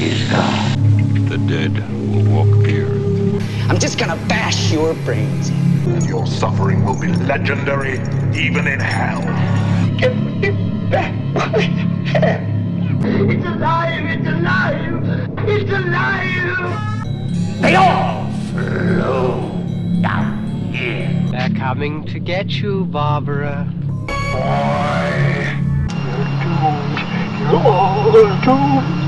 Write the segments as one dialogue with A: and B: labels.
A: is God.
B: The dead will walk here.
C: I'm just gonna bash your brains in.
B: And your suffering will be legendary even in hell.
D: Give me back my head. It's alive, it's alive, it's alive.
A: They all flow down here.
E: They're coming to get you, Barbara.
B: Boy.
D: You're all doomed.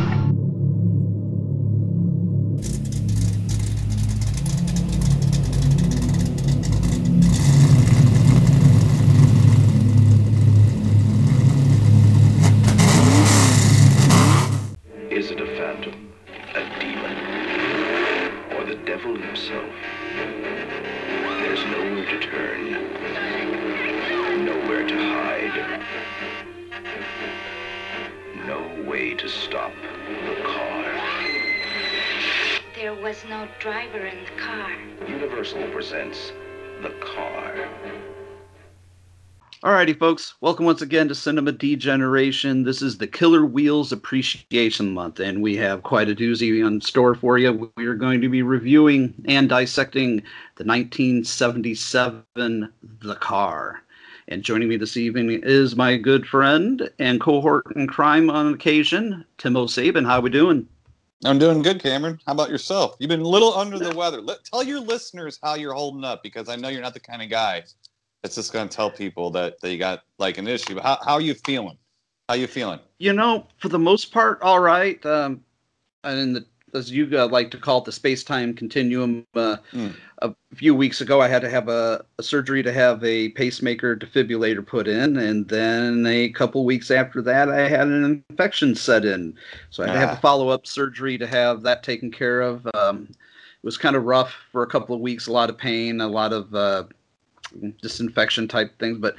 F: Alrighty, folks. Welcome once again to Cinema Degeneration. This is the Killer Wheels Appreciation Month, and we have quite a doozy in store for you. We are going to be reviewing and dissecting the 1977 The Car. And joining me this evening is my good friend and cohort in crime on occasion, Timo Sabin. How are we doing?
G: I'm doing good, Cameron. How about yourself? You've been a little under the weather. Let, tell your listeners how you're holding up because I know you're not the kind of guy that's just going to tell people that, they got like an issue. How, how are you feeling? How are you feeling?
F: You know, for the most part, all right. Um, and the, as you uh, like to call it, the space-time continuum. Uh,
G: Mm.
F: A few weeks ago, I had to have a, a surgery to have a pacemaker defibrillator put in, and then a couple weeks after that, I had an infection set in, so I had to have
G: Ah.
F: a follow-up surgery to have that taken care of. Um, it was kind of rough for a couple of weeks, a lot of pain, a lot of uh, disinfection type things, but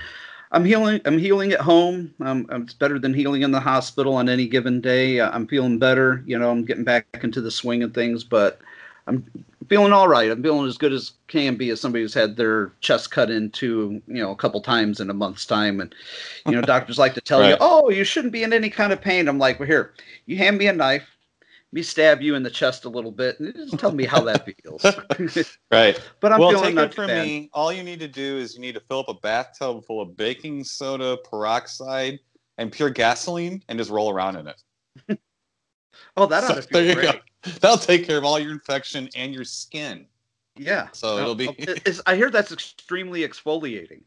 F: I'm healing. I'm healing at home. Um, it's better than healing in the hospital on any given day. Uh, I'm feeling better. You know, I'm getting back into the swing of things, but I'm feeling all right. I'm feeling as good as can be as somebody who's had their chest cut into, you know, a couple times in a month's time. And, you know, doctors like to tell you, oh, you shouldn't be in any kind of pain. I'm like, well, here, you hand me a knife, me stab you in the chest a little bit, and just tell me how that feels.
G: Right.
F: but I'm
G: well,
F: feeling
G: take
F: not
G: it
F: too
G: from
F: bad.
G: me. All you need to do is you need to fill up a bathtub full of baking soda, peroxide, and pure gasoline, and just roll around in it.
F: Oh, that ought
G: So
F: to
G: there
F: feel
G: you
F: great.
G: go. That'll take care of all your infection and your skin.
F: Yeah.
G: So it'll be-
F: oh, it's- I hear that's extremely exfoliating.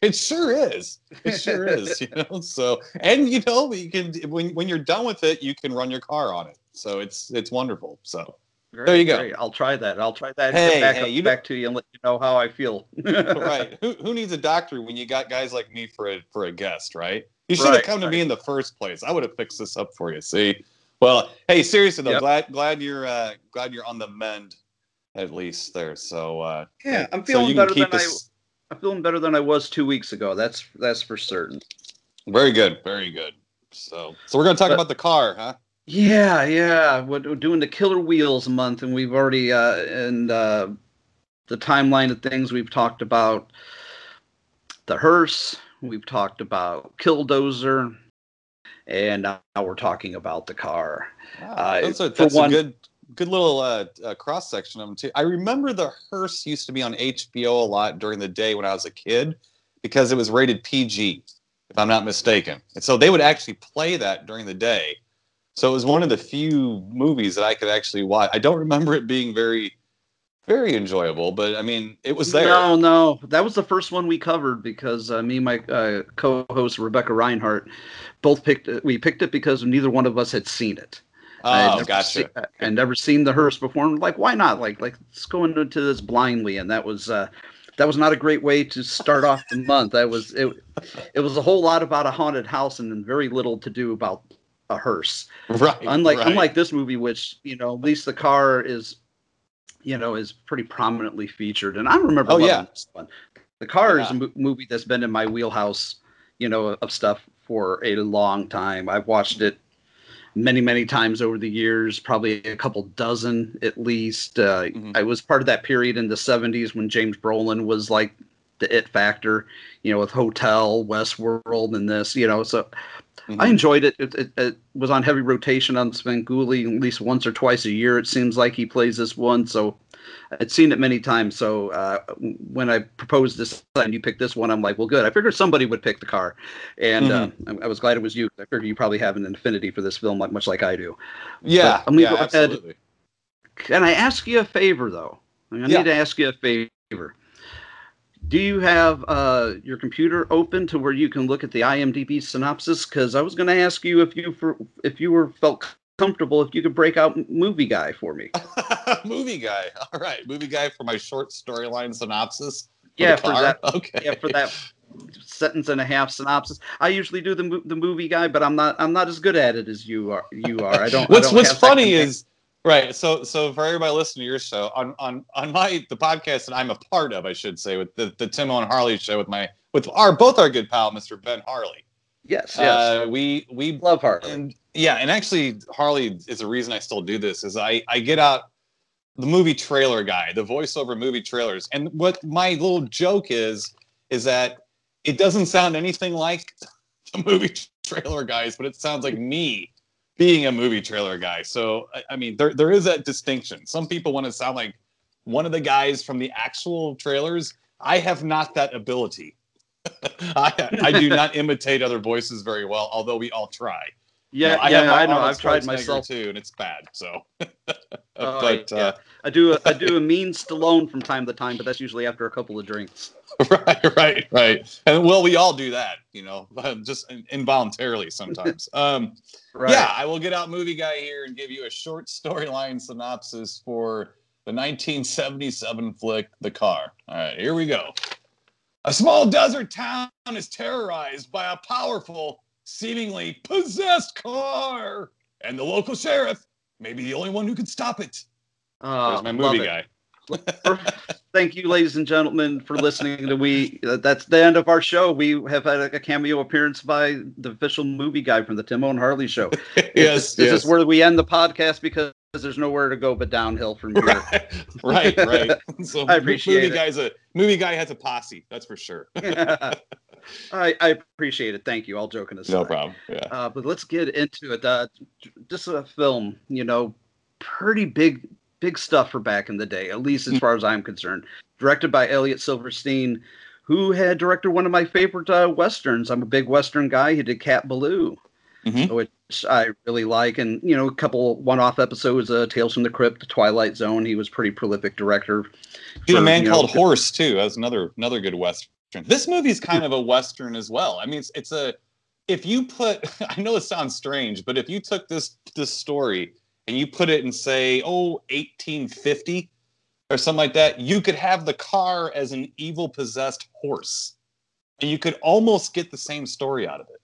G: It sure is. It sure is. You know. So and you know you can when when you're done with it, you can run your car on it. So it's it's wonderful. So
F: Great,
G: There you go.
F: great. I'll try that. I'll try that. and
G: Hey,
F: get back,
G: hey,
F: up,
G: you
F: back to you and let you know how I feel.
G: right. Who who needs a doctor when you got guys like me for a for a guest, right? You should have
F: Right,
G: come to
F: right.
G: me in the first place. I would have fixed this up for you. See. Well, hey, seriously though,
F: Yep.
G: glad glad you're uh, glad you're on the mend, at least there. So uh,
F: Yeah, I'm feeling
G: you can
F: better
G: keep
F: than I. I'm feeling better than I was two weeks ago. That's that's for certain.
G: Very good, very good. So so we're gonna talk
F: But-
G: about the car, huh?
F: Yeah, yeah. We're doing the Killer Wheels month, and we've already uh, in uh, the timeline of things we've talked about the hearse. We've talked about Killdozer, and now we're talking about the car. Uh,
G: that's a, that's
F: one-
G: a good good little uh, uh, cross section of them too. I remember the hearse used to be on HBO a lot during the day when I was a kid because it was rated PG, if I'm not mistaken. And so they would actually play that during the day. So it was one of the few movies that I could actually watch. I don't remember it being very, very enjoyable, but I mean, it was there.
F: No, no, that was the first one we covered because uh, me and my uh, co-host Rebecca Reinhart both picked it. We picked it because neither one of us had seen it. I had
G: Oh,
F: never
G: gotcha.
F: se- and never seen the hearse before. And like, why not? Like, like let's go into this blindly. And that was uh, that was not a great way to start off the month. That was it. It was a whole lot about a haunted house and then very little to do about a hearse.
G: Right.
F: Unlike
G: right.
F: unlike this movie, which you know, at least the car is, you know, is pretty prominently featured. And I remember
G: Oh, yeah.
F: this one. The car is a mo- movie that's been in my wheelhouse, you know, of stuff for a long time. I've watched it many many times over the years, probably a couple dozen at least. Uh,
G: Mhm.
F: I was part of that period in the '70s when James Brolin was like the it factor, you know, with Hotel, Westworld, and this, you know. So
G: Mhm.
F: I enjoyed it. It, it. it was on heavy rotation on Svengoolie at least once or twice a year. It seems like he plays this one, so I'd seen it many times. So uh, when I proposed this and you picked this one, I'm like, well, good. I figured somebody would pick the car, and uh, I, I was glad it was you. I figured you probably have an affinity for this film, like much like I do.
G: yeah,
F: I'm
G: yeah,
F: go ahead.
G: absolutely.
F: Can I ask you a favor, though? I
G: Yeah.
F: need to ask you a favor. Do you have uh, your computer open to where you can look at the IMDb synopsis? Because I was going to ask you if you for if you were felt comfortable if you could break out movie guy for me.
G: movie guy. All right, movie guy for my short storyline synopsis.
F: yeah, for that.
G: Okay.
F: Yeah, for that sentence and a half synopsis. I usually do the the movie guy, but I'm not I'm not as good at it as you are. You are. I don't. I
G: what's
F: don't
G: What's funny is right. So so for everybody listening to your show on on on my the podcast that I'm a part of, I should say, with the the Tim and Harley show with my with our both our good pal Mr. Ben Harley.
F: yes, yes.
G: Uh, we we
F: Love Harley.
G: and yeah, and actually Harley is the reason I still do this is I I get out the movie trailer guy, the voiceover movie trailers, and what my little joke is is that it doesn't sound anything like the movie trailer guys, but it sounds like me being a movie trailer guy. So I, I mean, there there is that distinction. Some people want to sound like one of the guys from the actual trailers. I have not that ability. I, I do not imitate other voices very well, although we all try.
F: Yeah,
G: know, I
F: yeah, I know. I've tried myself
G: too, and it's bad. So,
F: Oh,
G: but
F: yeah.
G: uh,
F: I do a, I do a mean Stallone from time to time, but that's usually after a couple of drinks.
G: right, right, right. And well, we all do that, you know, just involuntarily sometimes. Um,
F: Right.
G: Yeah, I will get out movie guy here and give you a short storyline synopsis for the 1977 flick The Car. All right, here we go. A small desert town is terrorized by a powerful, seemingly possessed car, and the local sheriff may be the only one who can stop it.
F: Uh,
G: There's my movie guy.
F: Thank you, ladies and gentlemen, for listening to we. uh, That's the end of our show. We have had a, cameo appearance by the official movie guy from the Tim and Harley show.
G: yes,
F: this, this
G: yes.
F: is where we end the podcast because there's nowhere to go but downhill from here.
G: right, right. So
F: I appreciate
G: movie
F: it.
G: guy's a movie guy has a posse, that's for sure.
F: I, I appreciate it. Thank you. All joking aside.
G: no problem. Yeah.
F: Uh, but let's get into it. Uh, this is a film, you know, pretty big, big stuff for back in the day, at least as far as I'm concerned. Directed by Elliot Silverstein, who had directed one of my favorite uh, westerns. I'm a big western guy. He did Cat Ballou,
G: Mhm.
F: which I really like, and you know, a couple one-off episodes, uh, Tales from the Crypt, Twilight Zone. He was pretty prolific director.
G: Did a man
F: you know,
G: called Horse too. That's another another good western. This movie's kind of a western as well. I mean, it's it's a if you put I know it sounds strange, but if you took this this story and you put it in say oh 1850 or something like that, you could have the car as an evil possessed horse, and you could almost get the same story out of it.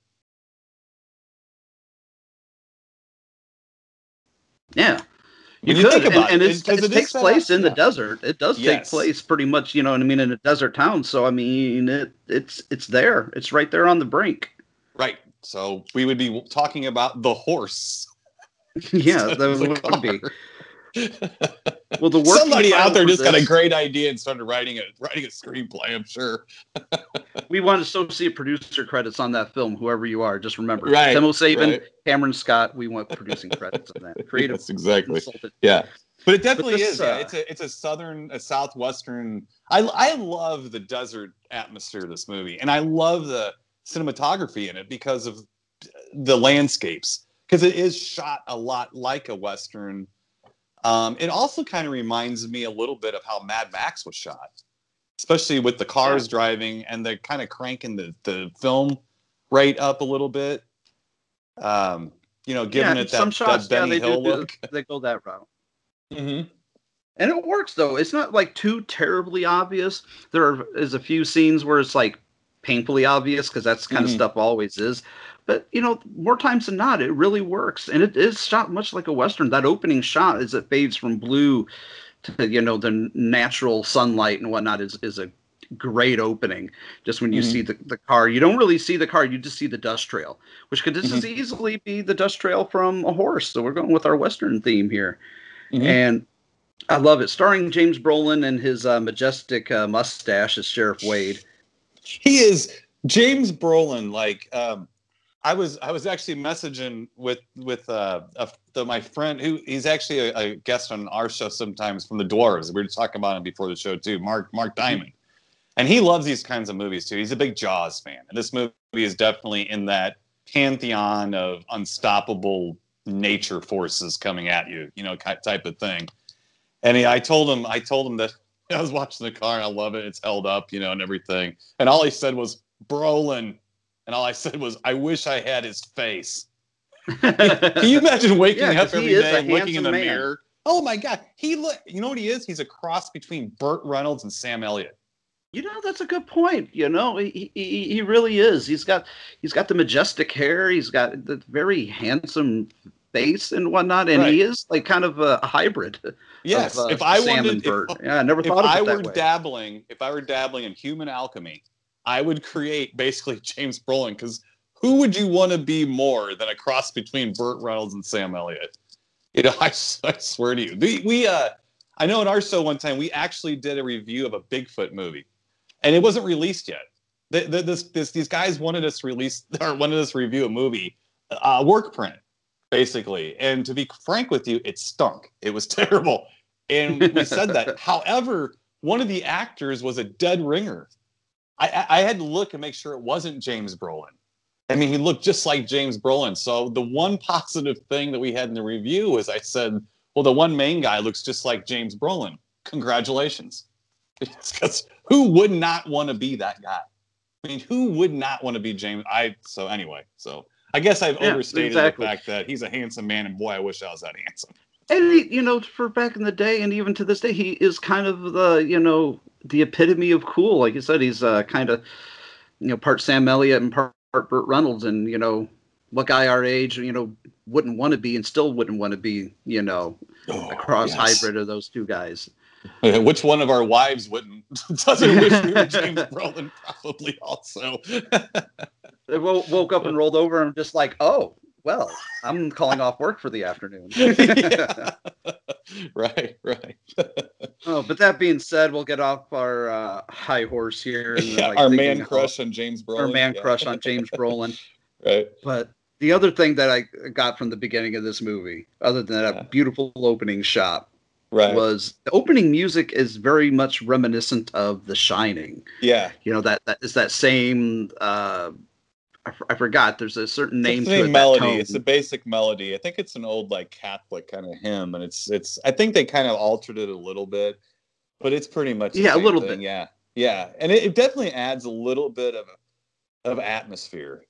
F: Yeah. You,
G: you
F: could,
G: think about
F: and,
G: it,
F: and it,
G: it
F: takes place
G: up-
F: in the
G: yeah.
F: desert. It does take place pretty much, you know what I mean, in a desert town. So I mean, it it's it's there. It's right there on the brink.
G: Right. So we would be talking about the horse.
F: yeah, that would be. Well, the
G: Somebody out there just got a great idea and started writing a writing a screenplay. I'm sure.
F: We want to associate producer credits on that film. Whoever you are, just remember.
G: Right,
F: Tim O'Savin,
G: right.
F: Cameron Scott. We want producing credits on that. Creative
G: Yes, exactly.
F: consultant.
G: Yeah, but it definitely
F: this,
G: is. yeah,
F: uh,
G: it's a it's a southern, a southwestern. I I love the desert atmosphere of this movie, and I love the cinematography in it because of the landscapes. Because it is shot a lot like a western. Um, it also kind of reminds me a little bit of how Mad Max was shot, especially with the cars driving and the kind of cranking the the film rate up a little bit. Um, you know, giving
F: yeah,
G: it that,
F: some shots,
G: that Benny
F: yeah, they
G: Hill
F: do,
G: look.
F: They go that route.
G: Mm-hmm.
F: And it works though. It's not like too terribly obvious. There are, is a few scenes where it's like painfully obvious because that's kind
G: Mhm.
F: of stuff always is. But you know, more times than not, it really works, and it is shot much like a western. That opening shot as it fades from blue to you know the natural sunlight and whatnot is is a great opening just when you
G: Mhm.
F: see the, the car you don't really see the car you just see the dust trail which could just as
G: Mhm.
F: easily be the dust trail from a horse so we're going with our western theme here
G: Mhm.
F: and i love it starring james brolin and his uh, majestic uh, mustache as sheriff wade
G: he is James Brolin. Like, um, I was I was actually messaging with with uh, a, the, my friend who he's actually a, a guest on our show sometimes from the Dwarves. We were talking about him before the show too. Mark Mark Diamond, and he loves these kinds of movies too. He's a big Jaws fan, and this movie is definitely in that pantheon of unstoppable nature forces coming at you, you know, type of thing. And he, I told him, I told him that I was watching the car and I love it. It's held up, you know, and everything. And all he said was Brolin, and all I said was, I wish I had his face. Can you imagine waking
F: Yeah,
G: up every day and looking in the
F: man.
G: mirror? Oh my God, he look. You know what he is? He's a cross between Burt Reynolds and Sam Elliott.
F: You know, that's a good point. You know, he, he he really is. He's got he's got the majestic hair. He's got the very handsome face and whatnot, and he is like kind of a hybrid.
G: Yes,
F: of, uh,
G: if I
F: Sam
G: wanted, if,
F: yeah, I never
G: if
F: thought of
G: I were dabbling, if I were dabbling in human alchemy, I would create basically James Brolin because who would you want to be more than a cross between Burt Reynolds and Sam Elliott? You know, I swear to you, we, we uh, I know in our show one time we actually did a review of a Bigfoot movie, and it wasn't released yet. The, the, this, this, these guys wanted us to release or wanted us to review a movie, uh, work print, basically. And to be frank with you, it stunk. It was terrible. And we said that. However, one of the actors was a dead ringer. I, I, had to look and make sure it wasn't James Brolin. I mean, he looked just like James Brolin. So the one positive thing that we had in the review was I said, well, the one main guy looks just like James Brolin. Congratulations. Because who would not want to be that guy? I mean, who would not want to be James? I so anyway. So I guess I've
F: Yeah,
G: overstated
F: exactly.
G: the fact that he's a handsome man, and boy, I wish I was that handsome.
F: And he, you know, for back in the day, and even to this day, he is kind of the you know the epitome of cool. Like you said, he's uh, kind of you know part Sam Elliott and part, part Burt Reynolds, and you know what guy our age you know wouldn't want to be and still wouldn't want to be you know a cross
G: Oh, yes.
F: hybrid of those two guys.
G: Which one of our wives wouldn't doesn't wish we were James Brolin? Probably also.
F: They woke up and rolled over and just like, oh, well, I'm calling off work for the afternoon.
G: Right, right.
F: oh, but that being said, we'll get off our uh, high horse here. And,
G: Yeah,
F: like,
G: our man crush on James Brolin.
F: Our man
G: yeah.
F: crush on James Brolin.
G: Right.
F: But the other thing that I got from the beginning of this movie, other than that beautiful opening shot,
G: Right.
F: was the opening music is very much reminiscent of The Shining.
G: Yeah.
F: You know that that is that same. Uh, I, f- I forgot. There's a certain name
G: it's
F: to it.
G: melody. It's a basic melody. I think it's an old like Catholic kind of hymn, and it's it's. I think they kind of altered it a little bit, but it's pretty much
F: Yeah, a little
G: thing.
F: bit.
G: Yeah, yeah, and it, it definitely adds a little bit of of atmosphere,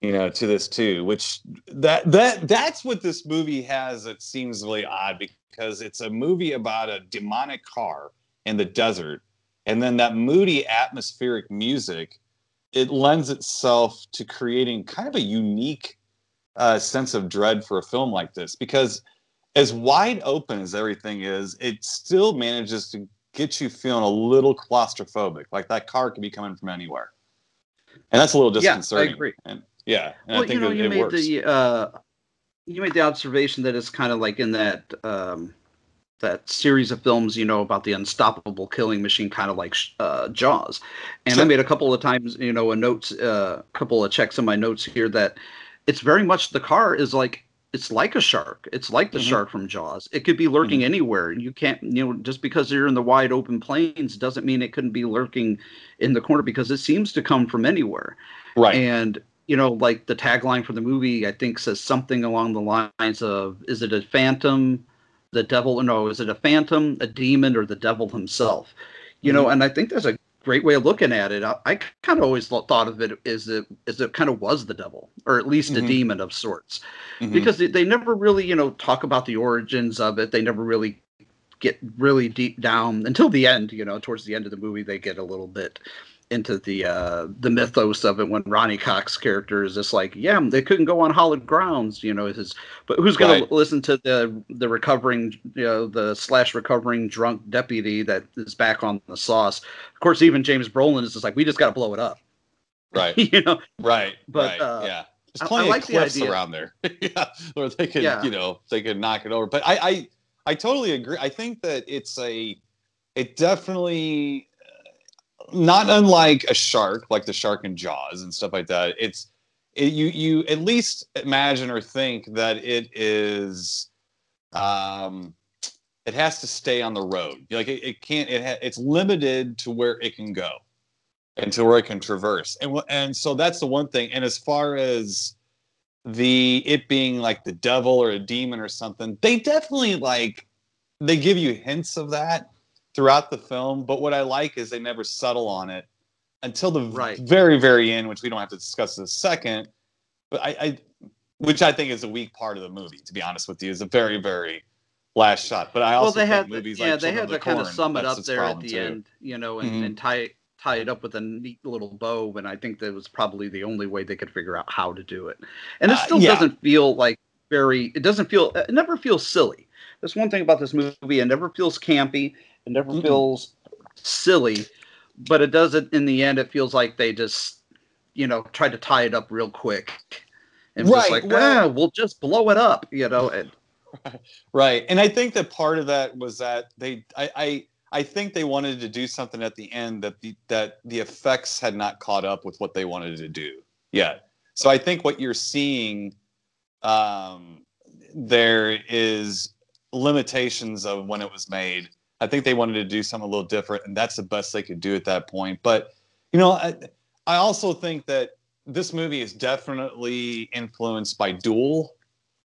G: you know, to this too. Which that that that's what this movie has. It seems really odd because it's a movie about a demonic car in the desert, and then that moody atmospheric music it lends itself to creating kind of a unique uh, sense of dread for a film like this because as wide open as everything is it still manages to get you feeling a little claustrophobic like that car could be coming from anywhere and that's a little disconcerting.
F: Yeah, I agree.
G: and yeah and
F: well,
G: i think
F: you know,
G: it,
F: you
G: it
F: made
G: works
F: the uh, you made the observation that it's kind of like in that um, that series of films, you know, about the unstoppable killing machine, kind of like uh, Jaws. And I made a couple of times, you know, a notes, a uh, couple of checks in my notes here that it's very much the car is like it's like a shark. It's like the
G: Mhm.
F: shark from Jaws. It could be lurking anywhere. You can't, you know, just because you're in the wide open plains doesn't mean it couldn't be lurking in the corner because it seems to come from anywhere.
G: right
F: And you know, like the tagline for the movie, I think says something along the lines of, "Is it a phantom, the devil? Or no, is it a phantom, a demon, or the devil himself?" You know, and I think that's a great way of looking at it. I, I kind of always thought of it as it as it kind of was the devil, or at least
G: Mhm.
F: a demon of sorts,
G: Mhm.
F: because they, they never really, you know, talk about the origins of it. They never really get really deep down until the end. You know, towards the end of the movie, they get a little bit into the uh, the mythos of it when Ronny Cox character is just like, yeah, they couldn't go on hallowed grounds, you know. His, but who's going
G: Right.
F: to listen to the the recovering, you know, the slash recovering drunk deputy that is back on the sauce? Of course, even James Brolin is just like, we just got to blow it up,
G: Right.
F: you know.
G: Right.
F: But,
G: right.
F: uh,
G: yeah.
F: I-
G: There's
F: I
G: plenty
F: like
G: of
F: the
G: cliffs
F: idea.
G: around there. yeah. Or they could,
F: Yeah.
G: you know, they could knock it over. But I, I, I totally agree. I think that it's a, it definitely, not unlike a shark, like the shark in Jaws and stuff like that. It's, it, you, you at least imagine or think that it is, um, it has to stay on the road. Like it, it can't. It ha- it's limited to where it can go, and to where it can traverse. And and so that's the one thing. And as far as the it being like the devil or a demon or something, they definitely like they give you hints of that throughout the film. But what I like is they never settle on it until the
F: Right.
G: very very end, which we don't have to discuss in a second. But I, I which I think is a weak part of the movie. To be honest with you, is a very very last shot. But I also
F: well, they
G: think
F: had
G: movies
F: yeah,
G: like
F: they
G: Children
F: had
G: of the
F: to kind of sum it up there at the
G: too.
F: end, you know, and,
G: Mhm.
F: and tie it tie it up with a neat little bow. And I think that was probably the only way they could figure out how to do it. And it
G: Uh,
F: still
G: yeah.
F: doesn't feel like very. It doesn't feel. It never feels silly. That's one thing about this movie. It never feels campy. It never
G: Mm-mm.
F: feels silly. But it doesn't. in the end. It feels like they just, you know, tried to tie it up real quick. And
G: Right,
F: just like,
G: well-
F: ah, we'll just blow it up, you know. And
G: Right. And I think that part of that was that they I I, I think they wanted to do something at the end that the that the effects had not caught up with what they wanted to do yet. So I think what you're seeing um there is limitations of when it was made. I think they wanted to do something a little different and that's the best they could do at that point. But you know, I I also think that this movie is definitely influenced by Duel.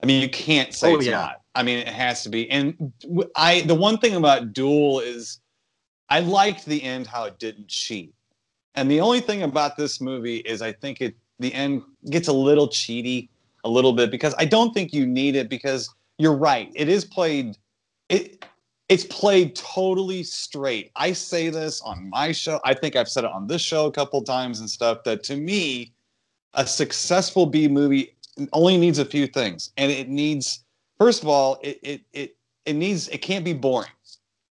G: I mean, you can't say
F: Oh,
G: it's
F: yeah.
G: not. I mean, it has to be. And I, the one thing about Duel is, I liked the end how it didn't cheat. And the only thing about this movie is, I think it the end gets a little cheaty, a little bit because I don't think you need it because you're right. It is played. It it's played totally straight. I say this on my show. I think I've said it on this show a couple times and stuff. That to me, a successful B movie only needs a few things, and it needs first of all, it it it, it needs it can't be boring.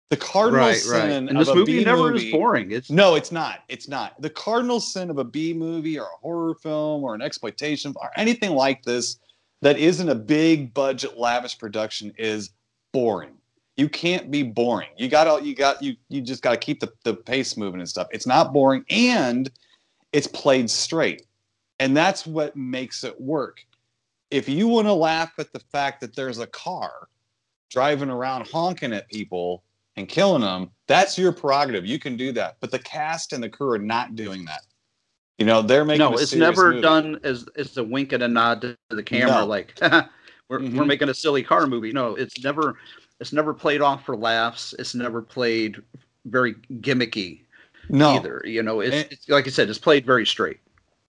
G: The cardinal sin
F: And
G: of
F: this
G: a
F: movie
G: B
F: never
G: movie,
F: is boring. It's
G: no, it's not. It's not. The cardinal sin of a B movie or a horror film or an exploitation or anything like this that isn't a big budget lavish production is boring. You can't be boring. You got to you got you you just got to keep the, the pace moving and stuff. It's not boring and it's played straight. And that's what makes it work. If you want to laugh at the fact that there's a car driving around honking at people and killing them, that's your prerogative. You can do that. But the cast and the crew are not doing that. You know, they're making
F: no, it's never
G: movie.
F: done as as a wink and a nod to the camera,
G: No.
F: like we're we're
G: Mhm.
F: making a silly car movie. No, it's never it's never played off for laughs. It's never played very gimmicky
G: No.
F: either. You know, it's,
G: And-
F: it's like I said, it's played very straight.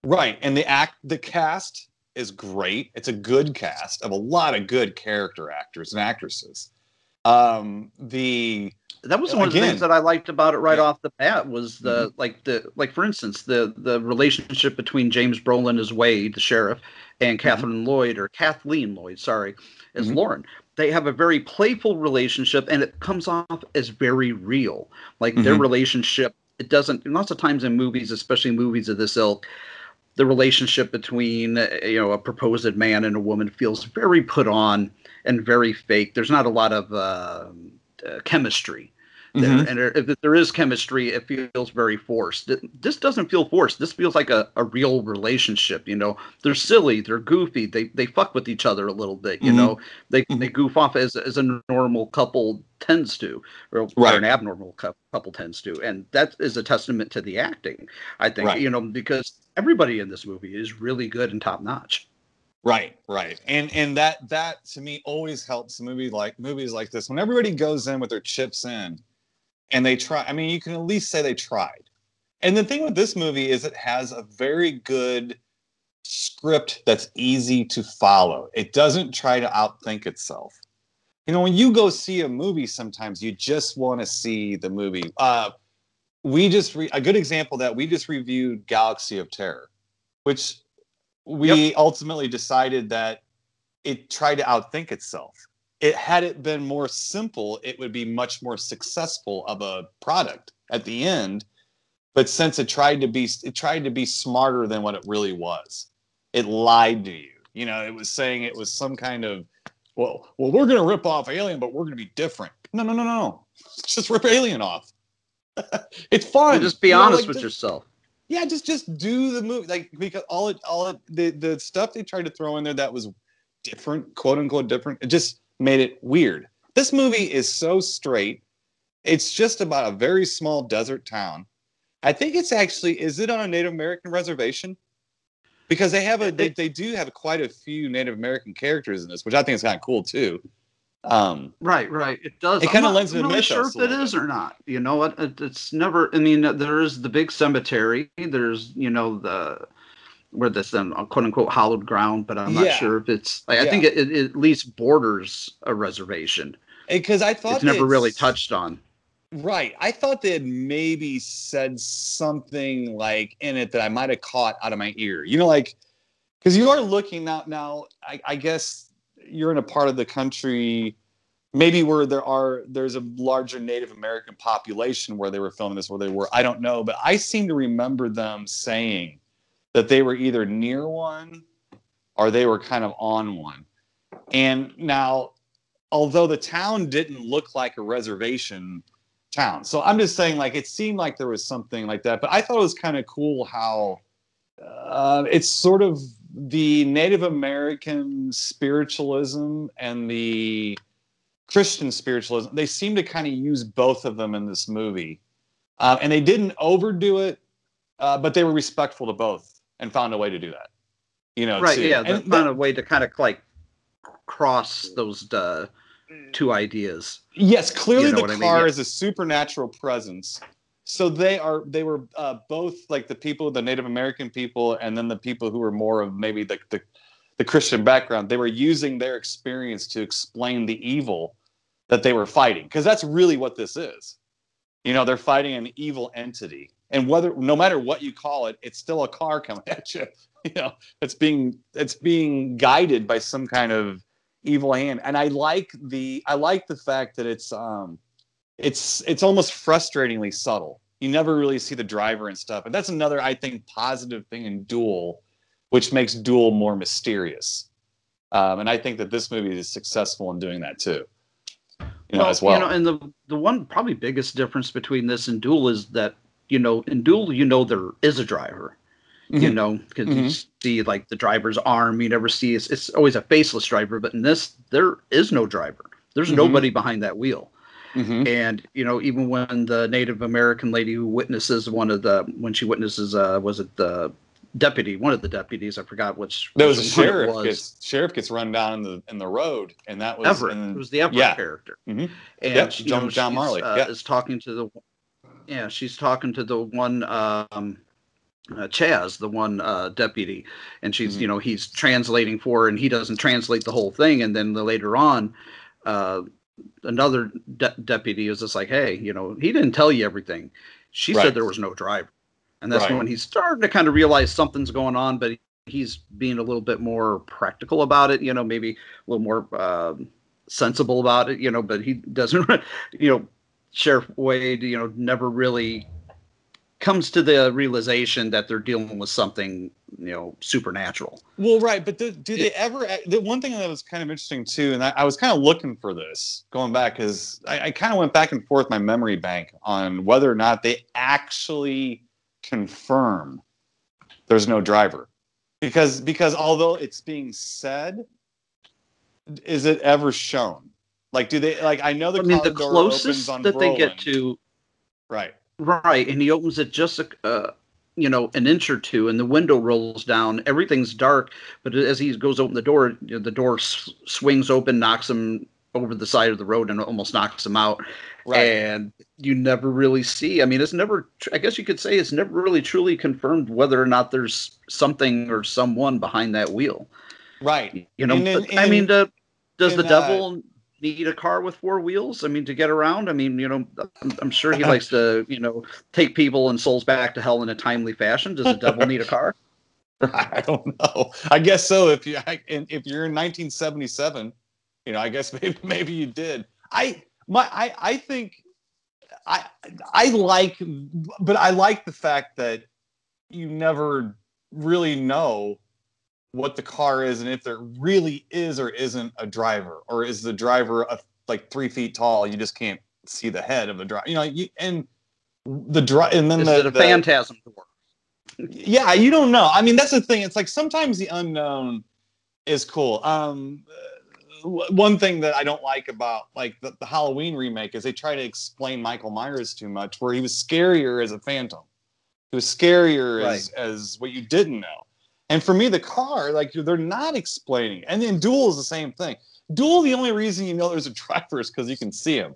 G: Right. And the act the cast is great. It's a good cast of a lot of good character actors and actresses. Um the
F: That was one of the things that I liked about it right
G: Yeah.
F: off the bat was the like the like for instance the the relationship between James Brolin as Wade, the sheriff, and Catherine Lloyd or Kathleen Lloyd, sorry, as
G: Mhm.
F: Lauren. They have a very playful relationship, and it comes off as very real. Like their
G: Mhm.
F: relationship, it doesn't. Lots of times in movies, especially movies of this ilk, the relationship between uh, you know a proposed man and a woman feels very put on and very fake. There's not a lot of uh, uh, chemistry there,
G: Mhm.
F: and if there is chemistry, it feels very forced. This doesn't feel forced. This feels like a, a real relationship. You know, they're silly, they're goofy, they they fuck with each other a little bit. You
G: Mhm.
F: know, they
G: Mhm.
F: they goof off as as a normal couple tends to, or, or an abnormal couple tends to, and that is a testament to the acting. I think
G: Right.
F: you know because everybody in this movie is really good and top notch.
G: Right, right. And and that that to me always helps movie like movies like this. When everybody goes in with their chips in and they try I mean, you can at least say they tried. And the thing with this movie is it has a very good script that's easy to follow. It doesn't try to outthink itself. You know, when you go see a movie, sometimes you just want to see the movie. Uh, we just re- a good example that we just reviewed Galaxy of Terror, which we ultimately decided that it tried to outthink itself. It had it been more simple, it would be much more successful of a product at the end. But since it tried to be it tried to be smarter than what it really was, it lied to you. You know, it was saying it was some kind of well, well, we're gonna rip off Alien, but we're gonna be different. No, no, no, no, no. Just rip Alien off. it's fun.
F: Just be
G: You know,
F: honest
G: like,
F: with
G: just-
F: yourself.
G: yeah, just just do the movie like because all it all it, the the stuff they tried to throw in there that was different, quote unquote different, it just made it weird. This movie is so straight. It's just about a very small desert town. I think it's actually is it on a Native American reservation? Because they have a they, they do have quite a few Native American characters in this, which I think is kind of cool too. Um,
F: Right, right. It does.
G: It kinda
F: not
G: lends to the
F: really sure if it is or not. You know what? It, it's never. I mean, there is the big cemetery. There's you know the where this um, then quote unquote hallowed ground, but I'm not
G: Yeah.
F: sure if it's. Like, I
G: Yeah.
F: think it, it at least borders a reservation.
G: because I thought
F: It's never really touched on.
G: Right. I thought they had maybe said something like in it that I might have caught out of my ear. You know, like because you are looking now. Now, I, I guess you're in a part of the country, maybe where there are there's a larger Native American population where they were filming this, where they were. I don't know, but I seem to remember them saying that they were either near one or they were kind of on one. And now, although the town didn't look like a reservation town, so I'm just saying, like, it seemed like there was something like that. But I thought it was kind of cool how uh, it's sort of the Native American spiritualism and the Christian spiritualism. They seem to kind of use both of them in this movie, uh, and they didn't overdo it, uh, but they were respectful to both and found a way to do that. You know,
F: right.
G: too.
F: Yeah.
G: And
F: The kind of way to kind of like cross those uh, two ideas.
G: Yes, clearly
F: You know
G: the
F: what I
G: car
F: mean?
G: Is a supernatural presence. So they are they were uh, both like the people, the Native American people, and then the people who were more of maybe the, the the Christian background. They were using their experience to explain the evil that they were fighting, because that's really what this is. You know, they're fighting an evil entity, and whether no matter what you call it, it's still a car coming at you. You know, it's being it's being guided by some kind of evil hand. And i like the i like the fact that it's um it's it's almost frustratingly subtle. You never really see the driver and stuff. And that's another i think positive thing in duel which makes duel more mysterious. Um, and i think that this movie is successful in doing that too you know as well.
F: You know, and the the one probably biggest difference between this and Duel is that you know in Duel you know there is a driver. You
G: Mhm.
F: know, because you
G: Mhm.
F: see like the driver's arm. You never see it's, it's always a faceless driver, but in this there is no driver. There's
G: Mhm.
F: nobody behind that wheel.
G: Mhm.
F: And you know, even when the Native American lady who witnesses one of the when she witnesses uh was it the deputy, one of the deputies, I forgot which
G: there was a
F: which one it
G: sheriff
F: was.
G: gets sheriff gets run down in the in the road and that was
F: Everett.
G: in-
F: it was the Everett
G: yeah.
F: character.
G: Mhm.
F: And
G: Yep,
F: she-
G: John-
F: you know,
G: John Marley,
F: uh,
G: yeah.
F: is talking to the yeah, she's talking to the one um uh, Chaz, the one uh, deputy, and she's
G: Mhm.
F: you know he's translating for her, and he doesn't translate the whole thing, and then the, later on, uh, another de- deputy is just like, hey, you know, he didn't tell you everything. She
G: Right.
F: said there was no driver, and that's
G: Right.
F: when he's starting to kind of realize something's going on, but he's being a little bit more practical about it, you know, maybe a little more um, sensible about it, you know, but he doesn't, you know, Sheriff Wade, you know, never really comes to the realization that they're dealing with something, you know, supernatural.
G: Well, right, but do, do they ever? The one thing that was kind of interesting too, and I, I was kind of looking for this going back because I, I kind of went back and forth my memory bank on whether or not they actually confirm there's no driver, because because although it's being said, is it ever shown? Like, do they like? I know the
F: I mean, the closest that they get to,
G: right,
F: right, and he opens it just a, uh, you know, an inch or two, and the window rolls down. Everything's dark, but as he goes open the door, you know, the door s- swings open, knocks him over the side of the road, and almost knocks him out.
G: right,
F: and you never really see. I mean, it's never. I guess you could say it's never really truly confirmed whether or not there's something or someone behind that wheel.
G: right.
F: You know,
G: in-
F: but, I mean,
G: in-
F: the, does
G: in,
F: the devil need a car with four wheels? I mean, to get around. I mean, you know, I'm, I'm sure he uh-huh. likes to, you know, take people and souls back to hell in a timely fashion. Does the devil need a car?
G: I don't know. I guess so. If you I, and if you're in 1977, you know, I guess maybe maybe you did. I my I I think I I like, but I like the fact that you never really know what the car is and if there really is or isn't a driver or is the driver a, like three feet tall you just can't see the head of the driver you know you, and the drive and then
F: Is
G: the,
F: it a
G: the-
F: phantasm door?
G: yeah you don't know. I mean that's the thing it's like sometimes the unknown is cool. Um one thing that i don't like about like the, the halloween remake is they try to explain michael myers too much where he was scarier as a phantom. He was scarier as, as what you didn't know and for me the car like they're not explaining and then duel is the same thing. Duel the only reason you know there's a driver is because you can see him.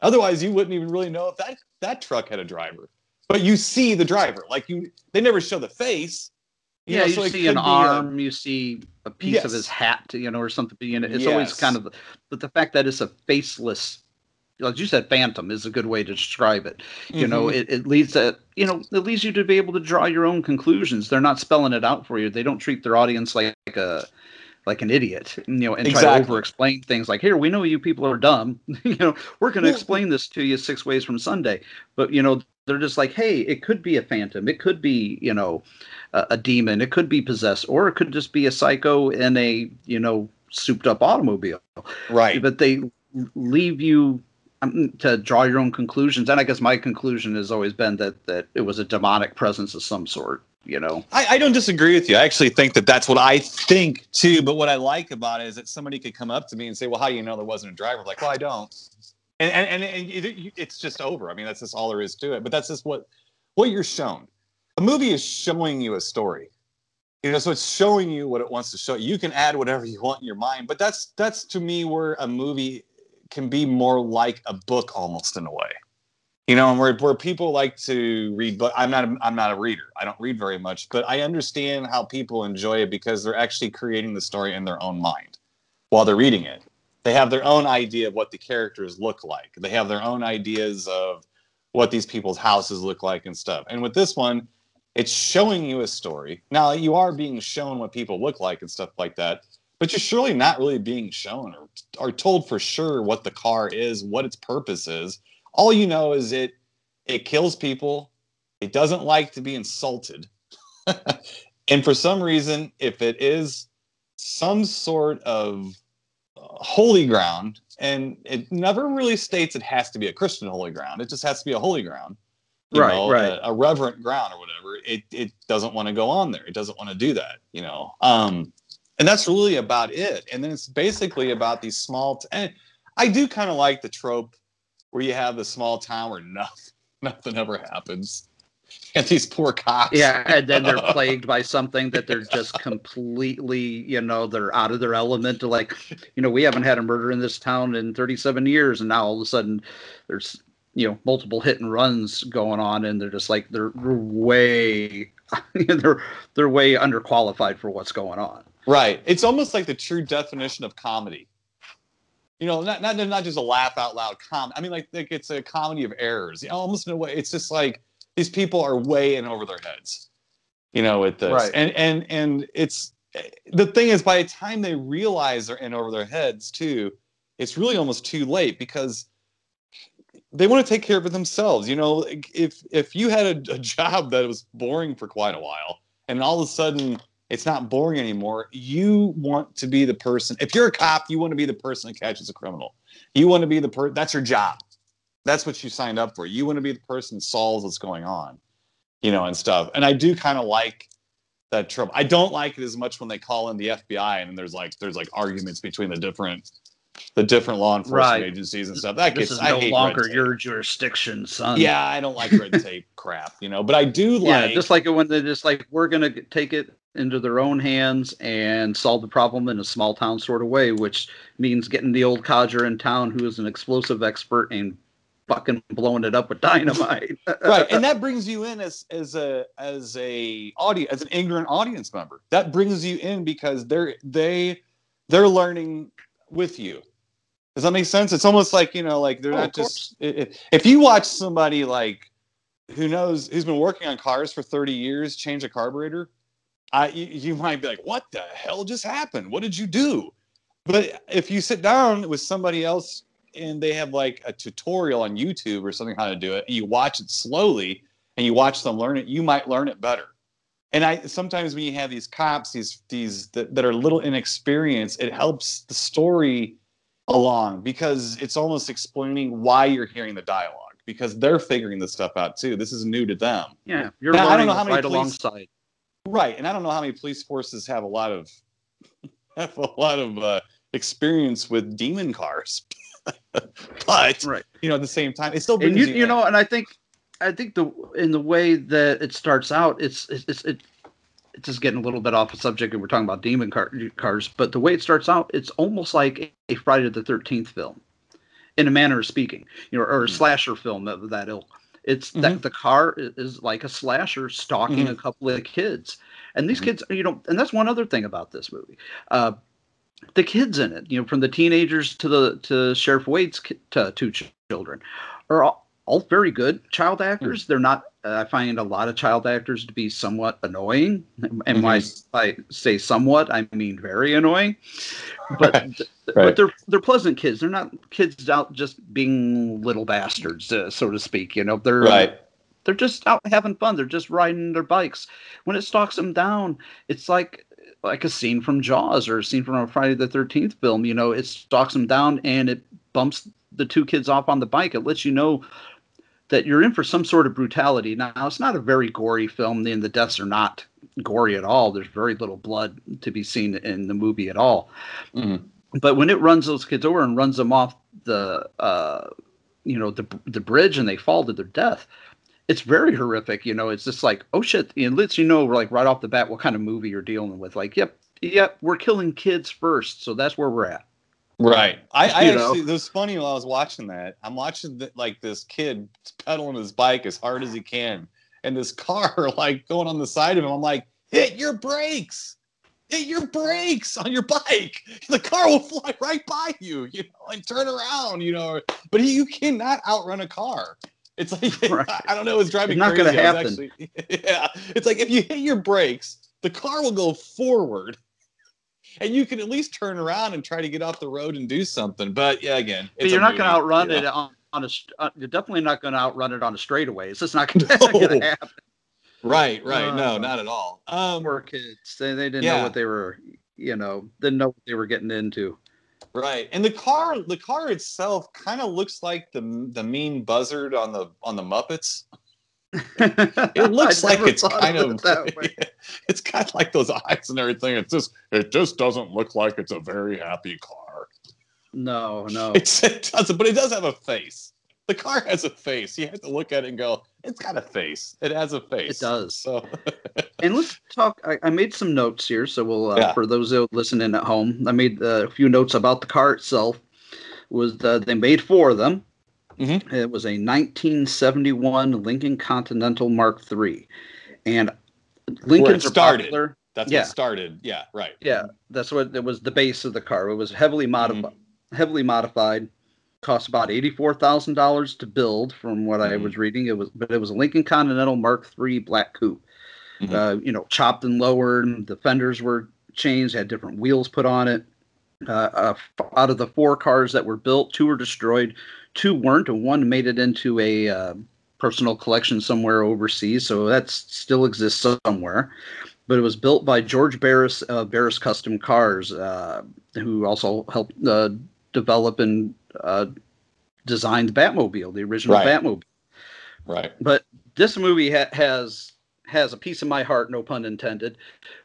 G: Otherwise you wouldn't even really know if that that truck had a driver. But you see the driver. Like you they never show the face.
F: Yeah,
G: know,
F: you
G: so
F: see an
G: be a-
F: arm, you see a piece of his hat, you know, or something. You know, it's always kind of, but the fact that it's a faceless, like you said, phantom is a good way to describe it. You know,
G: Mhm.
F: it, it leads to, you know, it leads you to be able to draw your own conclusions. They're not spelling it out for you. They don't treat their audience like a, like an idiot, you know, and try to over-explain things like, "Here, we know you people are dumb. you know, we're going to explain this to you six ways from Sunday." But you know, they're just like, "Hey, it could be a phantom. It could be, you know, a, a demon. It could be possessed, or it could just be a psycho in a, you know, souped-up automobile."
G: right
F: But they leave you Um, to draw your own conclusions. And I guess my conclusion has always been that that it was a demonic presence of some sort. You know.
G: I, I don't disagree with you. I actually think that that's what I think too. But what I like about it is that somebody could come up to me and say, "Well, how do you know there wasn't a driver?" I'm like, well, I don't. And and and, and it, it's just over. I mean, that's just all there is to it. But that's just what what you're shown. A movie is showing you a story. You know, so it's showing you what it wants to show. You can add whatever you want in your mind, but that's that's to me where a movie can be more like a book almost in a way you know, and where, where people like to read but I'm not a, I'm not a reader. I don't read very much, but I understand how people enjoy it because they're actually creating the story in their own mind while they're reading it. They have their own idea of what the characters look like. They have their own ideas of what these people's houses look like and stuff. And with this one, it's showing you a story. Now you are being shown what people look like and stuff like that, but you're surely not really being shown or, or told for sure what the car is, what its purpose is. All you know is it it kills people. It doesn't like to be insulted. And for some reason if it is some sort of uh, holy ground and it never really states it has to be a christian holy ground it just has to be a holy ground
F: Right,
G: know,
F: right.
G: A, a reverent ground or whatever it it doesn't want to go on there. It doesn't want to do that you know um and that's really about it and then it's basically about these small t- and i do kind of like the trope where you have the small town where nothing nothing ever happens and these poor cops
F: Yeah, and then they're plagued by something that they're just completely, you know, they're out of their element. To like, you know, we haven't had a murder in this town in 37 years, and now all of a sudden, there's, you know, multiple hit and runs going on, and they're just like they're way, they're they're way underqualified for what's going on.
G: Right. It's almost like the true definition of comedy. You know, not not not just a laugh out loud com. I mean, like, like it's a comedy of errors. You know, almost in a way, it's just like these people are way in over their heads. You know, with this,
F: Right.
G: and and and it's the thing is, by the time they realize they're in over their heads, too, it's really almost too late because they want to take care of it themselves. You know, if if you had a, a job that was boring for quite a while, and all of a sudden it's not boring anymore, you want to be the person. If you're a cop, you want to be the person that catches a criminal. You want to be the person. That's your job. That's what you signed up for. You want to be the person that solves what's going on, you know, and stuff. And I do kind of like that trope. I don't like it as much when they call in the FBI and there's like there's like arguments between the different the different law enforcement
F: Right.
G: agencies and stuff. That
F: This
G: gets
F: is no longer your jurisdiction, son.
G: Yeah, I don't like red tape crap, you know, but I do
F: yeah,
G: like
F: just like when they're just like we're gonna take it into their own hands and solve the problem in a small town sort of way, which means getting the old codger in town who is an explosive expert and fucking blowing it up with dynamite.
G: right and that brings you in as as a as a audience as an ignorant audience member that brings you in because they're they they're learning with you Does that make sense? It's almost like you know, like they're
F: Oh,
G: not just. i- i- If you watch somebody like who knows who's been working on cars for thirty years change a carburetor, I you, you might be like, "What the hell just happened? What did you do?" But if you sit down with somebody else and they have like a tutorial on YouTube or something how to do it, and you watch it slowly and you watch them learn it, you might learn it better. And I sometimes when you have these cops, these these that, that are a little inexperienced, it helps the story along because it's almost explaining why you're hearing the dialogue because they're figuring this stuff out too. This is new to them.
F: Yeah, you're
G: Now, I don't know how many
F: right
G: police-
F: alongside.
G: Right, and I don't know how many police forces have a lot of have a lot of uh, experience with demon cars, but
F: Right.
G: you know at the same time it still
F: and
G: brings
F: you,
G: you,
F: you know, and I think, I think the in the way that it starts out, it's it's it's, it, it's just getting a little bit off the subject, and we're talking about demon car, cars. But the way it starts out, it's almost like a Friday the Thirteenth film, in a manner of speaking, you know, or a slasher film of that ilk. It's that the car is like a slasher stalking
G: Mhm.
F: a couple of kids, and these kids, you know, and that's one other thing about this movie. Uh, the kids in it, you know, from the teenagers to the to Sheriff Wade's ki- to two children, are all, all very good child actors. They're not. Uh, I find a lot of child actors to be somewhat annoying, and when I I say somewhat, I mean very annoying. But
G: Right.
F: but they're they're pleasant kids. They're not kids out just being little bastards, uh, so to speak. You know, they're
G: right.
F: they're just out having fun. They're just riding their bikes. When it stalks them down, it's like like a scene from Jaws or a scene from a Friday the Thirteenth film. You know, it stalks them down and it bumps the two kids off on the bike. It lets you know that you're in for some sort of brutality. Now, it's not a very gory film, and the deaths are not gory at all. There's very little blood to be seen in the movie at all.
G: Mhm.
F: But when it runs those kids over and runs them off the, uh, you know, the the bridge and they fall to their death, it's very horrific. You know, it's just like, oh shit, it lets you know, like right off the bat, what kind of movie you're dealing with. Like, yep, yep, we're killing kids first, so that's where we're at.
G: Right. I, I
F: You know?
G: actually, it was funny while I was watching that. I'm watching the, like this kid pedaling his bike as hard as he can, and this car like going on the side of him. I'm like, hit your brakes, hit your brakes on your bike. The car will fly right by you, you know, and turn around, you know. But he, you cannot outrun a car. It's like
F: Right.
G: I don't know. It's driving
F: It's not
G: crazy.
F: gonna happen.
G: actually- yeah, it's like if you hit your brakes, the car will go forward and you can at least turn around and try to get off the road and do something. But yeah, again,
F: But you're not going to outrun
G: you
F: it on, on a. Uh, you're definitely not going to outrun it on a straightaway. It's just not going
G: No.
F: to happen.
G: Right, right. no,
F: Uh,
G: not at all. Um,
F: Poor kids. They, they didn't know what they were. You know, didn't know what they were getting into.
G: right. And the car, the car itself, kind of looks like the the mean buzzard on the on the Muppets. It looks like it's kind
F: of
G: of
F: it that way.
G: it's got like those eyes and everything. It's just it just doesn't look like it's a very happy car.
F: No, no.
G: It's, it doesn't, but it does have a face. The car has a face. You have to look at it and go, it's got a face. It has a face.
F: It does.
G: So
F: And let's talk. I, I made some notes here, so we'll uh,
G: Yeah.
F: for those listening at home. I made uh, a few notes about the car itself. Was uh, they made four of them?
G: Mhm.
F: It was a 1971 Lincoln Continental Mark III, and Lincoln's are
G: started.
F: popular.
G: that's
F: Yeah.
G: what started. Yeah, right.
F: Yeah, that's what it was. The base of the car. It was heavily modified.
G: Mm-hmm.
F: Heavily modified. Cost about eighty-four thousand dollars to build, from what I
G: Mhm.
F: was reading. It was, but it was a Lincoln Continental Mark III black coupe.
G: Mhm.
F: Uh, you know, chopped and lowered. The fenders were changed. Had different wheels put on it. Uh, uh, out of the four cars that were built, two were destroyed, two weren't, and one made it into a uh, personal collection somewhere overseas. So that still exists somewhere. But it was built by George Barris, uh, Barris Custom Cars, uh, who also helped uh, develop and uh, design the Batmobile, the original
G: Right.
F: Batmobile.
G: Right.
F: But this movie ha- has has a piece of my heart, no pun intended,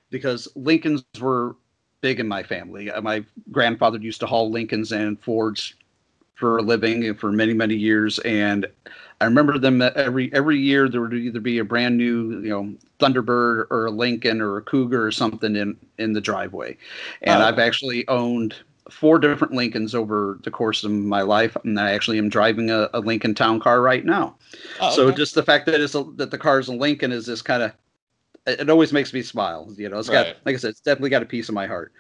F: because Lincolns were big in my family. Uh, My grandfather used to haul Lincolns and Fords for a living for many many years, and I remember them every every year there would either be a brand new you know Thunderbird or a Lincoln or a Cougar or something in in the driveway, and
G: Oh.
F: I've actually owned four different Lincolns over the course of my life, and I actually am driving a, a Lincoln Town car right now.
G: Oh,
F: So
G: okay.
F: just the fact that it's a, that the car is a Lincoln is just kind of it it always makes me smile. You know, it's got like I said, it's definitely got a piece of my heart.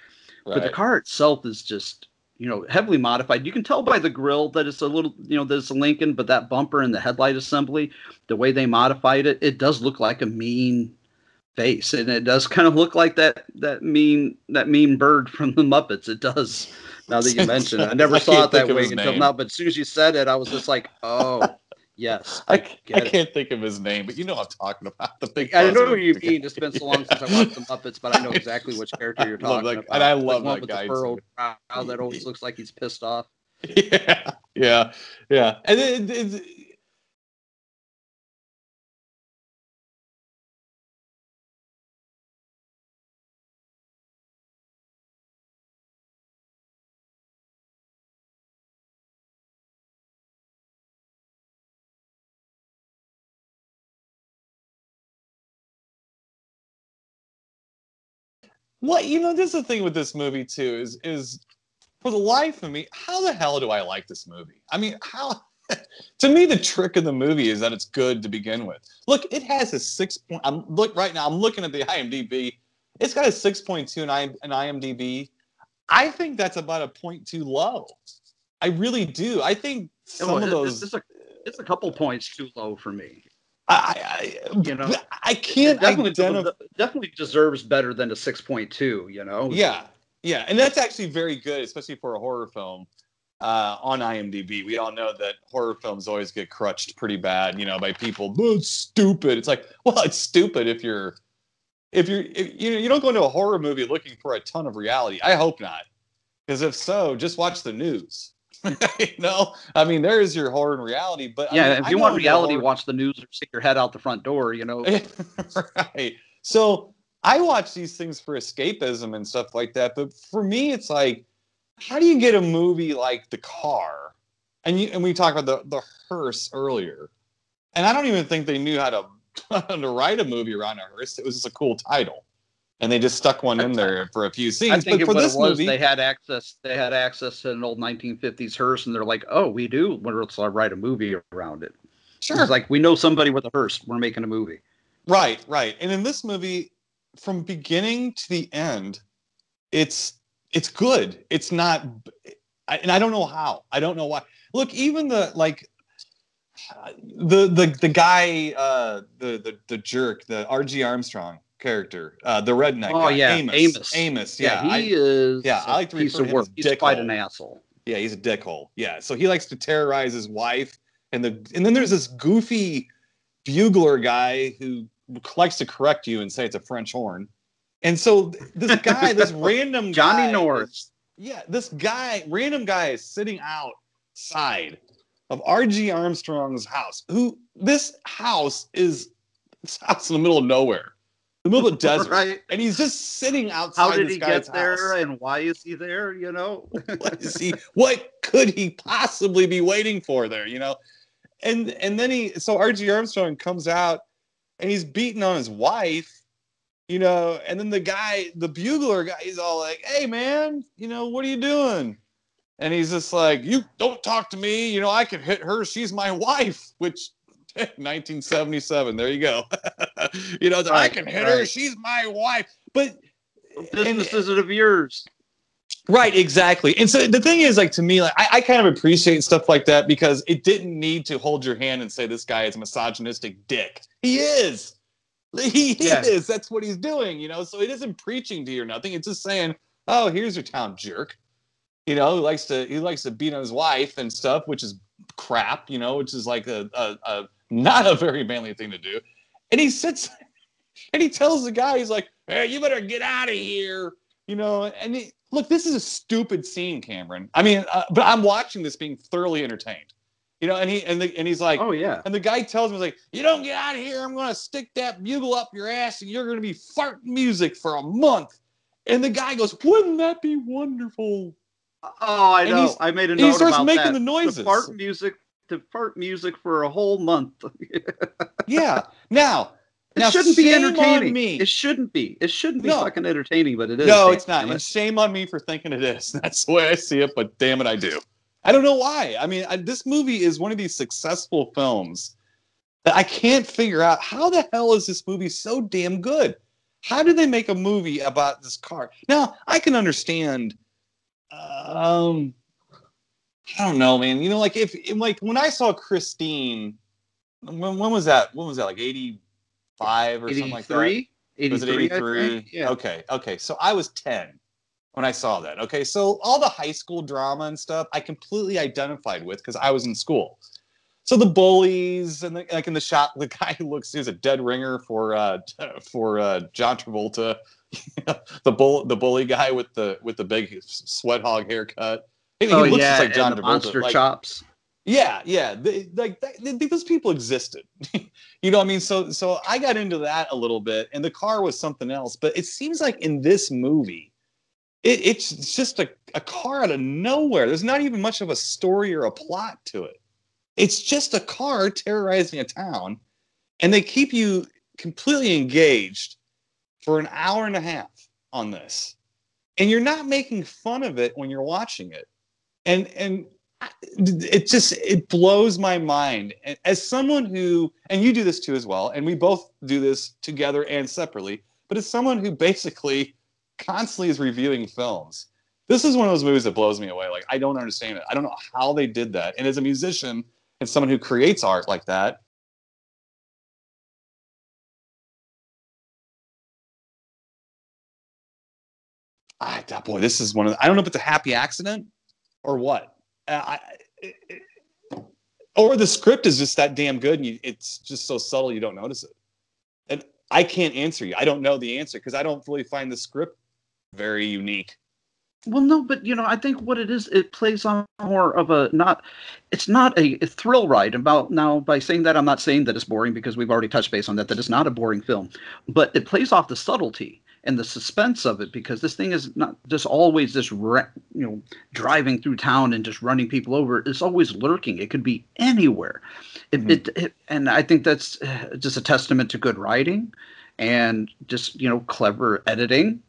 F: But the car itself is just you know, heavily modified. You can tell by the grill that it's a little, you know, that it's a Lincoln, but that bumper and the headlight assembly, the way they modified it, it does look like a mean face, and it does kind of look like that that mean that mean bird from the Muppets. It does. Now that you mention it, I never saw it that way until
G: name.
F: now. But as soon as you said it, I was just like, oh, yes.
G: I,
F: get
G: I can't think of his name, but you know I'm talking about. The big
F: I know who you mean. It's been so long since I watched the Muppets, but I know exactly which character you're talking
G: that-
F: about.
G: and I
F: The
G: love that
F: with
G: guy,
F: the furrowed brow that always looks like he's pissed off.
G: yeah, yeah, yeah. And it, it, what you know, this is the thing with this movie too is is for the life of me, how the hell do I like this movie? I mean, how to me the trick of the movie is that it's good to begin with. Look, it has a six point. I'm look right now. I'm looking at the IMDb. It's got a six point two in, IMDb. I think that's about a point too low. I really do. I think some
F: Oh,
G: of those.
F: It's, a, it's a couple points too low for me.
G: I, I,
F: You know,
G: I can't
F: definitely,
G: identify.
F: definitely deserves better than a 6.2, you know?
G: Yeah, yeah, and that's actually very good, especially for a horror film uh, on IMDb. We all know that horror films always get crutched pretty bad, you know, by people. Oh, it's stupid. It's like, well, it's stupid if you're, if you're, if, you know, you don't go into a horror movie looking for a ton of reality. I hope not, because if so, just watch the news. you know, I mean, there is your horror and reality, but I
F: Yeah,
G: mean,
F: if you want reality, watch the news or stick your head out the front door, you know?
G: right. So I watch these things for escapism and stuff like that. But for me, it's like, how do you get a movie like The Car? And you and we talked about the the hearse earlier, and I don't even think they knew how to how to write a movie around a hearse. It was just a cool title, and they just stuck one in there for a few scenes.
F: I think
G: but for this
F: it was,
G: movie,
F: they had access. They had access to an old 1950s hearse, and they're like, "Oh, we do. Let's uh, write a movie around it."
G: sure,
F: It's like we know somebody with a hearse. We're making a movie.
G: Right, right. And in this movie, from beginning to the end, it's it's good. It's not, I, and I don't know how. I don't know why. Look, even the like the the the guy, uh, the the the jerk, the R.G. Armstrong character, uh, the redneck.
F: Oh
G: guy,
F: yeah,
G: Amos.
F: Amos.
G: Amos.
F: Yeah,
G: Yeah,
F: he
G: I-
F: is.
G: yeah, I like to
F: a piece
G: refer
F: of
G: to him
F: work.
G: as
F: He's quite an asshole.
G: Yeah, he's a dickhole. Yeah, so he likes to terrorize his wife, and the and then there's this goofy bugler guy who likes to correct you and say it's a French horn. And so this guy, this random
F: Johnny
G: guy is- yeah, this guy, random guy, is sitting outside of R.G. Armstrong's house. Who this house is? This house in the middle of nowhere, the middle of the desert,
F: Right.
G: and he's just sitting outside.
F: How did he get there,
G: house
F: and why is he there? You know.
G: what is he what could he possibly be waiting for there you know and and then he so rg armstrong comes out and he's beating on his wife you know and then the guy the bugler guy he's all like hey man you know what are you doing and he's just like you don't talk to me you know i can hit her she's my wife which 1977 there you go you know i can hit her she's my wife but
F: Business isn't of yours.
G: Right, exactly. And so the thing is, like to me, like I, I kind of appreciate stuff like that because it didn't need to hold your hand and say this guy is a misogynistic dick. He is. He
F: Yeah.
G: is. That's what he's doing, you know. So it isn't preaching to you or nothing. It's just saying, "Oh, here's your town jerk." You know, he likes to he likes to beat on his wife and stuff, which is crap. You know, which is like a, a, a not a very manly thing to do. And he sits and he tells the guy, he's like, "Hey, you better get out of here." You know, and he, look, this is a stupid scene, Cameron. I mean, uh, but I'm watching this being thoroughly entertained. You know, and he and the, and he's like,
F: Oh yeah.
G: and the guy tells him, he's like, "You don't get out of here, I'm gonna stick that bugle up your ass, and you're gonna be farting music for a month." And the guy goes, "Wouldn't that be wonderful?"
F: Oh, I know. I made a note
G: he starts
F: about
G: making
F: that.
G: the noises.
F: The fart music. The fart music for a whole month.
G: Yeah. Now,
F: It
G: now
F: shouldn't be entertaining.
G: me.
F: It shouldn't be. It shouldn't be
G: No.
F: fucking entertaining, but it is.
G: No, it's not.
F: it.
G: And shame on me for thinking it is. That's the way I see it, but damn it, I do. I don't know why. I mean, I, this movie is one of these successful films that I can't figure out how the hell is this movie so damn good? How did they make a movie about this car? Now, I can understand um, I don't know, man. You know, like if like when I saw Christine, when, when was that? When was that? Like eighty five or something like that.
F: 83?
G: Was it
F: 83, I
G: 83?
F: think. Yeah.
G: Okay, okay. So I was 10 when I saw that. Okay, so all the high school drama and stuff I completely identified with because I was in school. So the bullies and the, like in the shot, the guy who looks who's a dead ringer for uh for uh John Travolta, the bull the bully guy with the with the big sweat hog haircut. He
F: oh
G: looks
F: yeah,
G: like John
F: and the monster
G: like-
F: chops.
G: yeah, yeah. They, like that, they- those people existed. you know what I mean? So so I got into that a little bit, and the car was something else. But it seems like in this movie, it, it's just a, a car out of nowhere. There's not even much of a story or a plot to it. It's just a car terrorizing a town, and they keep you completely engaged for an hour and a half on this. And you're not making fun of it when you're watching it. And and it just it blows my mind. As someone who and you do this too as well and we both do this together and separately but as someone who basically constantly is reviewing films this is one of those movies that blows me away. Like i don't understand it. I don't know how they did that. And as a musician and someone who creates art like that ah, boy this is one of the, i don't know if it's a happy accident or what uh, I, it- or the script is just that damn good and you, it's just so subtle you don't notice it and i can't answer you i don't know the answer because i don't really find the script very unique
F: Well, no, but you know, I think what it is, it plays on more of a not. It's not a, a thrill ride. About now, by saying that, I'm not saying that it's boring because we've already touched base on that. That it's not a boring film, but it plays off the subtlety and the suspense of it because this thing is not just always this, ra- you know, driving through town and just running people over. It's always lurking. It could be anywhere. It, it, it and I think that's uh, just a testament to good writing and just you know clever editing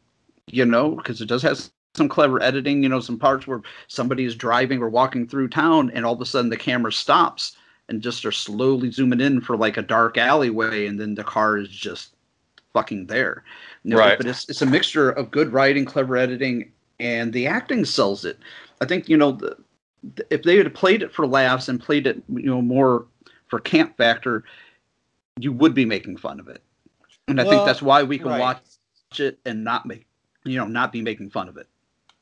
F: you know, because it does have some clever editing, you know, some parts where somebody is driving or walking through town and all of a sudden the camera stops and just are slowly zooming in for like a dark alleyway and then the car is just fucking there. You know,
G: Right.
F: But it's, it's a mixture of good writing, clever editing, and the acting sells it. I think, you know, the, the- if they had played it for laughs and played it, you know, more for camp factor, you would be making fun of it. And I
G: Well,
F: think that's why we can
G: right.
F: watch it and not make, you know, not be making fun of it.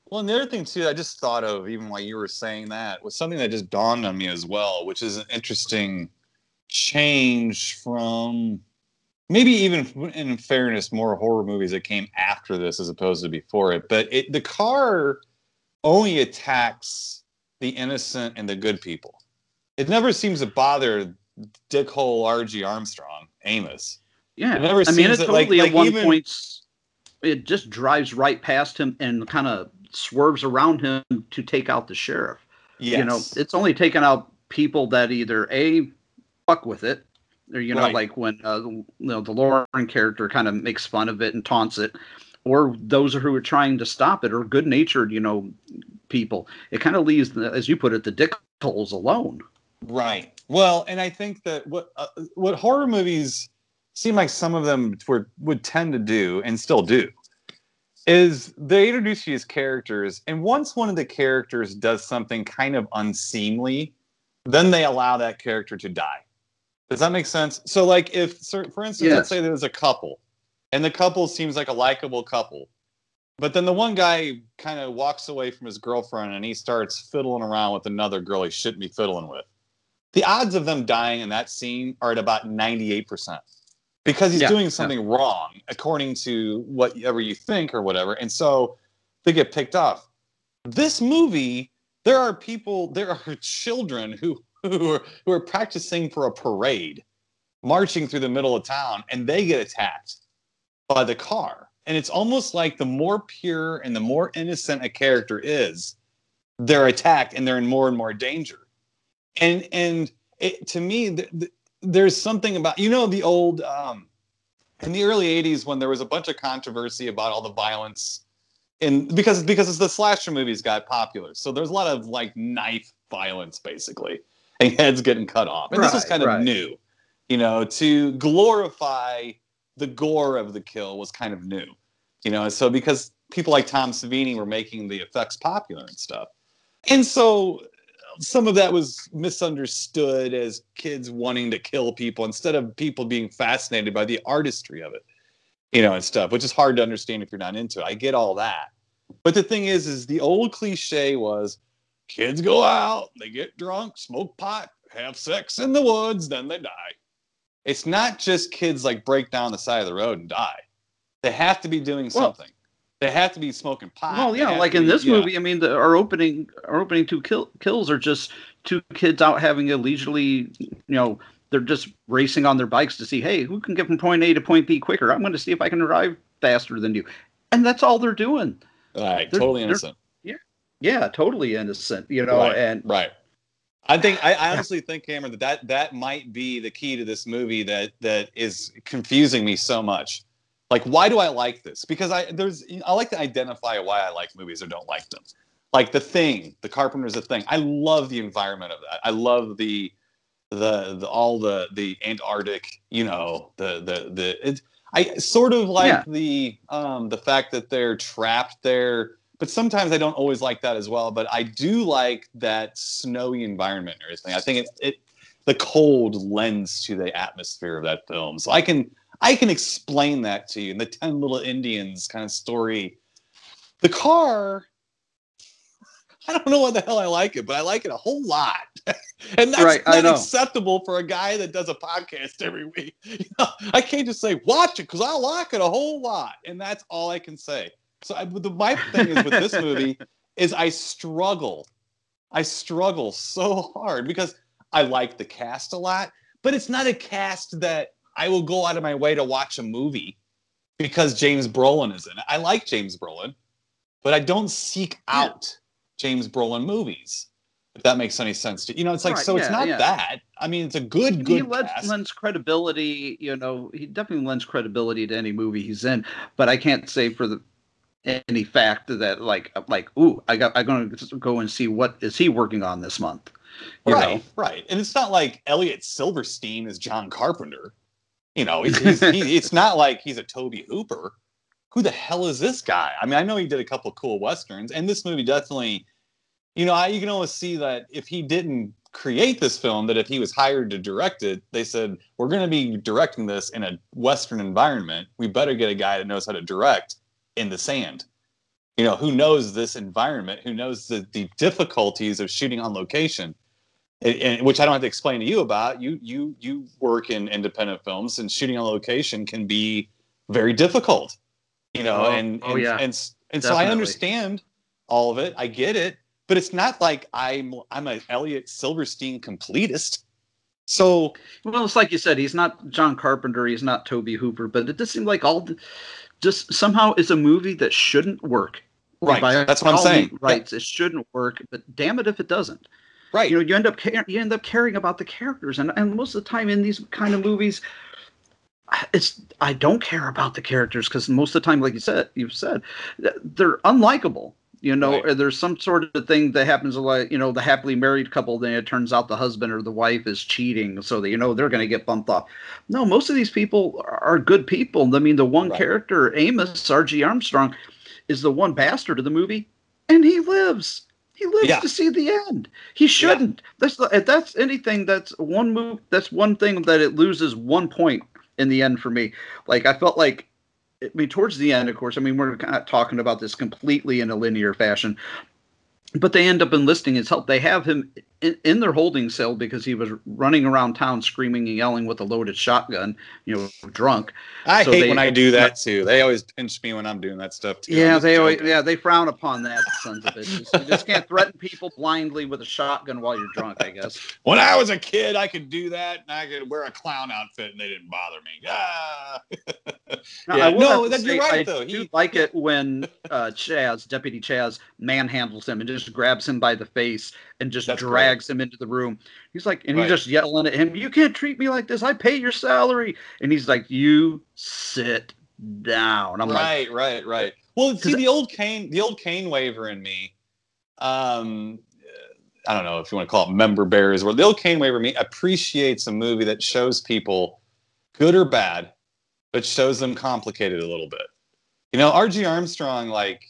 G: Well, and the other thing too, I just thought of even while you were saying that was something that just dawned on me as well, which is an interesting change from maybe even in fairness, more horror movies that came after this as opposed to before it. But it, the car only attacks the innocent and the good people. It never seems to bother Dickhole R.G. Armstrong, Amos.
F: Yeah,
G: It never
F: I mean, it
G: that,
F: totally
G: like
F: at one
G: even-
F: point it just drives right past him and kind of swerves around him to take out the sheriff. You know, it's only taken out people that either a fuck with it, or you know,
G: Right.
F: like when uh, you know the Lauren character kind of makes fun of it and taunts it, or those who are trying to stop it, or good-natured, you know, people. It kind of leaves, as you put it, the dick holes alone.
G: Right. Well, and I think that what uh, what horror movies seem like some of them were, would tend to do and still do is they introduce you as characters, and once one of the characters does something kind of unseemly, then they allow that character to die. Does that make sense? So, like, if for instance,
F: Yes.
G: let's say there's a couple, and the couple seems like a likable couple, but then the one guy kind of walks away from his girlfriend and he starts fiddling around with another girl he shouldn't be fiddling with the odds of them dying in that scene are at about 98% because he's
F: Yeah,
G: doing
F: yeah.
G: something wrong according to whatever you think or whatever and so they get picked off this movie there are people there are children who who are, who are practicing for a parade marching through the middle of town and they get attacked by the car. And it's almost like the more pure and the more innocent a character is they're attacked and they're in more and more danger. And and it, to me th- th- there's something about you know the old um in the early 80s when there was a bunch of controversy about all the violence in because because it's the slasher movies got popular. So there's a lot of like knife violence basically. and heads getting cut off and this was
F: Right,
G: kind of
F: right.
G: new you know to glorify the gore of the kill was kind of new you know so because people like Tom Savini were making the effects popular and stuff. And so some of that was misunderstood as kids wanting to kill people instead of people being fascinated by the artistry of it, you know, and stuff, which is hard to understand if you're not into it. I get all that. But the thing is, is the old cliche was kids go out, they get drunk, smoke pot, have sex in the woods, then they die. It's not just kids like break down the side of the road and die. They have to be doing
F: Well-
G: something. they have to be smoking pot.
F: Well, yeah, like in
G: be-
F: this
G: yeah.
F: movie, I mean, the, our opening, our opening two kill, kills are just two kids out having a leisurely, you know, they're just racing on their bikes to see, hey, who can get from point A to point B quicker? I'm going to see if I can arrive faster than you, and that's all they're doing.
G: Right,
F: They're-
G: totally innocent.
F: Yeah, totally innocent, you know,
G: right,
F: and
G: right. I think I, I honestly think Cameron that, that that might be the key to this movie that that is confusing me so much. Like, why do I like this? Because I there's I like to identify why I like movies or don't like them. Like the thing, the Carpenter's a thing. I love the environment of that. I love the the, the all the the Antarctic, you know, the the the it, I sort of like
F: Yeah.
G: the um the fact that they're trapped there, but sometimes I don't always like that as well. But I do like that snowy environment or everything. I think it, it the cold lends to the atmosphere of that film. So I can I can explain that to you. And the Ten Little Indians kind of story. The car, I don't know what the hell I like it, but I like it a whole lot. and that's
F: Right,
G: not acceptable for a guy that does a podcast every week. You know, I can't just say watch it because I like it a whole lot, and that's all I can say. So I, the, my thing is with this movie is I struggle, I struggle so hard because I like the cast a lot, but it's not a cast that I will go out of my way to watch a movie because James Brolin is in it. I like James Brolin, but I don't seek out James Brolin movies. If that makes any sense to you, know, it's like
F: Right,
G: so. It's not
F: yeah.
G: that. I mean, it's a good,
F: he
G: good
F: lends, lends credibility. You know, he definitely lends credibility to any movie he's in. But I can't say for the any fact that like uh, like ooh, I got I'm going to go and see what is he working on this month. You
G: right,
F: know,
G: right. And it's not like Elliot Silverstein is John Carpenter. You know, he's, he's, he, it's not like he's a Tobe Hooper. Who the hell is this guy? I mean, I know he did a couple cool westerns, and this movie definitely, you know, I, you can always see that if he didn't create this film, that if he was hired to direct it, they said we're going to be directing this in a western environment. We better get a guy that knows how to direct in the sand. You know, who knows this environment? Who knows the the difficulties of shooting on location? and, and- which I don't have to explain to you about. You you you work in independent films, and shooting on location can be very difficult. You know,
F: Oh,
G: and
F: oh,
G: and,
F: yeah.
G: and s- and so I understand all of it. I get it, but it's not like I'm I'm a Elliot Silverstein completist. So
F: well, it's like you said, he's not John Carpenter, he's not Tobe Hooper, but it does seem like all the, just somehow is a movie that shouldn't work.
G: Right,
F: By
G: that's what I'm saying.
F: Right, it shouldn't work, but damn it if it doesn't.
G: right,
F: you know you end up car- you end up caring about the characters and, and most of the time in these kind of movies it's i don't care about the characters because most of the time like you said you've said they're unlikable you know
G: Right.
F: there's some sort of thing that happens like you know the happily married couple then it turns out the husband or the wife is cheating so that you know they're going to get bumped off. No most of these people are good people. I mean the one
G: Right.
F: character amos rg armstrong is the one bastard of the movie and he lives. He lives
G: Yeah.
F: to see the end. He shouldn't. That's if that's anything that's one move that's one thing that it loses one point in the end for me. Like i felt like i mean towards the end of course i mean we're not talking about this completely in a linear fashion but they end up enlisting his help. They have him in, in their holding cell because he was running around town screaming and yelling with a loaded shotgun you know drunk
G: I
F: So
G: hate
F: they-
G: when I do that too. They always pinch me when I'm doing that stuff too.
F: Yeah, they always, yeah they frown upon that sons of bitches. You just can't threaten people blindly with a shotgun while you're drunk. I guess.
G: When I was a kid, I could do that, and I could wear a clown outfit, and they didn't bother me. Ah.
F: Now,
G: Yeah, no, that- you're right,
F: I
G: though. He-
F: like it when uh, Chaz, Deputy Chaz, manhandles him and just grabs him by the face and just
G: That's
F: drags him into the room. He's like, and
G: Right.
F: he's just yelling at him, "You can't treat me like this. I pay your salary." And he's like, "You sit down." I'm like,
G: right, right, right. Well, see, the old Kane, the old Kane waiver in me. Um, I don't know if you want to call it member berries, or the old Kane waiver in me appreciates a movie that shows people, good or bad, but shows them complicated a little bit. You know, RG Armstrong, like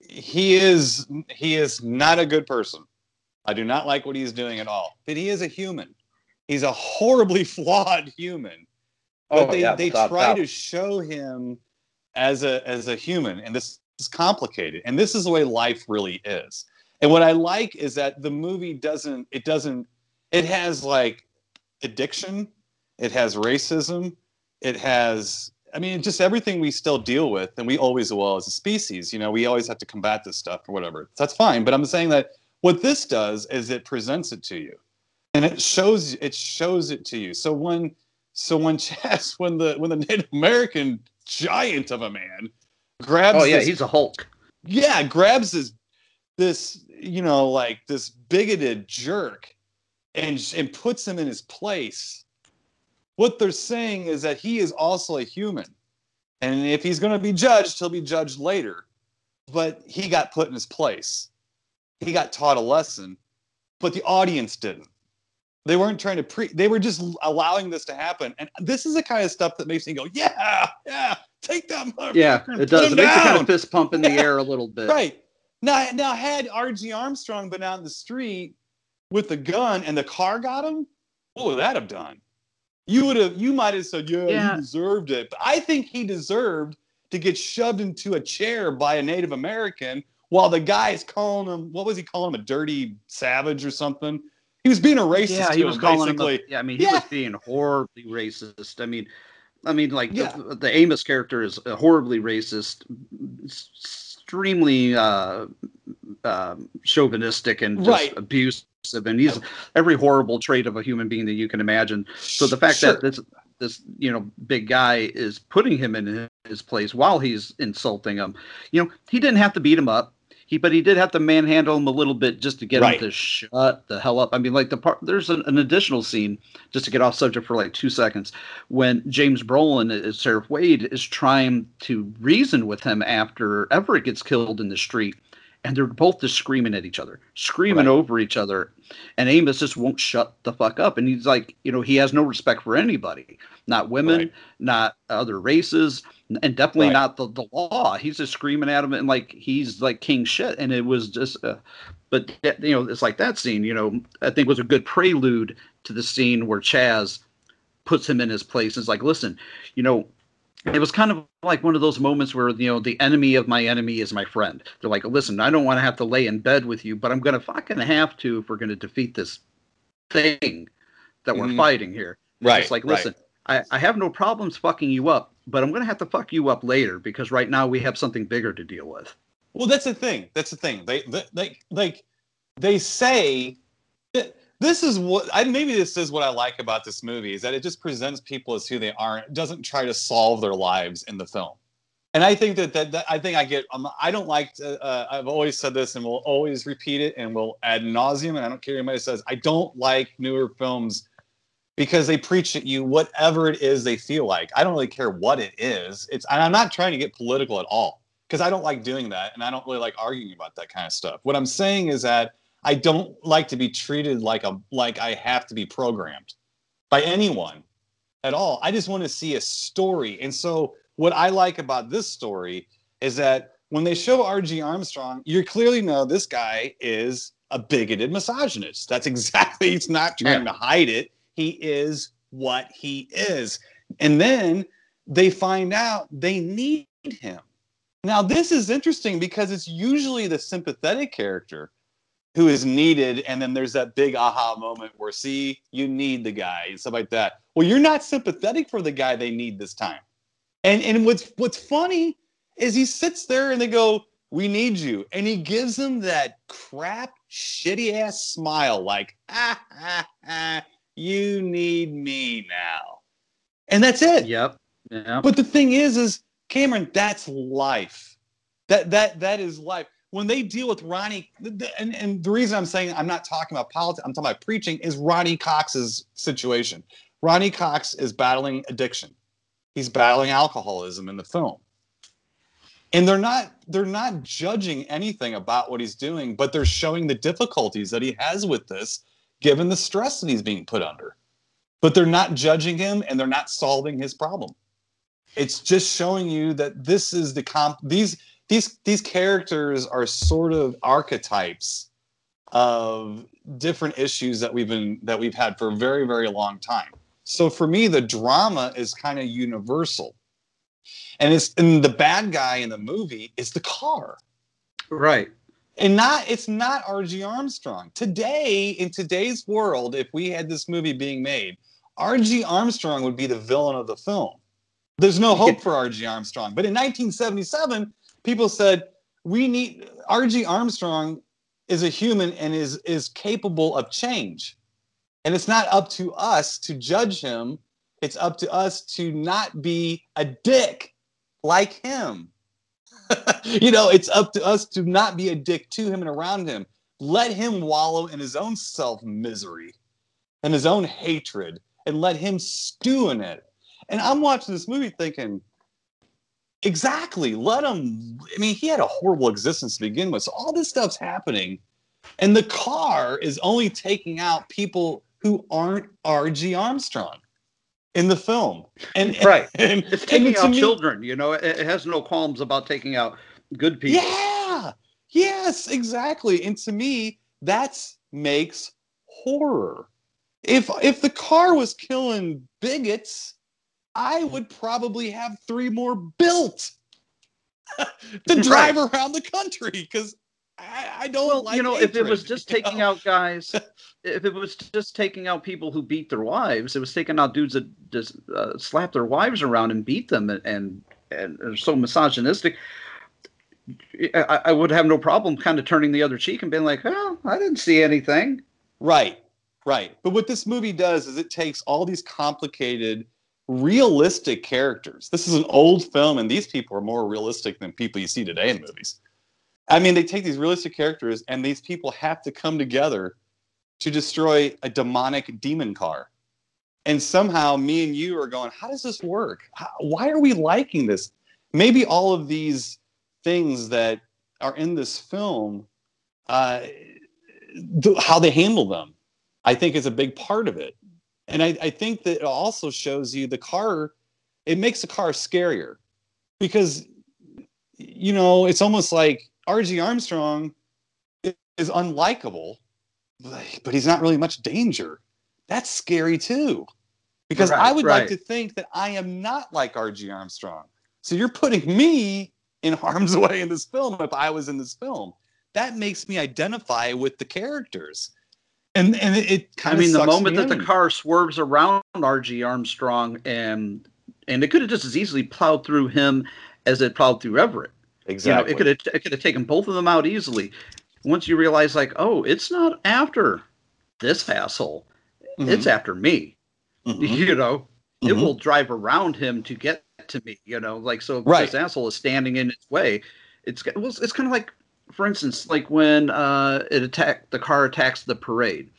G: he is he is not a good person. I do not like what he's doing at all. But he is a human. He's a horribly flawed human. But
F: Oh,
G: they,
F: yeah,
G: they
F: without
G: try
F: doubt.
G: to show him as a as a human, and this is complicated. And this is the way life really is. And what I like is that the movie doesn't it doesn't it has like addiction, it has racism, it has I mean just everything we still deal with and we always will as a species. You know, we always have to combat this stuff or whatever. That's fine. But I'm saying that what this does is it presents it to you. And it shows it shows it to you. So when so when Chaz, when the when the Native American giant of a man grabs
F: Oh yeah,
G: this
F: he's a Hulk.
G: yeah, grabs this this you know like this bigoted jerk and and puts him in his place. What they're saying is that he is also a human, and if he's going to be judged, he'll be judged later. But he got put in his place. He got taught a lesson, but the audience didn't. They weren't trying to pre. They were just allowing this to happen, and this is the kind of stuff that makes me go, "Yeah, yeah, take that."
F: Yeah, it does.
G: him
F: It makes you kind of fist pump in the
G: Yeah.
F: air a little bit.
G: Right. Now, now had R.G. Armstrong been out in the street with the gun and the car got him, what would that have done? You would have, you might have said, yeah,
F: Yeah.
G: he deserved it. But I think he deserved to get shoved into a chair by a Native American while the guy is calling him, what was he calling him, a dirty savage or something? He was being a racist.
F: Yeah, he was
G: him,
F: calling him.
G: basically.
F: A, yeah, I mean, he
G: Yeah.
F: was being horribly racist. I mean, I mean, like
G: Yeah.
F: the, the Amos character is uh, horribly racist, extremely uh, um chauvinistic and just
G: Right.
F: abusive, and he's every horrible trait of a human being that you can imagine. So the fact
G: Sure.
F: that this this you know big guy is putting him in his place while he's insulting him, you know, he didn't have to beat him up. He, but he did have to manhandle him a little bit just to get
G: Right.
F: him to shut the hell up. I mean, like the part there's an, an additional scene just to get off subject for like two seconds when James Brolin uh, as Sheriff Wade is trying to reason with him after Everett gets killed in the street, and they're both just screaming at each other, screaming
G: Right.
F: over each other, and Amos just won't shut the fuck up, and he's like, you know, he has no respect for anybody, not women,
G: Right.
F: not other races, and definitely
G: Right.
F: not the, the law. He's just screaming at him and like he's like king shit, and it was just. Uh, but that- you know, it's like that scene. You know, I think was a good prelude to the scene where Chaz puts him in his place. and It's like, listen, you know, it was kind of like one of those moments where you know the enemy of my enemy is my friend. They're like, listen, I don't want to have to lay in bed with you, but I'm gonna fucking have to if we're gonna defeat this thing that we're
G: Mhm.
F: fighting here. It's
G: Right,
F: just like,
G: right.
F: listen, I, I have no problems fucking you up, but I'm gonna have to fuck you up later because right now we have something bigger to deal with.
G: Well, that's the thing. That's the thing. They, they, they like, they say that this is what I maybe this is what I like about this movie is that it just presents people as who they aren't. Doesn't try to solve their lives in the film. And I think that that, that I think I get. Um, I don't like. To, uh, I've always said this, and we'll always repeat it, and we'll ad nauseum. And I don't care anybody says. I don't like newer films because they preach at you whatever it is they feel like. I don't really care what it is. It's and I'm not trying to get political at all because I don't like doing that and I don't really like arguing about that kind of stuff. What I'm saying is that I don't like to be treated like a like I have to be programmed by anyone at all. I just want to see a story. And so what I like about this story is that when they show RG Armstrong, you clearly know this guy is a bigoted misogynist. That's exactly he's not trying to hide it. He is what he is. And then they find out they need him. Now, this is interesting because it's usually the sympathetic character who is needed, and then there's that big aha moment where, see, you need the guy and stuff like that. Well, you're not sympathetic for the guy they need this time. And and what's what's funny is he sits there and they go, "We need you," and he gives them that crap, shitty ass smile, like, "Ah, ah, ah, you need me now," and that's it.
F: Yep. Yeah.
G: But the thing is, is Cameron, that's life. That that that is life. When they deal with Ronny, and, and the reason I'm saying I'm not talking about politics, I'm talking about preaching, is Ronny Cox's situation. Ronny Cox is battling addiction. He's battling alcoholism in the film. And they're not they're not judging anything about what he's doing, but they're showing the difficulties that he has with this, given the stress that he's being put under. But they're not judging him and they're not solving his problem. it's just showing you that this is the comp these these these characters are sort of archetypes of different issues that we've been that we've had for a very very long time so for me the drama is kind of universal and it's and the bad guy in the movie is the car
F: Right.
G: and not it's not RG Armstrong. Today, in today's world, if we had this movie being made, RG Armstrong would be the villain of the film. There's no hope for RG Armstrong. But in 1977, people said we need RG Armstrong is a human and is is capable of change. And it's not up to us to judge him. It's up to us to not be a dick like him. you know, it's up to us to not be a dick to him and around him. Let him wallow in his own self misery and his own hatred and let him stew in it. And I'm watching this movie thinking, exactly, let him. I mean, he had a horrible existence to begin with. So all this stuff's happening. And the car is only taking out people who aren't R.G. Armstrong in the film. And
F: Right.
G: and,
F: It's taking
G: to
F: out
G: me-
F: children. You know, it, it has no qualms about taking out good people.
G: Yeah. Yes, exactly. And to me, that makes horror. If if the car was killing bigots, I would probably have three more built to drive around the country because I, I don't
F: Well,
G: like
F: you know, if it was just taking
G: know?
F: out guys, if it was just taking out people who beat their wives, it was taking out dudes that just uh, slap their wives around and beat them and and, and are so misogynistic. I, I would have no problem kind of turning the other cheek and being like, "Oh, I didn't see anything."
G: Right, right. But what this movie does is it takes all these complicated, realistic characters. This is an old film, and these people are more realistic than people you see today in movies. I mean, they take these realistic characters, and these people have to come together to destroy a demonic demon car. And somehow, me and you are going, how does this work? How, why are we liking this? Maybe all of these things that are in this film uh, the, how they handle them, I think is a big part of it. And I, I think that it also shows you the car, it makes the car scarier because, you know, it's almost like RG Armstrong is unlikable, but he's not really much danger. That's scary too. Because I would
F: right.
G: like to think that I am not like RG Armstrong. So you're putting me in harm's way in this film if I was in this film that makes me identify with the characters. And and it, it
F: I
G: kind of
F: mean, the moment
G: me
F: that the car swerves around R.G. Armstrong and and it could have just as easily plowed through him as it plowed through Everett.
G: exactly
F: You know, it could have it could have taken both of them out easily. Once you realize, like, oh, it's not after this asshole, it's after me.
G: Mhm.
F: You know, it
G: Mhm.
F: will drive around him to get to me. You know, like so if
G: Right.
F: this asshole is standing in its way. It's well, it's kind of like, for instance, like when uh, it attack the car attacks the parade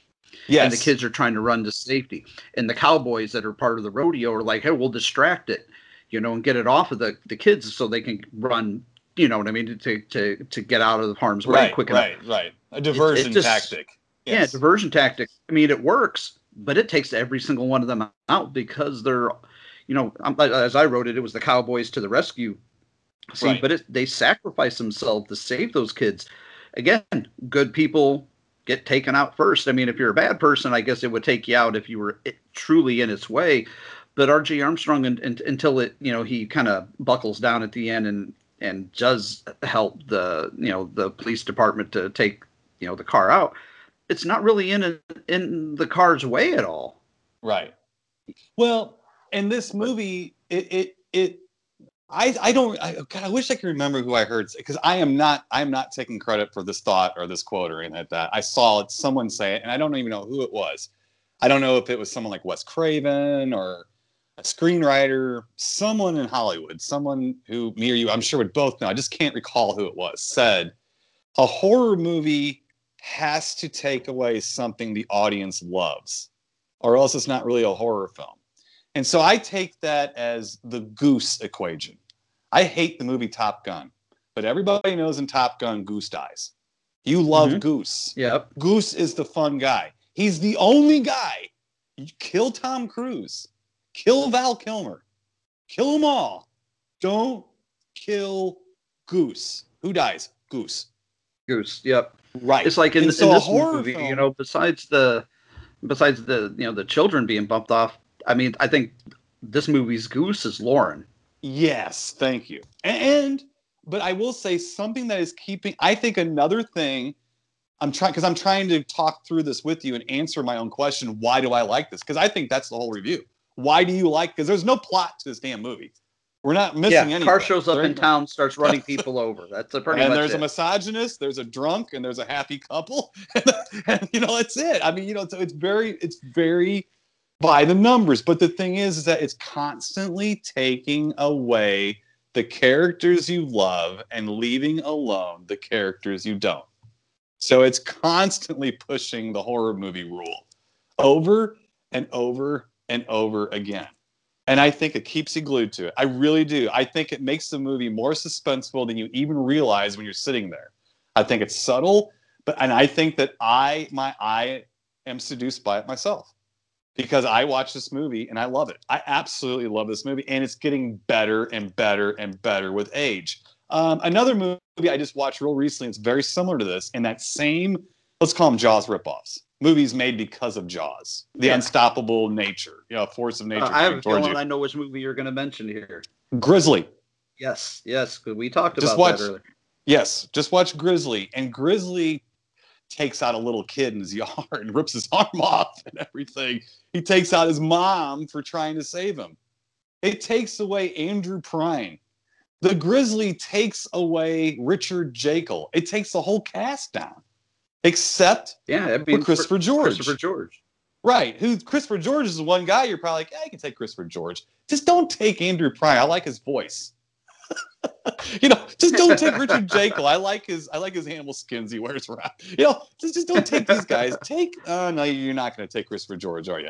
G: yes
F: and the kids are trying to run to safety. And the cowboys that are part of the rodeo are like, hey, we'll distract it, you know, and get it off of the, the kids so they can run, you know what I mean, to to to get out of the harm's way
G: right
F: quick enough.
G: right right a diversion
F: just-
G: tactic
F: Yeah, diversion tactic. I mean, it works, but it takes every single one of them out because they're, you know, as I wrote it, it was the cowboys to the rescue. See,
G: Right.
F: but it, they sacrifice themselves to save those kids. Again, good people get taken out first. I mean, if you're a bad person, I guess it would take you out if you were it, truly in its way. But R.G. Armstrong, and, un- until it, you know, he kind of buckles down at the end and and does help the, you know, the police department to take, you know, the car out. It's not really in in the car's way at all.
G: Right. Well, in this movie, it it it I I don't I, God, I wish I could remember who I heard because I am not I'm not taking credit for this thought or this quote or anything like that. I saw it someone say it and I don't even know who it was. I don't know if it was someone like Wes Craven or a screenwriter, someone in Hollywood, someone who me or you I'm sure would both know. I just can't recall who it was. Said a horror movie has to take away something the audience loves or else it's not really a horror film. And so I take that as the goose equation. I hate the movie Top Gun, but everybody knows in Top Gun, Goose dies. You love
F: Mhm.
G: Goose.
F: Yep.
G: Goose is the fun guy. He's the only guy. You kill Tom Cruise, kill Val Kilmer, kill them all. don't kill Goose. Who dies? Goose.
F: Goose. Yep.
G: Right.
F: It's like in, in
G: so
F: this
G: horror
F: movie,
G: film-
F: you know, besides the besides the you know the children being bumped off. I mean, I think this movie's Goose is Lauren.
G: Yes, thank you. And but I will say something that is keeping I think another thing I'm trying because I'm trying to talk through this with you and answer my own question, why do I like this? Because I think that's the whole review. Why do you like because there's no plot to this damn movie. We're not missing
F: Yeah,
G: anything.
F: car shows up
G: There
F: in
G: ain't-
F: town, starts running people over. That's a pretty
G: and there's a misogynist, there's a drunk, and there's a happy couple, and, you know that's it. I mean, you know, so it's very, it's very by the numbers. But the thing is, is that it's constantly taking away the characters you love and leaving alone the characters you don't. So it's constantly pushing the horror movie rule over and over and over again. And I think it keeps you glued to it. I really do. I think it makes the movie more suspenseful than you even realize when you're sitting there. I think it's subtle, but and I think that I my I am seduced by it myself because I watch this movie and I love it. I absolutely love this movie, and it's getting better and better and better with age. Um, another movie I just watched real recently. It's very similar to this and that same. Let's call them Jaws ripoffs. Movies made because of Jaws, the
F: Yeah.
G: unstoppable nature, you know, force of nature.
F: Uh, I have a feeling
G: you.
F: I know which movie you're going to mention here.
G: Grizzly.
F: Yes, yes, we talked
G: Just
F: about
G: watch.
F: that earlier.
G: Yes, just watch Grizzly, and Grizzly takes out a little kid in his yard and rips his arm off and everything. He takes out his mom for trying to save him. It takes away Andrew Prine. The Grizzly takes away Richard Jaeckel. It takes the whole cast down, except
F: Yeah,
G: for
F: mean,
G: Christopher George.
F: Christopher George.
G: Right. Who Christopher George is the one guy you're probably like, yeah, I can take Christopher George. Just don't take Andrew Prine. I like his voice. You know, just don't take Richard Jaeckel. I like his I like his animal skins he wears around. You know, just, just don't take these guys. Take oh no, you're not gonna take Christopher George, are you?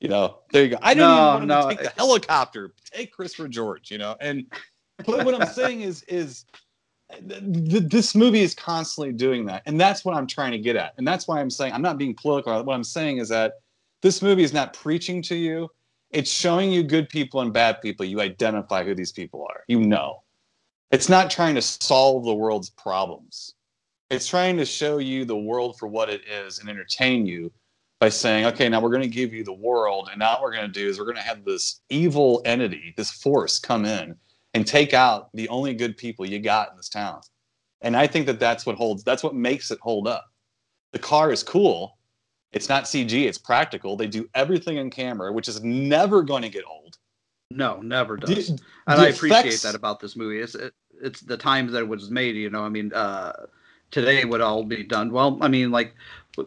G: You know, there you go. I don't
F: No,
G: even want
F: no,
G: to take the helicopter. Take Christopher George, you know. And but what I'm saying is is th- th- this movie is constantly doing that and that's what i'm trying to get at and that's why i'm saying i'm not being political what i'm saying is that this movie is not preaching to you it's showing you good people and bad people you identify who these people are you know it's not trying to solve the world's problems it's trying to show you the world for what it is and entertain you by saying okay now we're going to give you the world and now what we're going to do is we're going to have this evil entity this force come in and take out the only good people you got in this town. And I think that that's what holds, that's what makes it hold up. The car is cool. It's not CG, it's practical. They do everything in camera, which is never going to get old.
F: No, never does.
G: The-
F: and
G: the
F: I appreciate
G: effects-
F: that about this movie. It's it, it's the times that it was made. You know, I mean, uh, today would all be done. Well, I mean, like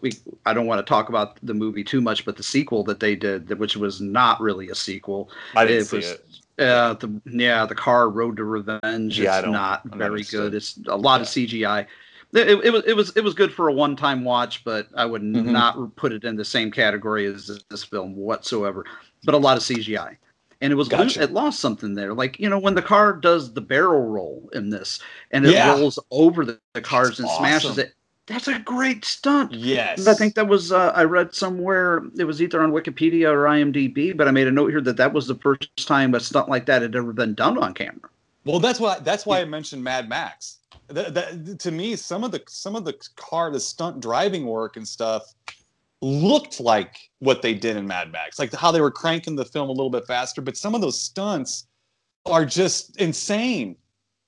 F: we. I don't want to talk about the movie too much, but the sequel that they did, which was not really a sequel.
G: I didn't
F: it
G: see
F: was,
G: it.
F: Uh, the yeah, the car Road to Revenge.
G: Yeah,
F: it's not very good. It's a lot of CGI. It, it, was it was it was good for a one time watch, but I would
G: Mhm.
F: not put it in the same category as this, this film whatsoever. But a lot of CGI, and it was
G: Gotcha.
F: it lost something there. Like you know when the car does the barrel roll in this, and it
G: Yeah.
F: rolls over the, the cars and smashes it. That's a great stunt.
G: Yes.
F: I think that was uh, I read somewhere it was either on Wikipedia or IMDb, but I made a note here that that was the first time a stunt like that had ever been done on camera.
G: Well, that's why that's why I mentioned Mad Max. That, that, to me, some of the some of the car, the stunt driving work and stuff looked like what they did in Mad Max, like how they were cranking the film a little bit faster. But some of those stunts are just insane.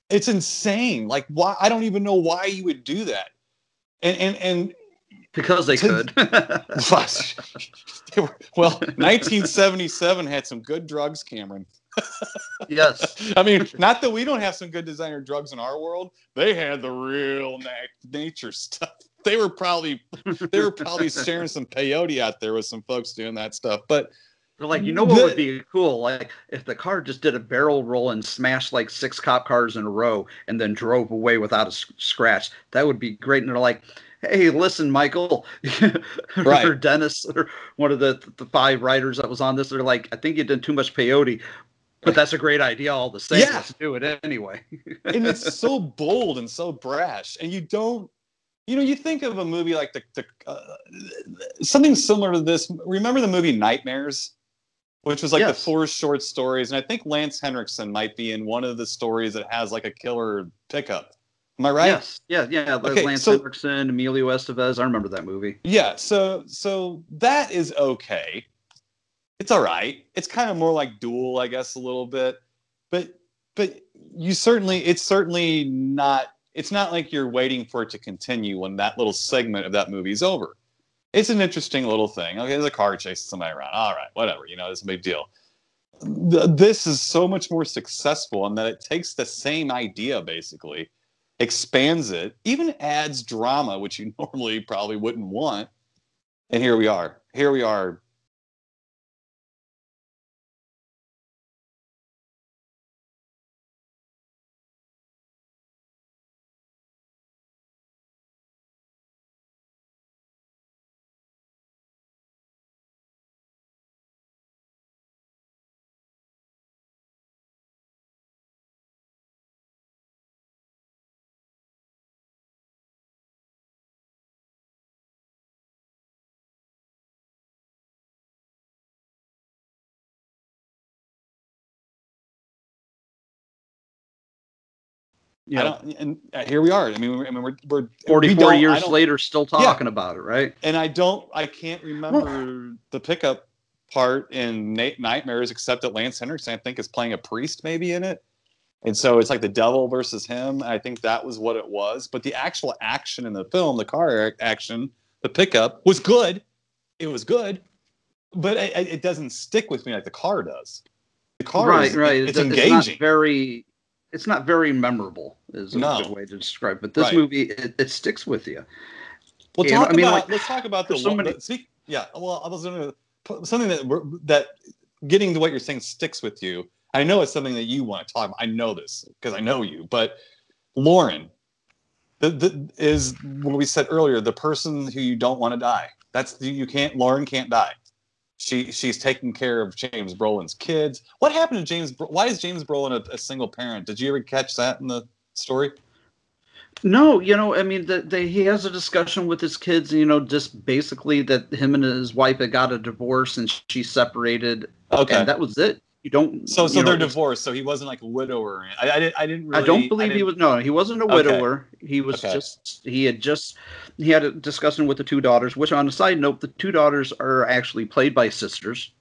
G: It's insane. Like why? I don't even know why you would do that. And and and
F: Because they
G: To-
F: could.
G: they were, well, 1977 had some good drugs, Cameron.
F: Yes.
G: I mean, not that we don't have some good designer drugs in our world. They had the real na- nature stuff. They were probably they were probably sharing some peyote out there with some folks doing that stuff. But
F: They're like, you know what
G: The-
F: would be cool? Like if the car just did a barrel roll and smashed like six cop cars in a row and then drove away without a s- scratch. That would be great. And they're like, hey, listen, Michael,
G: Right.
F: or Dennis, or one of the the five writers that was on this. They're like, I think you did too much peyote, but that's a great idea all the same.
G: Yeah.
F: Let's do it anyway.
G: and it's so bold and so brash, and you don't. You know, you think of a movie like the, the uh, something similar to this. Remember the movie Nightmares which was like the four short stories, and I think Lance Henriksen might be in one of the stories that has like a killer pickup. Am I right?
F: Yes. Yeah. Yeah.
G: Okay,
F: Lance
G: so-
F: Henriksen, Emilio Estevez. I remember that movie.
G: Yeah, so so that is okay. It's all right. It's kind of more like Duel, I guess, a little bit. But but you certainly it's certainly not it's not like you're waiting for it to continue when that little segment of that movie is over. It's an interesting little thing. Okay, there's a car chasing somebody around. All right, whatever, you know, it's a big deal. Th- This is so much more successful in that it takes the same idea basically, expands it, even adds drama, which you normally probably wouldn't want. And here we are. Here we are.
F: You
G: I
F: know,
G: don't, and uh, here we are. I mean, we're, I mean, we're, we're
F: 44
G: don't-
F: years later, still
G: Yeah.
F: talking about it, right?
G: and I don't, I can't remember the pickup part in Na- Nightmares, except that Lance Henriksen, I think, is playing a priest maybe in it, and so it's like the devil versus him. I think that was what it was. But the actual action in the film, the car action, the pickup was good. It was good, but it, it doesn't stick with me like the car does. The car,
F: right,
G: is,
F: right.
G: It's
F: It's, not
G: engaging.
F: very. It's not very memorable. Is a
G: No.
F: good way to describe. it. But this
G: Right.
F: movie, it, it sticks with you.
G: Well, talk
F: I mean,
G: about.
F: like,
G: let's talk about the,
F: there's so many-
G: the- speak. Yeah. Well, I was going to something that that getting to what you're saying sticks with you. I know it's something that you want to talk about. I know this because I know you. But Lauren, the, the, is what we said earlier. The person who you don't want to die. That's you can't. Lauren can't die. She she's taking care of James Brolin's kids. What happened to James? Why is James Brolin a, a single parent? Did you ever catch that in the story?
F: No, you know, I mean, the, the, he has a discussion with his kids, you know, just basically that him and his wife had got a divorce and she separated.
G: Okay.
F: And that was it. You don't.
G: So so
F: you know,
G: they're divorced. So he wasn't like a widower. I, I didn't. I didn't. Really,
F: I don't believe he was. No, he wasn't a
G: Okay.
F: widower. He was
G: Okay.
F: just. He had just. He had a discussion with the two daughters. Which, on a side note, the two daughters are actually played by sisters.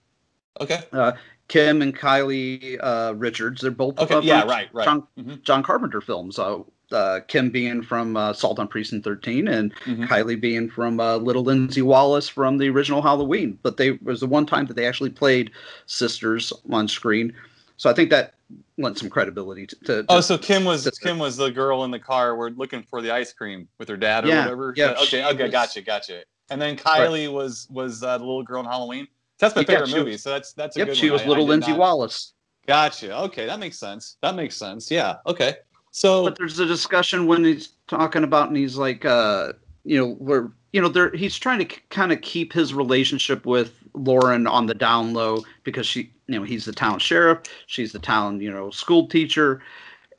G: Okay.
F: Uh, Kim and Kylie uh, Richards. They're both.
G: Okay,
F: uh,
G: yeah, right, right.
F: John,
G: Mhm.
F: John Carpenter films. Uh, uh, Kim being from uh, Assault on Precinct 13, and
G: Mhm.
F: Kylie being from uh, Little Lindsay Wallace from the original Halloween. But they was the one time that they actually played sisters on screen. So I think that lent some credibility to. to,
G: Oh, so Kim was
F: sister.
G: Kim was the girl in the car. We're looking for the ice cream with her dad or
F: Yeah,
G: whatever.
F: yeah,
G: okay, okay,
F: was-
G: gotcha, gotcha. And then Kylie was was uh, the little girl in Halloween. That's my
F: Yeah,
G: favorite movie.
F: was-
G: so that's that's a
F: Yep,
G: good
F: she
G: one.
F: was
G: I- I
F: Little
G: did
F: Lindsay
G: not-
F: Wallace.
G: Gotcha. Okay, that makes sense. That makes sense. Yeah. Okay. So
F: But there's a discussion when he's talking about, and he's like, uh, you know, where you know, there he's trying to kind of keep his relationship with Lauren on the down low because she, you know, he's the town sheriff, she's the town, you know, school teacher,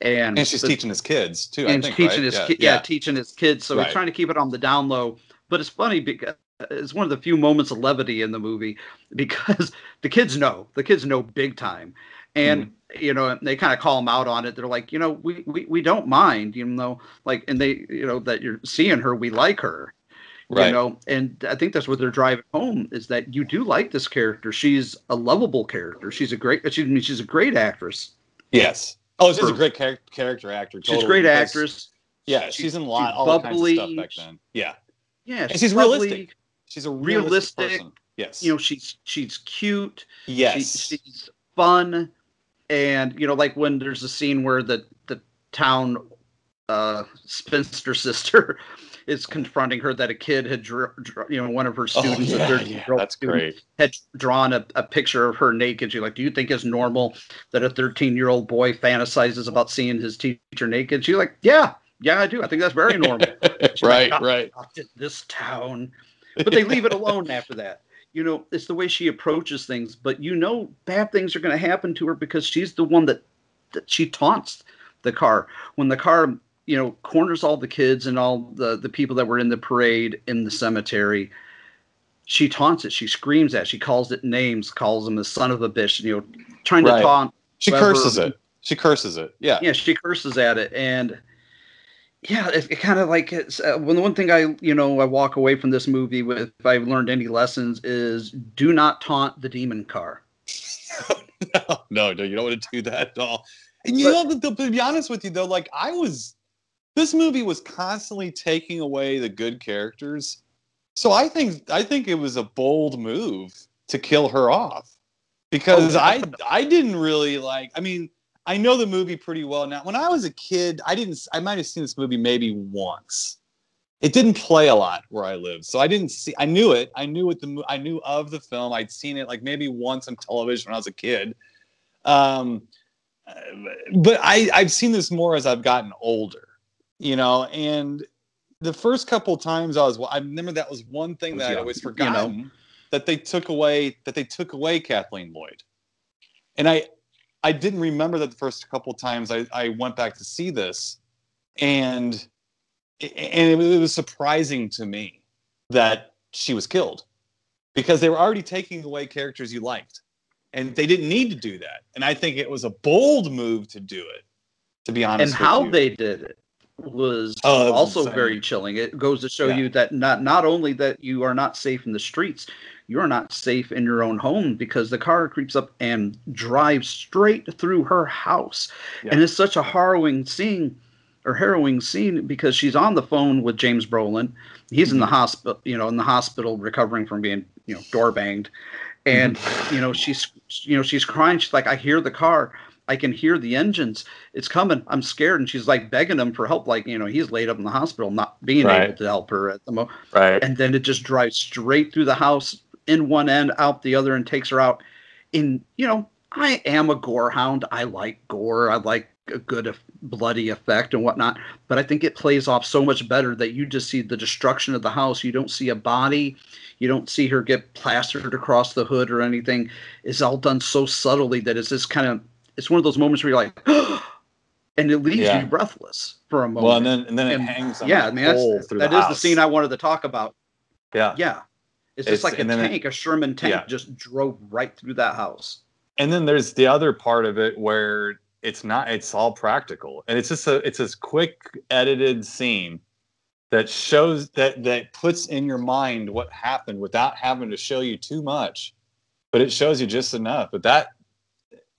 F: and
G: and she's
F: but-
G: teaching his kids too. I
F: and
G: think,
F: teaching
G: right?
F: his
G: yeah,
F: ki- yeah, teaching his kids. So
G: Right.
F: he's trying to keep it on the down low. But it's funny because it's one of the few moments of levity in the movie because the kids know the kids know big time, and
G: Mm-hmm.
F: you know they kind of call him out on it. They're like, you know, we, we we don't mind, you know, like, and they you know that you're seeing her, we like her.
G: Right.
F: You know, and I think that's what they're driving home is that you do like this character. She's a lovable character. She's a great. She, I mean, she's a great actress.
G: Yes. Oh, she's a great char- character actor.
F: She's a great
G: because-
F: actress.
G: Yeah, she's in a lot, all kinds of stuff back then. Yeah,
F: Yeah,
G: and she's
F: bubbly,
G: realistic. She's a realistic,
F: realistic,
G: person. Yes.
F: You know, she's she's cute.
G: Yes.
F: She, she's fun, and you know, like when there's a scene where the the town uh, spinster sister is confronting her that a kid had, dr- dr- you know, one of her
G: Oh,
F: students,
G: yeah,
F: a 13
G: yeah,
F: year old student, had drawn a, a picture of her naked. She's like, "Do you think it's normal that a 13 year old boy fantasizes about seeing his teacher naked?" She's like, "Yeah, yeah, I do. I think that's very normal." She's like,
G: right, right.
F: this town. But they leave it alone after that. You know, it's the way she approaches things, but you know bad things are going to happen to her because she's the one that, that she taunts the car. When the car, you know, corners all the kids and all the, the people that were in the parade in the cemetery, she taunts it. She screams at. it, She calls it names. Calls him the son of a bitch. You know, trying to taunt.
G: She
F: whoever-
G: curses it. She curses it. Yeah.
F: Yeah, she curses at it, and yeah, it, it kind of like it's uh, when the one thing I you know I walk away from this movie with if I've learned any lessons is do not taunt the demon car.
G: no, no, no, you don't want to do that at all. And you know, to, to be honest with you though, like I was, this movie was constantly taking away the good characters. So I think I think it was a bold move to kill her off because
F: Oh,
G: I I didn't really like. I mean, I know the movie pretty well now. When I was a kid, I didn't. I might have seen this movie maybe once. It didn't play a lot where I lived, so I didn't see. I knew it. I knew what the. I knew of the film. I'd seen it like maybe once on television when I was a kid. Um, but I I've seen this more as I've gotten older, you know. And the first couple times I was, I remember that was one thing
F: Was
G: that I
F: young,
G: always
F: you know.
G: that they took away that they took away Kathleen Lloyd, and I I didn't remember that the first couple times I I went back to see this, and and it, was- it was surprising to me that she was killed because they were already taking away characters you liked and they didn't need to do that and i think it was a bold move to do it to be honest
F: and how
G: you.
F: they did it was
G: Oh,
F: also
G: insane.
F: very chilling. It goes to show
G: Yeah.
F: you that not not only that you are not safe in the streets, you are not safe in your own home because the car creeps up and drives straight through her house.
G: Yeah.
F: And it's such a harrowing scene or harrowing scene because she's on the phone with James Brolin. He's in the
G: Mhm.
F: hospital, you know, in the hospital recovering from being, you know, door banged. And you know, she's you know, she's crying. She's like, I hear the car. I can hear the engines. It's coming. I'm scared. And she's like begging him for help. Like, you know, he's laid up in the hospital, not being
G: Right.
F: able to help her at the moment.
G: right
F: And then it just drives straight through the house in one end, out the other, and takes her out. In, you know, I am a gore hound. I like gore. I like a good bloody effect and whatnot. But I think it plays off so much better that you just see the destruction of the house. You don't see a body. You don't see her get plastered across the hood or anything. It's all done so subtly that it's just kind of it's one of those moments where you're like, and it leaves
G: Yeah.
F: you breathless for a moment.
G: well and then and then it
F: And,
G: hangs on
F: yeah, I mean that's, that is the scene I wanted to talk about.
G: yeah
F: Yeah, it's,
G: It's-
F: just like a
G: and then it-
F: tank, a Sherman tank,
G: Yeah.
F: just drove right through that house.
G: and then there's the other part of it where it's not it's all practical and it's just a it's this quick edited scene that shows that that puts in your mind what happened without having to show you too much but it shows you just enough but that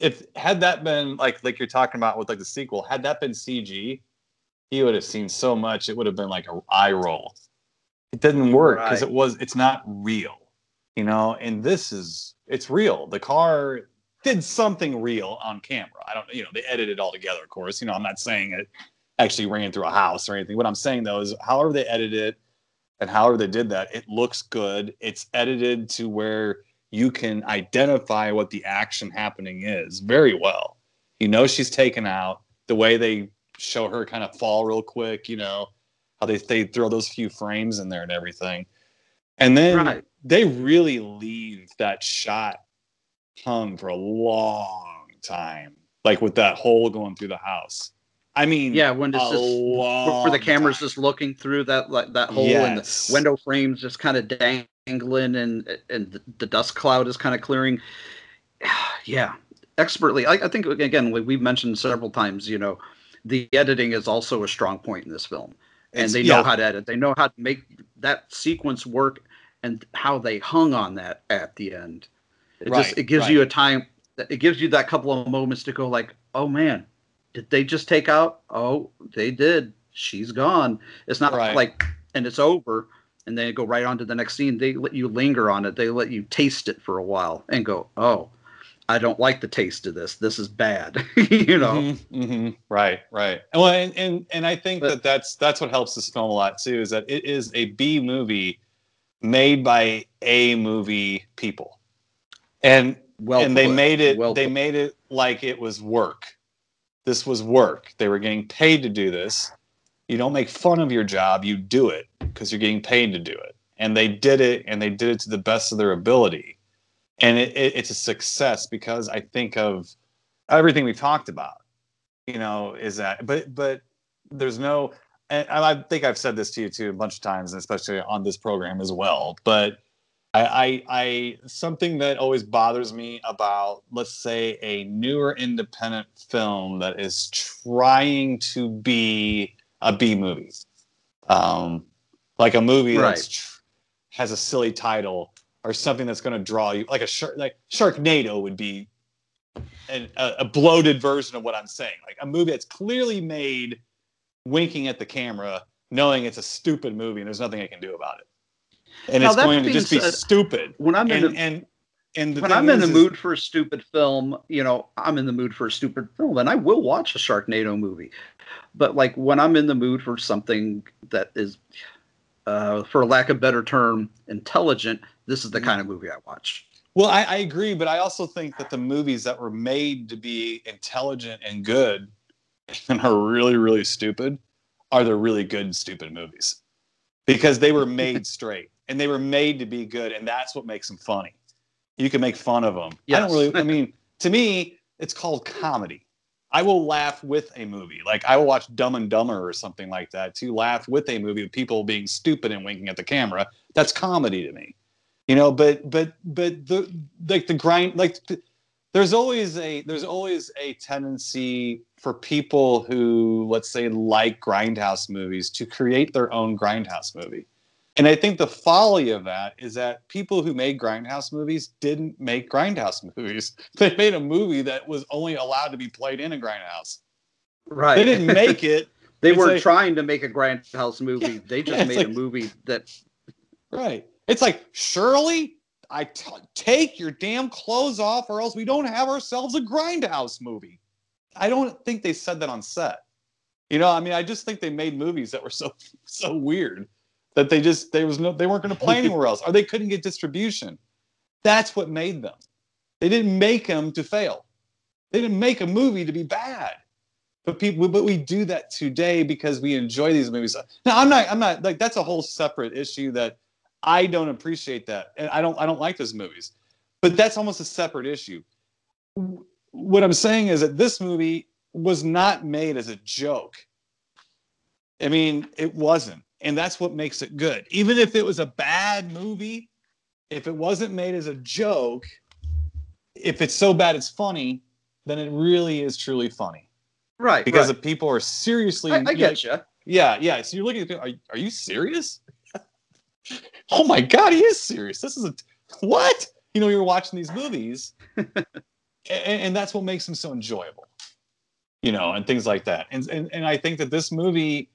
G: if had that been like like you're talking about with like the sequel had that been cg he would have seen so much it would have been like a eye roll it didn't work because
F: Right.
G: it was it's not real you know and this is it's real. The car did something real on camera. I don't you know they edited it all together of course. You know i'm not saying it actually ran through a house or anything. What i'm saying though is however they edited it and however they did that it looks good. It's edited to where you can identify what the action happening is very well. You know she's taken out. The way they show her kind of fall real quick you know how they, they throw those few frames in there and everything and then
F: Right.
G: they really leave that shot hung for a long time like with that hole going through the house i mean
F: Yeah, when it's just where the camera's
G: time.
F: just looking through that like that hole and the window frames just kind of dangling and and the- the dust cloud is kind of clearing. Yeah, expertly. I, I think again we- we've mentioned several times. You know, the editing is also a strong point in this film, and
G: It's-
F: they know
G: yeah.
F: how to edit. They know how to make that sequence work, and how they hung on that at the end. It
G: Right,
F: just it gives
G: right.
F: you a time. It gives you that couple of moments to go like, oh man, did they just take out? Oh, they did. She's gone. It's not
G: Right.
F: like, and it's over, and then go right on to the next scene. They let you linger on it. They let you taste it for a while and go, oh, I don't like the taste of this. This is bad. you know.
G: Mhm, mhm. Right, right. Well, and, and and I think
F: But-
G: that that's that's what helps this film a lot too. Is that it is a B movie made by A movie people, and
F: Well
G: and they made it
F: Well
G: they
F: put.
G: made it like it was work. This was work. They were getting paid to do this. You don't make fun of your job. You do it because you're getting paid to do it. And they did it, and they did it to the best of their ability. And it, it, it's a success because I think of everything we've talked about. You know, is that but but there's no. And I think I've said this to you too a bunch of times, and especially on this program as well. But I, I, I something that always bothers me about, let's say, a newer independent film that is trying to be a B movie, um, like a movie that
F: Right.
G: tr- has a silly title or something that's going to draw you, like a shark, like Sharknado would be an, a, a bloated version of what I'm saying, like a movie that's clearly made winking at the camera, knowing it's a stupid movie and there's nothing I can do about it and
F: Now,
G: it's going to just be
F: said,
G: stupid.
F: When I'm in
G: and,
F: the,
G: and and the
F: when I'm in the
G: is-
F: mood for a stupid film, you know, I'm in the mood for a stupid film, and I will watch a Sharknado movie. But like when I'm in the mood for something that is, uh, for lack of a better term, intelligent, this is the kind of movie I watch.
G: Well, I, I agree, but I also think that the movies that were made to be intelligent and good and are really, really stupid are the really good stupid movies because they were made straight and they were made to be good, and that's what makes them funny. You can make fun of them. I don't really. I mean, to me, it's called comedy. I will laugh with a movie. Like I will watch Dumb and Dumber or something like that to laugh with a movie of people being stupid and winking at the camera. That's comedy to me. You know, but but but the like the grind like th- there's always a there's always a tendency for people who let's say like grindhouse movies to create their own grindhouse movie. And I think the folly of that is that people who made grindhouse movies didn't make grindhouse movies. They made a movie that was only allowed to be played in a grindhouse.
F: Right.
G: They didn't make it.
F: they weren't
G: like-
F: trying to make a grindhouse movie. They just
G: Yeah,
F: made
G: like-
F: a movie that
G: Right. It's like, Shirley, I t- take your damn clothes off or else we don't have ourselves a grindhouse movie. I don't think they said that on set. You know, I mean, I just think they made movies that were so so weird that they just there was no they weren't going to play anywhere else or they couldn't get distribution. That's what made them. They didn't make them to fail. They didn't make a movie to be bad. But people, but we do that today because we enjoy these movies. Now, I'm not, I'm not like that's a whole separate issue that I don't appreciate that, and I don't, I don't like those movies. But that's almost a separate issue. What I'm saying is that this movie was not made as a joke. I mean, it wasn't, and that's what makes it good. Even if it was a bad movie, if it wasn't made as a joke, if it's so bad it's funny, then it really is truly funny
F: right
G: because
F: right.
G: the people are seriously.
F: I, I get you.
G: Yeah, yeah. So you're looking at, people, are, are you serious? oh my God, he is serious. This is a what? You know, you're watching these movies, and, and that's what makes them so enjoyable. You know, and things like that. And and and I think that this movie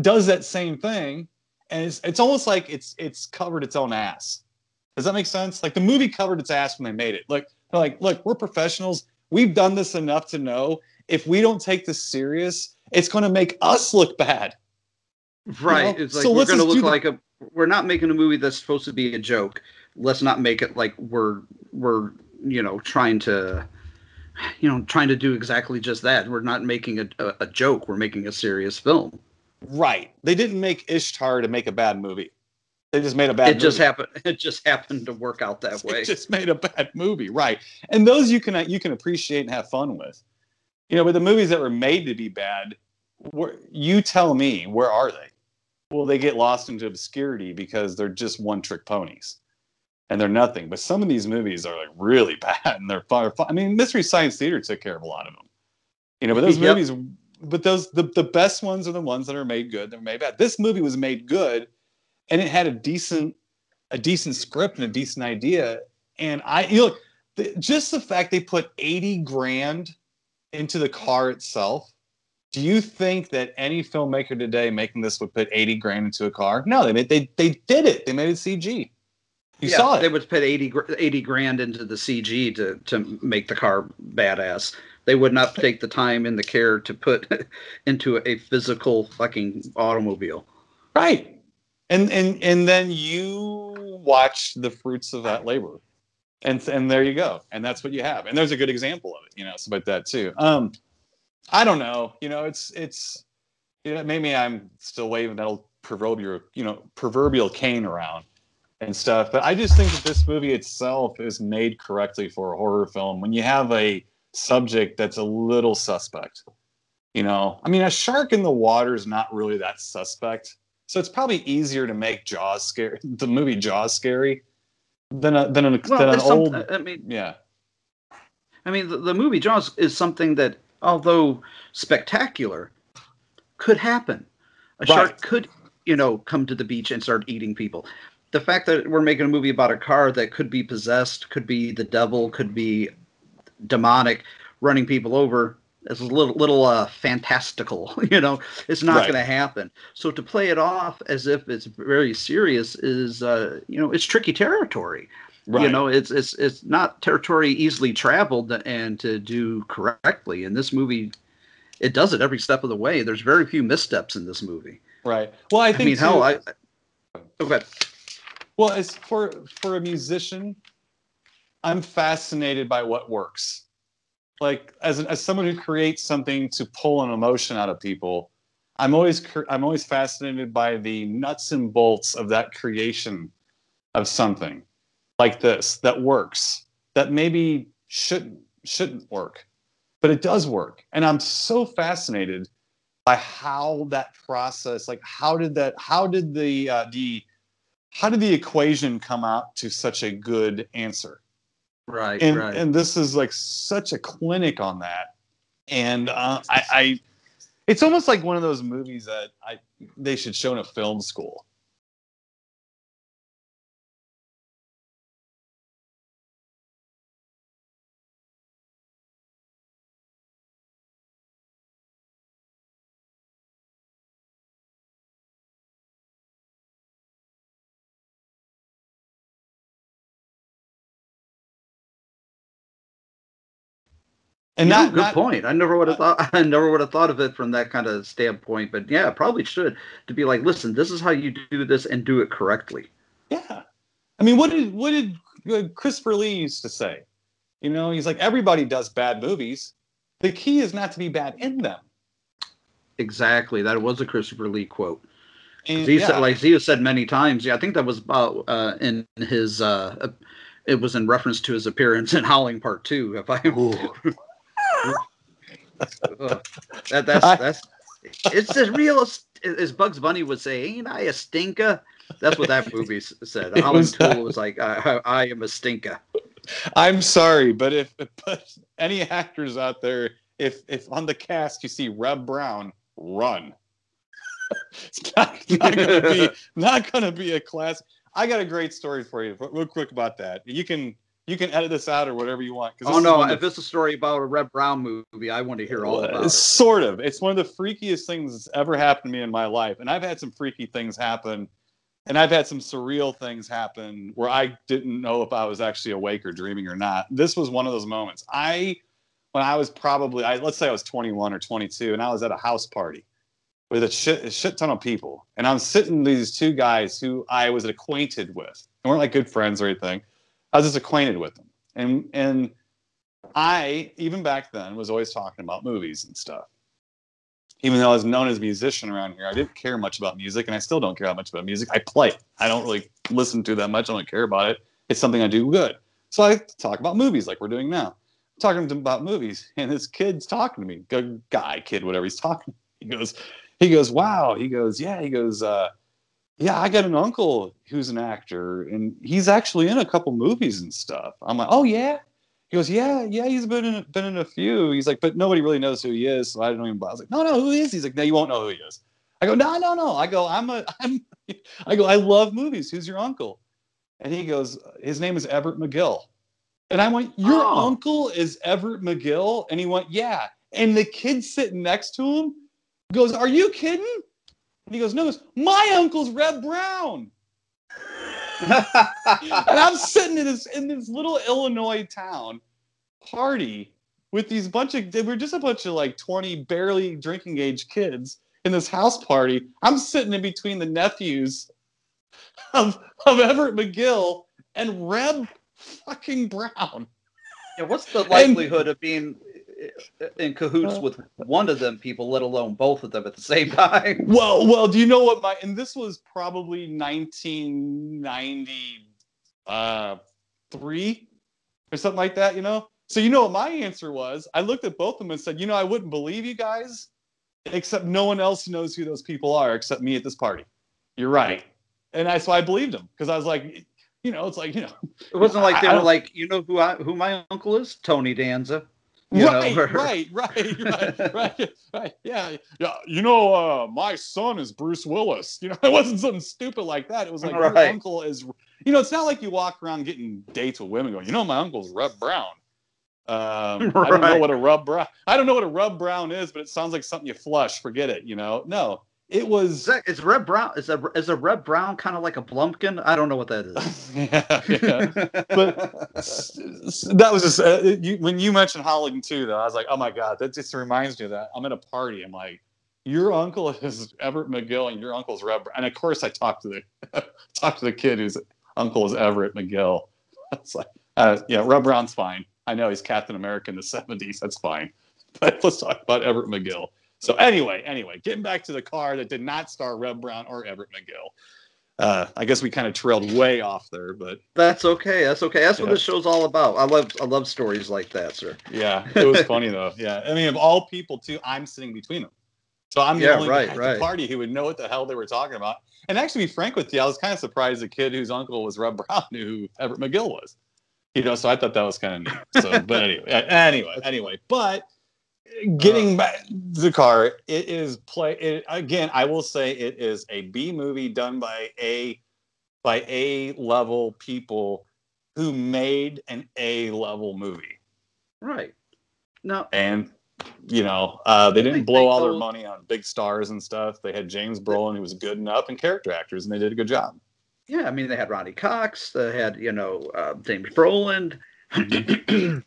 G: does that same thing, and it's it's almost like it's it's covered its own ass. Does that make sense? Like the movie covered its ass when they made it. Like they're like, look, we're professionals. We've done this enough to know if we don't take this serious, it's going to make us look bad.
F: Right.
G: know?
F: It's like
G: So
F: we're going to look
G: the-
F: like a. We're not making a movie that's supposed to be a joke. Let's not make it like we're we're you know trying to, you know, trying to do exactly just that. We're not making a a, a joke. We're making a serious film.
G: Right. They didn't make Ishtar to make a bad movie. They just made a bad
F: it just
G: movie.
F: happened. It just happened to work out that way.
G: They just made a bad movie, right? And those you can you can appreciate and have fun with. You know, but the movies that were made to be bad, where, you tell me, where are they? Well, they get lost into obscurity because they're just one-trick ponies, and they're nothing. But some of these movies are like really bad, and they're fun. I mean, Mystery Science Theater took care of a lot of them. You know, but those
F: Yep.
G: movies, but those the, the best ones are the ones that are made good. They're made bad. This movie was made good, and it had a decent a decent script and a decent idea. And I, you know, the, just the fact they put 80 grand into the car itself. Do you think that any filmmaker today making this would put 80 grand into a car? No, they made, they they did it. They made it CG. You
F: yeah,
G: saw it.
F: They would put 80, 80 grand into the CG to to make the car badass. They would not take the time and the care to put into a physical fucking automobile.
G: Right. And and and then you watch the fruits of that labor. And and there you go. And that's what you have. And there's a good example of it, you know, so about that too. Um I don't know. You know, it's it's you know, maybe I'm still waving that old proverbial, you know, proverbial cane around and stuff. But I just think that this movie itself is made correctly for a horror film when you have a subject that's a little suspect. You know, I mean, a shark in the water is not really that suspect. So it's probably easier to make Jaws scary, the movie Jaws scary, than a than, a,
F: Well,
G: than an
F: some-
G: old.
F: I mean,
G: yeah,
F: I mean, the, the movie Jaws is something that, although spectacular, could happen. A shark could, you know, come to the beach and start eating people. The fact that we're making a movie about a car that could be possessed, could be the devil, could be demonic, running people over, is a little, little uh, fantastical. You know, it's not
G: Right.
F: going to happen. So to play it off as if it's very serious is, uh, you know, it's tricky territory
G: right.
F: you know it's it's it's not territory easily traveled and to do correctly in this movie it does it every step of the way there's very few missteps in this movie
G: right. Well, I think i,
F: mean hell
G: too-
F: i okay
G: Well, as for for a musician, I'm fascinated by what works. Like as as someone who creates something to pull an emotion out of people, I'm always I'm always fascinated by the nuts and bolts of that creation of something like this that works that maybe shouldn't shouldn't work, but it does work, and I'm so fascinated by how that process like how did that how did the uh, the how did the equation come out to such a good answer
F: right
G: and
F: right.
G: and this is like such a clinic on that. And uh, I, I it's almost like one of those movies that i they should show in a film school and
F: Yeah,
G: not,
F: good
G: not
F: point i never would have thought i never would have thought of it from that kind of standpoint but yeah probably should to be like listen this is how you do this and do it correctly
G: yeah i mean what did what did uh, christopher lee used to say you know he's like everybody does bad movies the key is not to be bad in them
F: exactly that was a christopher lee quote.
G: and,
F: he
G: yeah.
F: said, like he said many times. Yeah, I think that was about uh, in his. Uh, uh, it was in reference to his appearance in Howling Part Two. If I. That that's that's. It's as real as, as Bugs Bunny would say. Ain't I a stinker? That's what that movie said. Alan
G: was
F: was like, I, I, I am a stinker.
G: I'm sorry, but if but any actors out there, if if on the cast you see Reb Brown, run. it's not, not gonna be not gonna be a class. I got a great story for you, real quick about that. You can you can edit this out or whatever you want.
F: Oh no! If
G: the-
F: it's a story about a Reb Brown movie, I want to hear all about it.
G: Sort of. It's one of the freakiest things that's ever happened to me in my life. And I've had some freaky things happen. And I've had some surreal things happen where I didn't know if I was actually awake or dreaming or not. This was one of those moments. I, when I was probably, I, let's say I was 21 or 22, and I was at a house party with a shit, a shit ton of people. And I'm sitting these two guys who I was acquainted with. They weren't like good friends or anything. I was just acquainted with them. And, and I, even back then, was always talking about movies and stuff. Even though I was known as a musician around here, I didn't care much about music, and I still don't care that much about music. I play. I don't really listen to that much. I don't care about it. It's something I do good. So I talk about movies like we're doing now. I'm talking to about movies, and this kid's talking to me. Good Guy, kid, whatever he's talking. He goes, he goes, wow. He goes, yeah. He goes, uh, yeah. I got an uncle who's an actor, and he's actually in a couple movies and stuff. I'm like, oh yeah. He goes, yeah, yeah, he's been in been in a few. He's like, but nobody really knows who he is, so I don't even. bother. I was like, no, no, who is? he? He's like, no, you won't know who he is. I go, no, no, no. I go, I'm a, I'm, I go, I love movies. Who's your uncle? And he goes, his name is Everett McGill. And I went, your
F: Oh.
G: uncle is Everett McGill? And he went, yeah. And the kid sitting next to him goes, are you kidding? And he goes, no. My uncle's Reb Brown. and I'm sitting in this in this little Illinois town party with these bunch of we're just a bunch of like 20 barely drinking age kids in this house party. I'm sitting in between the nephews of of Everett McGill and Reb fucking Brown.
F: Yeah, what's the likelihood of being in cahoots with one of them people, let alone both of them at the same time?
G: Well, well, do you know what my and this was probably 1993 uh, or something like that, you know? So you know what my answer was? I looked at both of them and said, you know, I wouldn't believe you guys, except no one else knows who those people are except me at this party. You're right. And I so I believed him because I was like, You know, it's like you know,
F: It wasn't like they
G: I-
F: were like, you know who I who my uncle is? Tony Danza.
G: Right,
F: know, or-
G: right, right, right, right, right. Yeah, yeah. You know, uh, my son is Bruce Willis. You know, it wasn't something stupid like that. It was like your uncle is. You know, it's not like you walk around getting dates with women going. You know, my uncle's Rub Brown. Um, I don't know what a rub brown. I don't know what a rub brown is, but it sounds like something you flush. Forget it. You know, no, it was.
F: that is Red Brown? Is a is a Red Brown kind of like a Blumpkin? I don't know what that is.
G: yeah, yeah. But that was just uh, you, when you mentioned Halloween too. Though I was like, oh my god, that just reminds me of that. I'm at a party. I'm like, your uncle is Everett McGill, and your uncle's Reb. And of course, I talked to the talked to the kid whose uncle is Everett McGill. It's like, uh, yeah, Reb Brown's fine. I know he's Captain America in the '70s. That's fine. But let's talk about Everett McGill. So anyway, anyway, getting back to the car that did not star Reb Brown or Everett McGill. Uh, I guess we kind of trailed way off there, but
F: That's okay. That's okay. That's what
G: Yeah.
F: this show's all about. I love I love stories like that, sir.
G: Yeah, it was funny though. Yeah, I mean, of all people, too, I'm sitting between them, so I'm the
F: Yeah,
G: only
F: right, right.
G: the party who would know what the hell they were talking about. And actually, to be frank with you, I was kind of surprised the kid whose uncle was Reb Brown knew who Everett McGill was. You know, so I thought that was kind of neat. So, but anyway, anyway, anyway, but getting back to the car, it is play. It, again, I will say it is a B movie done by a by A level people who made an A level movie
F: Right. No,
G: and you know uh, they didn't blow
F: they
G: all their money on big stars and stuff they had james brolin who was good enough and character actors and they did a good job
F: yeah, I mean they had Ronny Cox, they had, you know, uh, James Brolin.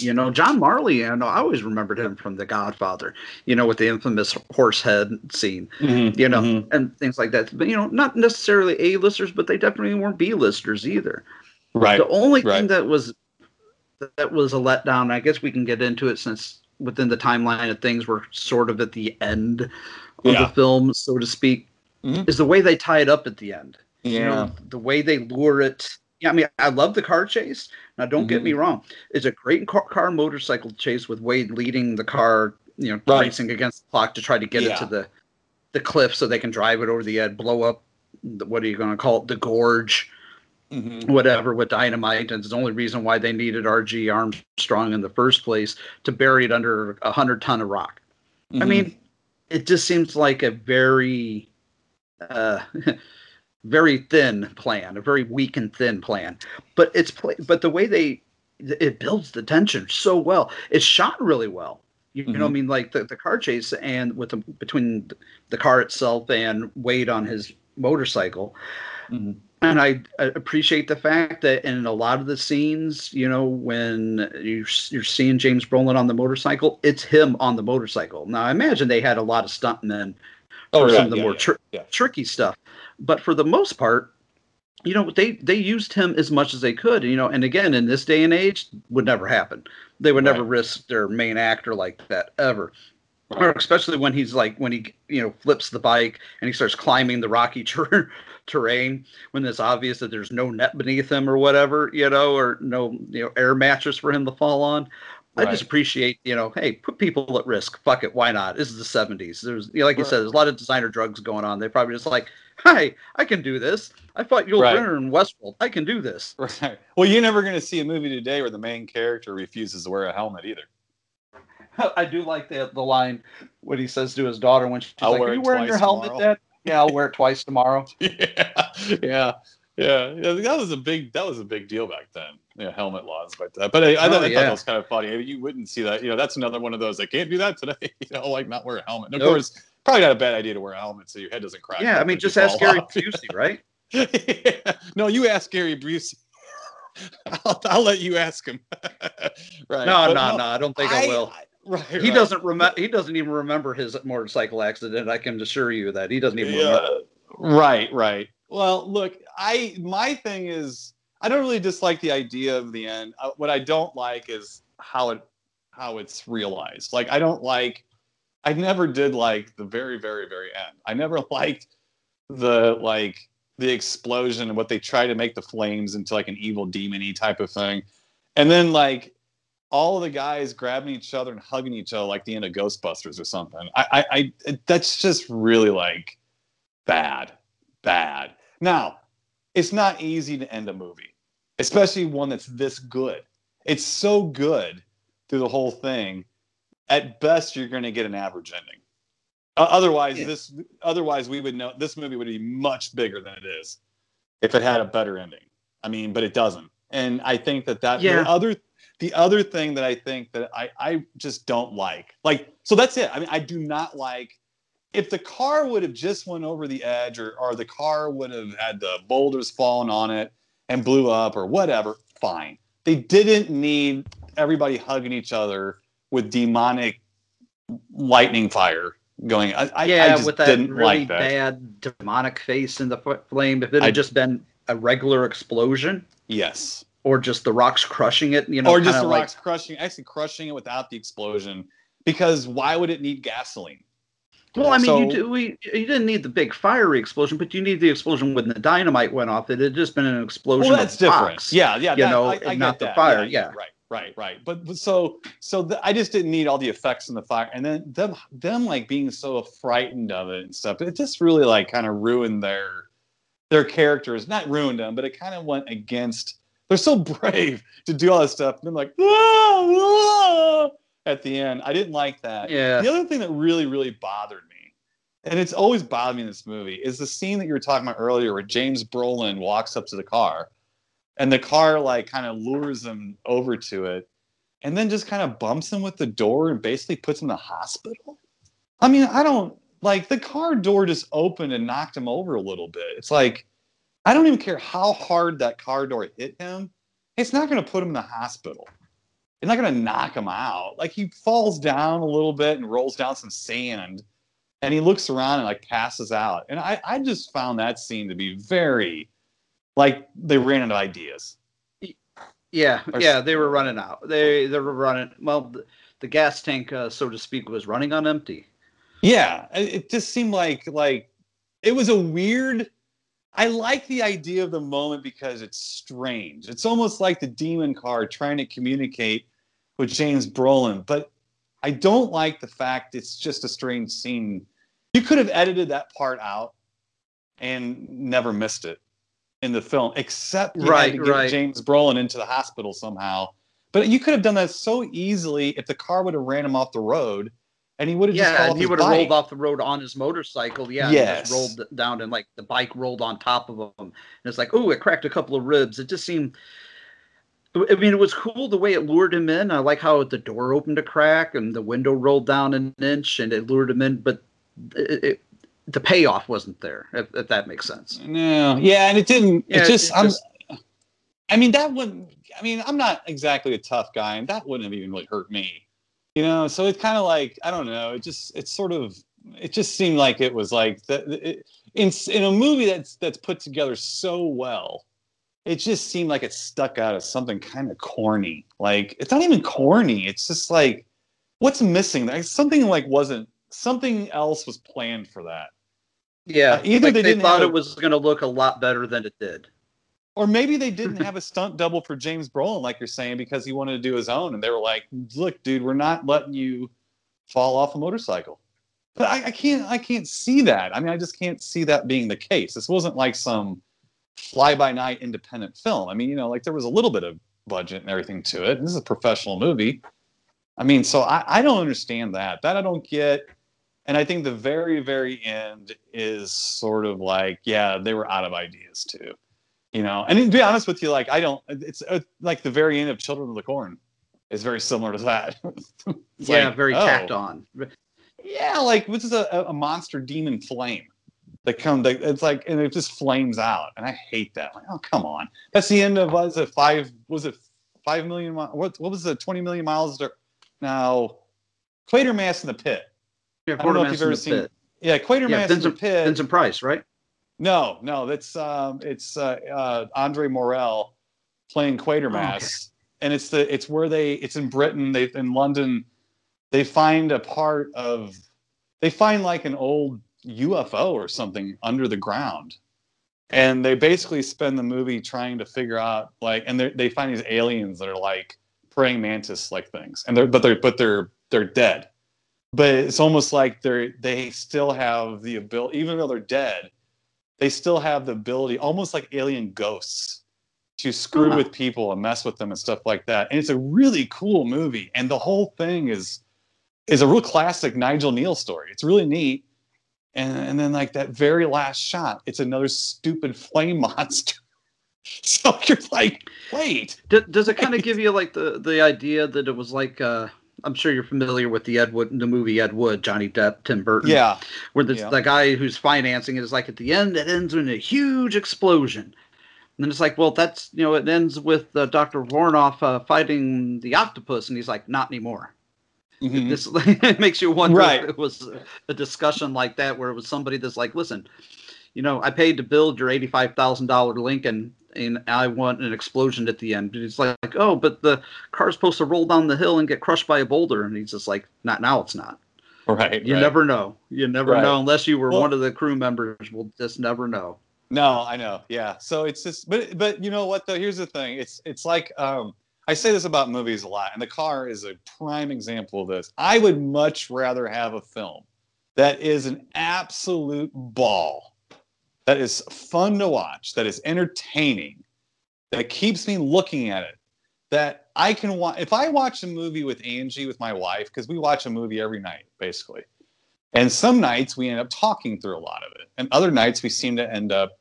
F: you know, John Marley, know, I always remembered him from The Godfather, you know, with the infamous horse head scene, you know,
G: Mhm.
F: and things like that. But, you know, not necessarily A-listers, but they definitely weren't B-listers either.
G: right
F: The only
G: right.
F: thing that was that was a letdown, I guess we can get into it since within the timeline of things we're sort of at the end of
G: Yeah.
F: the film, so to speak,
G: Mhm.
F: is the way they tie it up at the end.
G: yeah
F: You know, the way they lure it. Yeah, I mean, I love the car chase. Now, don't get
G: Mm-hmm.
F: me wrong; it's a great car, car motorcycle chase with Wade leading the car, you know,
G: Right.
F: racing against the clock to try to get
G: Yeah.
F: it to the the cliff so they can drive it over the edge, blow up. The, what are you going to call it? The gorge
G: Mhm.
F: whatever with dynamite and it's the only reason why they needed RG Armstrong in the first place to bury it under a hundred ton of rock. I
G: Mhm.
F: mean, it just seems like a very uh very thin plan, a very weak and thin plan. But it's pla but the way they it builds the tension so well. It's shot really well. You, you know, I mean, like the, the car chase and with the between the car itself and Wade on his motorcycle.
G: Mhm.
F: And I, I appreciate the fact that in a lot of the scenes, you know, when you, you're seeing James Brolin on the motorcycle, it's him on the motorcycle. Now, I imagine they had a lot of stuntmen
G: Oh,
F: for
G: yeah,
F: some of the
G: yeah,
F: more
G: yeah,
F: tr-
G: yeah.
F: tricky stuff. But for the most part, you know, they they used him as much as they could. You know, and again, in this day and age, would never happen. They would never risk their main actor like that ever. Or especially when he's like when he you know flips the bike and he starts climbing the rocky ter- terrain when it's obvious that there's no net beneath him or whatever you know or no you know air mattress for him to fall on. I just appreciate, you know, hey, put people at risk. Fuck it, why not? This is the '70s. There's, you know, like you
G: Right.
F: said, there's a lot of designer drugs going on. They're probably just like, hi, I can do this. I fought Yul
G: Right.
F: Brynner in Westworld. I can do this.
G: Right. Well, you're never going to see a movie today where the main character refuses to wear a helmet either.
F: I do like the the line what he says to his daughter when she's
G: I'll
F: like, "Are you wearing your helmet,
G: tomorrow."
F: Dad?" Yeah, I'll wear it twice tomorrow.
G: yeah, yeah, yeah, yeah. That was a big that was a big deal back then. Yeah, helmet laws like that. Uh, but I, I, oh, thought,
F: Oh,
G: I thought that was kind of funny. You wouldn't see that. You know, that's another one of those. I can't do that today. You know, like not wear a helmet. And of
F: Nope.
G: course, probably not a bad idea to wear a helmet so your head doesn't crack.
F: Yeah, I mean, just ask Gary
G: off.
F: Busey, right?
G: no, you ask Gary Busey. I'll, I'll let you ask him. right.
F: No,
G: But
F: no, no, I don't think I, will.
G: right.
F: He
G: right.
F: doesn't remember. He doesn't even remember his motorcycle accident. I can assure you that he doesn't even remember.
G: Right, right. Well, look, I my thing is I don't really dislike the idea of the end. Uh, what I don't like is how it how it's realized. Like I don't like I never did like the very very very end. I never liked the like the explosion and what they try to make the flames into like an evil demony type of thing. And then like all of the guys grabbing each other and hugging each other like the end of Ghostbusters or something. I I, I that's just really like bad, bad. Now, it's not easy to end a movie, especially one that's this good. It's so good through the whole thing. At best, you're going to get an average ending. Uh, otherwise,
F: Yeah.
G: this otherwise we would know this movie would be much bigger than it is if it had a better ending. I mean, but it doesn't. And I think that that
F: Yeah.
G: the other the other thing that I think that I I just don't like. Like so that's it. I mean, I do not like if the car would have just went over the edge or or the car would have had the boulders fallen on it and blew up or whatever, fine. They didn't need everybody hugging each other with demonic lightning fire going. I,
F: yeah,
G: I just
F: with that
G: didn't
F: really
G: like that.
F: bad demonic face in the flame. If it had
G: I-
F: just been a regular explosion,
G: Yes.
F: or just the rocks crushing it, you know,
G: or just the
F: like,
G: rocks crushing, actually crushing it without the explosion. Because why would it need gasoline?
F: Well, I mean,
G: So-
F: you do, we you didn't need the big fiery explosion, but you need the explosion when the dynamite went off. It had just been an explosion.
G: Well, that's different.
F: rocks,
G: Yeah, yeah.
F: you
G: that-
F: know,
G: I, I
F: and not the
G: that.
F: fire. Yeah,
G: right, right, right. But, but so, so the, I just didn't need all the effects in the fire, and then them, them like being so frightened of it and stuff. It just really like kind of ruined their, their characters. Not ruined them, but it kind of went against. They're so brave to do all this stuff, and then like "Ah, ah," at the end. I didn't like that.
F: Yeah.
G: The other thing that really, really bothered me, and it's always bothered me in this movie, is the scene that you were talking about earlier, where James Brolin walks up to the car, and the car like kind of lures him over to it, and then just kind of bumps him with the door and basically puts him in the hospital. I mean, I don't like the car door just opened and knocked him over a little bit. It's like I don't even care how hard that car door hit him. It's not going to put him in the hospital. It's not going to knock him out. Like he falls down a little bit and rolls down some sand, and he looks around and like passes out. And I, I just found that scene to be very, like they ran out of ideas.
F: yeah,
G: Or-
F: yeah. They were running out. They they were running. Well, the, gas tank, uh, so to speak, was running on empty.
G: Yeah, it it just seemed like like it was a weird. I like the idea of the moment because it's strange. It's almost like the demon card trying to communicate with James Brolin, but I don't like the fact it's just a strange scene. You could have edited that part out and never missed it in the film, except you
F: Right,
G: had to get
F: right.
G: James Brolin into the hospital somehow. But you could have done that so easily if the car would have ran him off the road, and he would have just
F: Yeah, and he would have rolled off the road on his motorcycle. Yeah, and
G: Yes.
F: just rolled down and like the bike rolled on top of him. And it's like, oh, it cracked a couple of ribs. It just seemed. I mean, it was cool the way it lured him in. I like how the door opened a crack and the window rolled down an inch and it lured him in, but it, it, the payoff wasn't there. If, if that makes sense.
G: No, yeah, and it didn't.
F: Yeah,
G: it just,
F: it
G: I'm.
F: just-
G: I mean, that wouldn't. I mean, I'm not exactly a tough guy, and that wouldn't have even really hurt me, you know. So it's kind of like I don't know. It just, it's sort of, it just seemed like it was like that it, in in a movie that's that's put together so well. It just seemed like it stuck out as something kind of corny. Like it's not even corny. It's just like, what's missing? Like something like wasn't something else was planned for that.
F: Yeah,
G: Uh, either
F: like
G: they
F: they,
G: didn't
F: thought
G: a-
F: it was going to look a lot better than it did.
G: Or maybe they didn't have a stunt double for James Brolin, like you're saying, because he wanted to do his own, and they were like, "Look, dude, we're not letting you fall off a motorcycle." But I, I can't, I can't see that. I mean, I just can't see that being the case. This wasn't like some fly-by-night independent film. I mean, you know, like there was a little bit of budget and everything to it. This is a professional movie. I mean, so I, I don't understand that. That I don't get. And I think the very, very end is sort of like, yeah, they were out of ideas too you know and to be honest with you like i don't it's uh, like the very end of children of the corn is very similar to that
F: yeah,
G: like,
F: very
G: oh,
F: tacked on.
G: yeah like this is a, a monster demon flame that come that it's like and it just flames out and i hate that. Like oh come on. That's the end of was it five was it five million mi- what what was the 20 million miles to, now quatermass in the pit.
F: Yeah,
G: i don't know if you've
F: in
G: ever
F: the
G: seen
F: Pit.
G: yeah quatermass
F: Yeah,
G: in the
F: Vincent,
G: pit.
F: Vincent Price, right?
G: no, no, that's um, it's uh, uh, Andre Morell playing Quatermass, and it's the it's where they it's in Britain. They in London, they find a part of they find like an old UFO or something under the ground, and they basically spend the movie trying to figure out like, and they they find these aliens that are like praying mantis like things, and they're but they're but they're they're dead, but it's almost like they're they still have the ability, even though they're dead they still have the ability, almost like alien ghosts, to screw
F: Huh.
G: with people and mess with them and stuff like that. And it's a really cool movie. And the whole thing is is a real classic Nigel Kneale story. It's really neat. And and then like that very last shot, it's another stupid flame monster. so you're like, wait.
F: D- does it kind of give you like the the idea that it was like uh I'm sure you're familiar with the Ed Wood, the movie Ed Wood, Johnny Depp, Tim Burton.
G: Yeah.
F: where the,
G: Yeah.
F: the guy who's financing it is like at the end it ends in a huge explosion and then it's like well that's you know it ends with uh, dr Vornoff uh, fighting the octopus and he's like not anymore
G: Mhm.
F: this it makes you wonder
G: Right.
F: if it was a discussion like that where it was somebody that's like listen you know i paid to build your $85000 lincoln and i want an explosion at the end and it's like, oh but the car's supposed to roll down the hill and get crushed by a boulder and he's just like not now it's not
G: Right.
F: you
G: right.
F: never know. You never
G: Right.
F: know unless you were
G: Well-
F: one of the crew members. We'll just never know.
G: No, I know. Yeah. So it's just, but but you know what though? Here's the thing. It's it's like um, I say this about movies a lot, and the car is a prime example of this. I would much rather have a film that is an absolute ball, that is fun to watch, that is entertaining, that keeps me looking at it. That I can watch. If I watch a movie with Angie, with my wife, because we watch a movie every night, basically. And some nights we end up talking through a lot of it. And other nights we seem to end up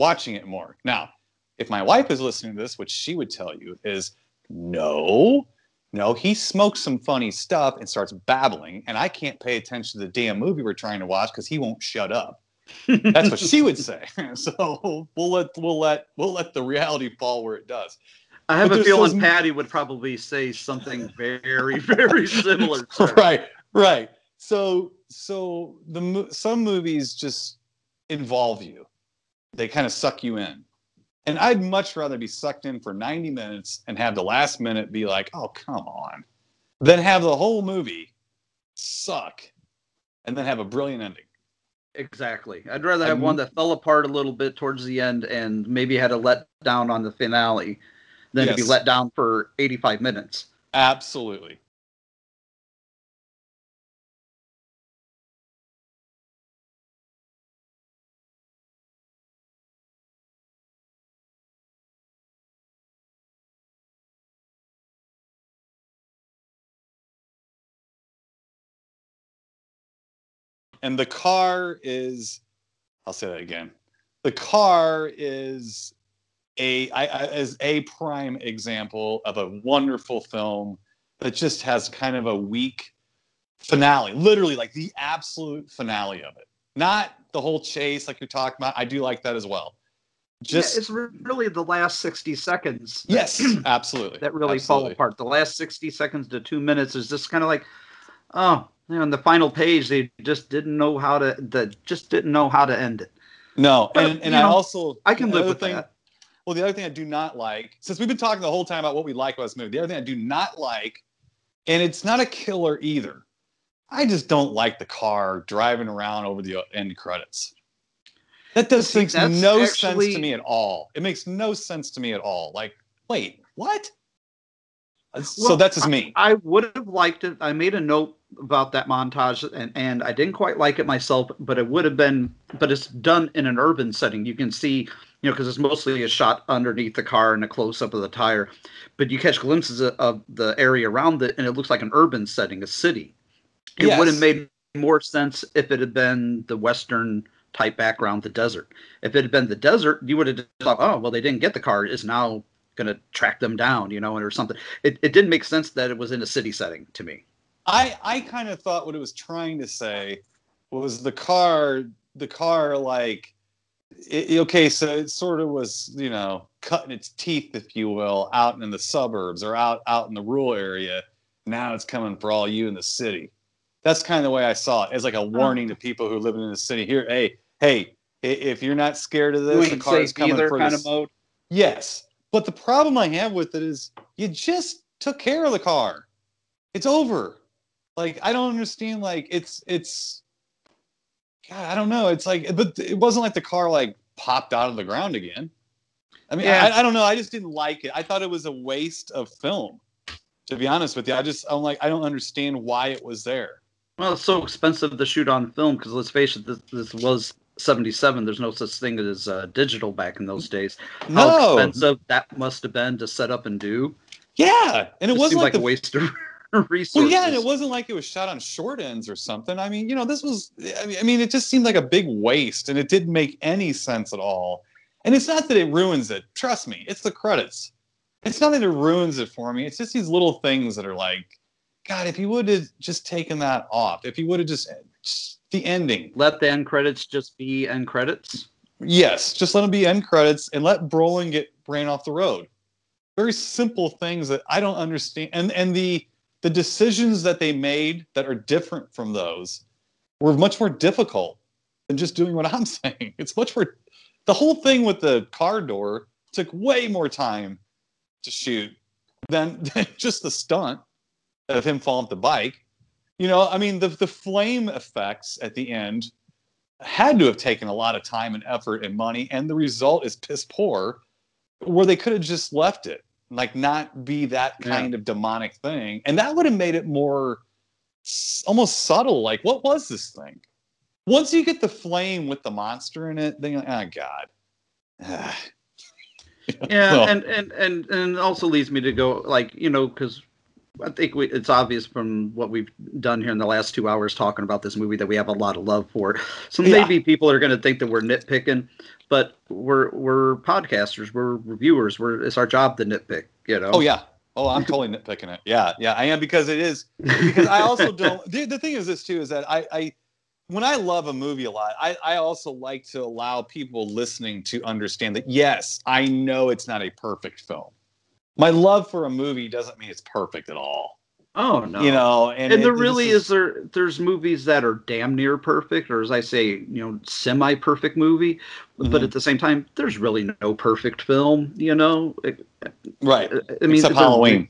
G: watching it more. Now, if my wife is listening to this, which she would tell you is no, no, he smokes some funny stuff and starts babbling, and I can't pay attention to the damn movie we're trying to watch because he won't shut up. That's what she would say. So we'll let we'll let we'll let the reality fall where it does.
F: I have
G: But
F: a feeling
G: those-
F: Patty would probably say something very, very similar. to
G: right right so so the some movies just involve you they kind of suck you in and i'd much rather be sucked in for 90 minutes and have the last minute be like oh come on than have the whole movie suck and then have a brilliant ending
F: Exactly. I'd rather have one that fell apart a little bit towards the end and maybe had a let down on the finale than to be let down for 85 minutes.
G: absolutely and the car is i'll say that again. The car is a I, I, is a prime example of a wonderful film that just has kind of a weak finale literally like the absolute finale of it. Not the whole chase like you're talking about. I do like that as well. Just
F: yeah, it's really the last 60 seconds
G: yes absolutely.
F: that really
G: absolutely.
F: fall apart. The last 60 seconds to two minutes is just kind of like, oh, you know, on the final page, they just didn't know how to, the, just didn't know how to end it.
G: no
F: But,
G: and, and i
F: know,
G: also
F: I can
G: the
F: live with
G: thing,
F: that.
G: Well, the other thing I do not like, since we've been talking the whole time about what we like about this movie, the other thing I do not like, and it's not a killer either, I just don't like the car driving around over the end credits. That does
F: See,
G: makes no sense to me at all. It makes no sense to me at all. Like, wait, what? Uh,
F: so
G: that's just me.
F: I would have liked it. I made a note about that montage, and, and I didn't quite like it myself, but it would have been, but it's done in an urban setting. You can see, you know, because it's mostly a shot underneath the car and a close up of the tire, but you catch glimpses of, of the area around it, and it looks like an urban setting, a city. It would
G: Yes.
F: have made more sense if it had been the Western type background, the desert. If it had been the desert, you would have thought, oh, well, they didn't get the car. It's now going to track them down, you know, or something. It, it didn't make sense that it was in a city setting to me.
G: I I kind of thought what it was trying to say was the car the car like it, okay so it sort of was you know cutting its teeth if you will out in the suburbs or out out in the rural area now it's coming for all you in the city that's kind of the way I saw it as like a warning to people who live in the city here hey hey if you're not scared of this the car is coming for
F: kind
G: this
F: of mode.
G: Yes. But the problem I have with it is you just took care of the car. It's over. Like I don't understand like it's it's God, I don't know. It's like but it wasn't like the car like popped out of the ground again. I mean,
F: Yeah.
G: I, I don't know. I just didn't like it. I thought it was a waste of film. To be honest with you, I just I'm like I don't understand why it was there.
F: Well, it's so expensive to shoot on film because let's face it, this, this was 77. There's no such thing as uh, digital back in those days.
G: no.
F: How expensive that must have been to set up and do.
G: Yeah, and it
F: Just
G: wasn't like
F: like a waste of resources.
G: Well, yeah, and it wasn't like it was shot on short ends or something. I mean, you know, this was. I mean, it just seemed like a big waste, and it didn't make any sense at all. And it's not that it ruins it. Trust me, it's the credits. It's not that it ruins it for me. It's just these little things that are like, God, if you would have just taken that off, if you would have just, just the ending.
F: Let the end credits just be end credits.
G: Yes, just let them be end credits and let Brolin get ran off the road. Very simple things that I don't understand, and and the the decisions that they made that are different from those were much more difficult than just doing what I'm saying. It's much more. The whole thing with the car door took way more time to shoot than, than just the stunt of him falling off the bike. You know, I mean, the the flame effects at the end had to have taken a lot of time and effort and money, and the result is piss poor. Where they could have just left it, like not be that kind of demonic thing, and that would have made it more almost subtle. Like, what was this thing? Once you get the flame with the monster in it, then you're like, oh god.
F: Yeah,
G: Well-
F: and, and and and also leads me to go like you know because I think we, it's obvious from what we've done here in the last two hours talking about this movie that we have a lot of love for. it. So
G: Yeah.
F: maybe people are going to think that we're nitpicking, but we're we're podcasters, we're reviewers, we're it's our job to nitpick. You know.
G: Oh yeah. Oh, I'm totally nitpicking it. Yeah, yeah, I am because it is. Because I also don't. The, the thing is this too is that I, I, when I love a movie a lot, I, I also like to allow people listening to understand that yes, I know it's not a perfect film. My love for a movie doesn't mean it's perfect at all.
F: Oh no.
G: You know, and,
F: and, there
G: it- this
F: really is, there there's movies that are damn near perfect or as i say you know semi perfect movie but
G: Mhm.
F: at the same time there's really no perfect film you know
G: right.
F: i mean
G: Except Halloween.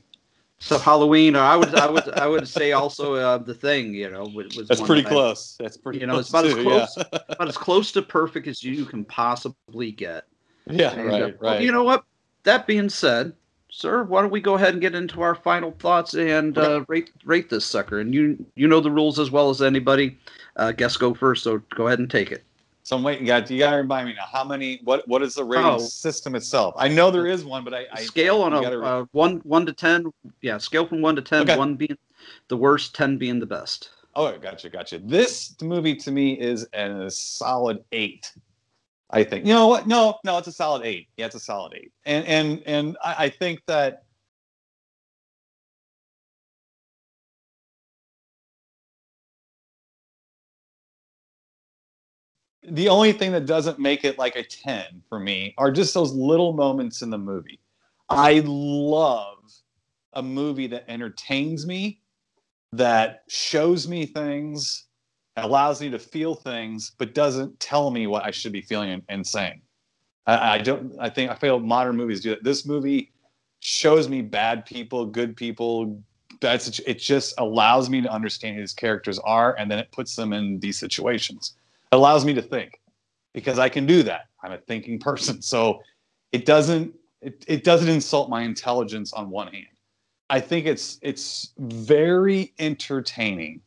F: except halloween or i would i would i would say also uh, the thing you know was was
G: That's pretty
F: that I-
G: close. That's pretty.
F: you know it's
G: close
F: about as
G: too, yeah.
F: close about as close to perfect as you can possibly get
G: Yeah,
F: And, uh,
G: right,
F: well,
G: right.
F: you know what that being said sir why don't we go ahead and get into our final thoughts and uh, rate rate this sucker and you you know the rules as well as anybody uh guess go first so go ahead and take it
G: So I'm waiting, guys. You gotta remind me now. How many? What? What is the rating
F: Oh.
G: system itself? I know there is one, but I, I
F: scale on a uh, one one to ten yeah scale from one to ten
G: Okay.
F: one being the worst ten being the best
G: Oh, gotcha, gotcha. This movie to me is a solid eight. I think. You know what? No, no, it's a solid eight. Yeah, it's a solid eight. And and and I, I think that the only thing that doesn't make it like a 10 for me are just those little moments in the movie. I love a movie that entertains me, that shows me things, allows me to feel things, but doesn't tell me what I should be feeling and, saying. I, I don't. I think I feel modern movies do that. This movie shows me bad people, good people. That's it. Just allows me to understand who these characters are, and then it puts them in these situations. It allows me to think because I can do that. I'm a thinking person, so it doesn't. It, it doesn't insult my intelligence on one hand. I think it's it's very entertaining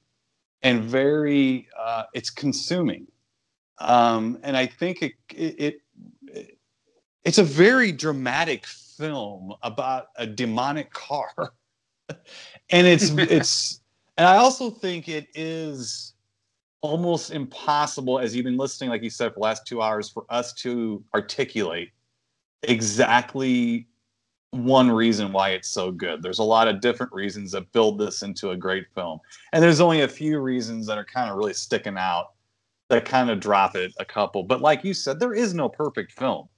G: and very uh, it's consuming, um, and I think it, it, it it's a very dramatic film about a demonic car, and it's it's and I also think it is almost impossible as you've been listening, like you said, for the last two hours, for us to articulate exactly one reason why it's so good. There's a lot of different reasons that build this into a great film. And there's only a few reasons that are kind of really sticking out that kind of drop it a couple. But like you said, there is no perfect film.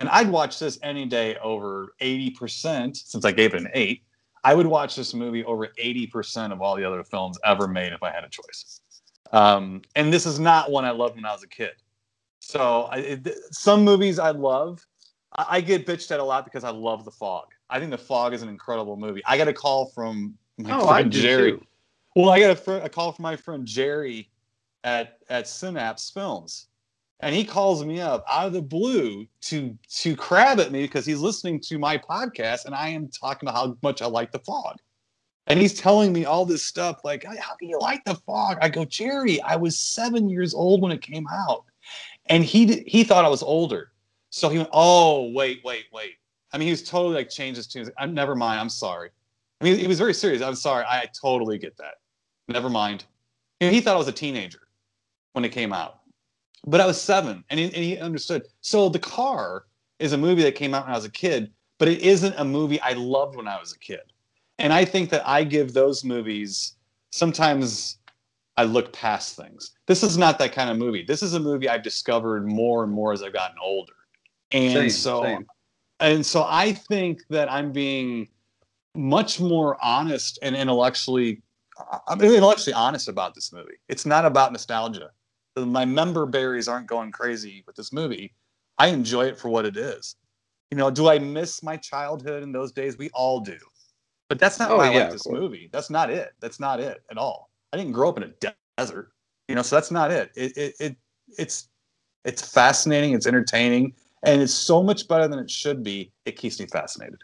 G: And I'd watch this any day over 80%, since I gave it an eight. I would watch this movie over 80% of all the other films ever made if I had a choice. Um, and this is not one I loved when I was a kid. So I, it, some movies I love, I, I get bitched at a lot because I love The Fog. I think The Fog is an incredible movie. I got a call from my
F: Oh,
G: friend Jerry.
F: too.
G: Well, I got a, fr- a call from my friend Jerry at at Synapse Films, and he calls me up out of the blue to to crab at me because he's listening to my podcast, and I am talking about how much I like The Fog. And he's telling me all this stuff like, how can you like The Fog? I go, Jerry, I was seven years old when it came out. and he he thought I was older, so he went, "Oh, wait, wait, wait." I mean, he was totally like changed his tune. I'm never mind. I'm sorry. I mean, he was very serious. I'm sorry. I, totally get that. Never mind. Know, he thought I was a teenager when it came out, but I was seven, and he, and he understood. So the car is a movie that came out when I was a kid, but it isn't a movie I loved when I was a kid. And I think that I give those movies sometimes I look past things. This is not that kind of movie. This is a movie I've discovered more and more as I've gotten older. And
F: Same,
G: so
F: same.
G: and so I think that I'm being much more honest and intellectually I'm intellectually honest about this movie. It's not about nostalgia. My member berries aren't going crazy with this movie. I enjoy it for what it is. You know, do I miss my childhood in those days? We all do. But that's not
F: Oh,
G: why I
F: yeah,
G: like this movie. That's not it. That's not it at all. I didn't grow up in a de- desert. You know, so that's not it. It it, it it's it's fascinating, it's entertaining, and it's so much better than it should be. It keeps me fascinated.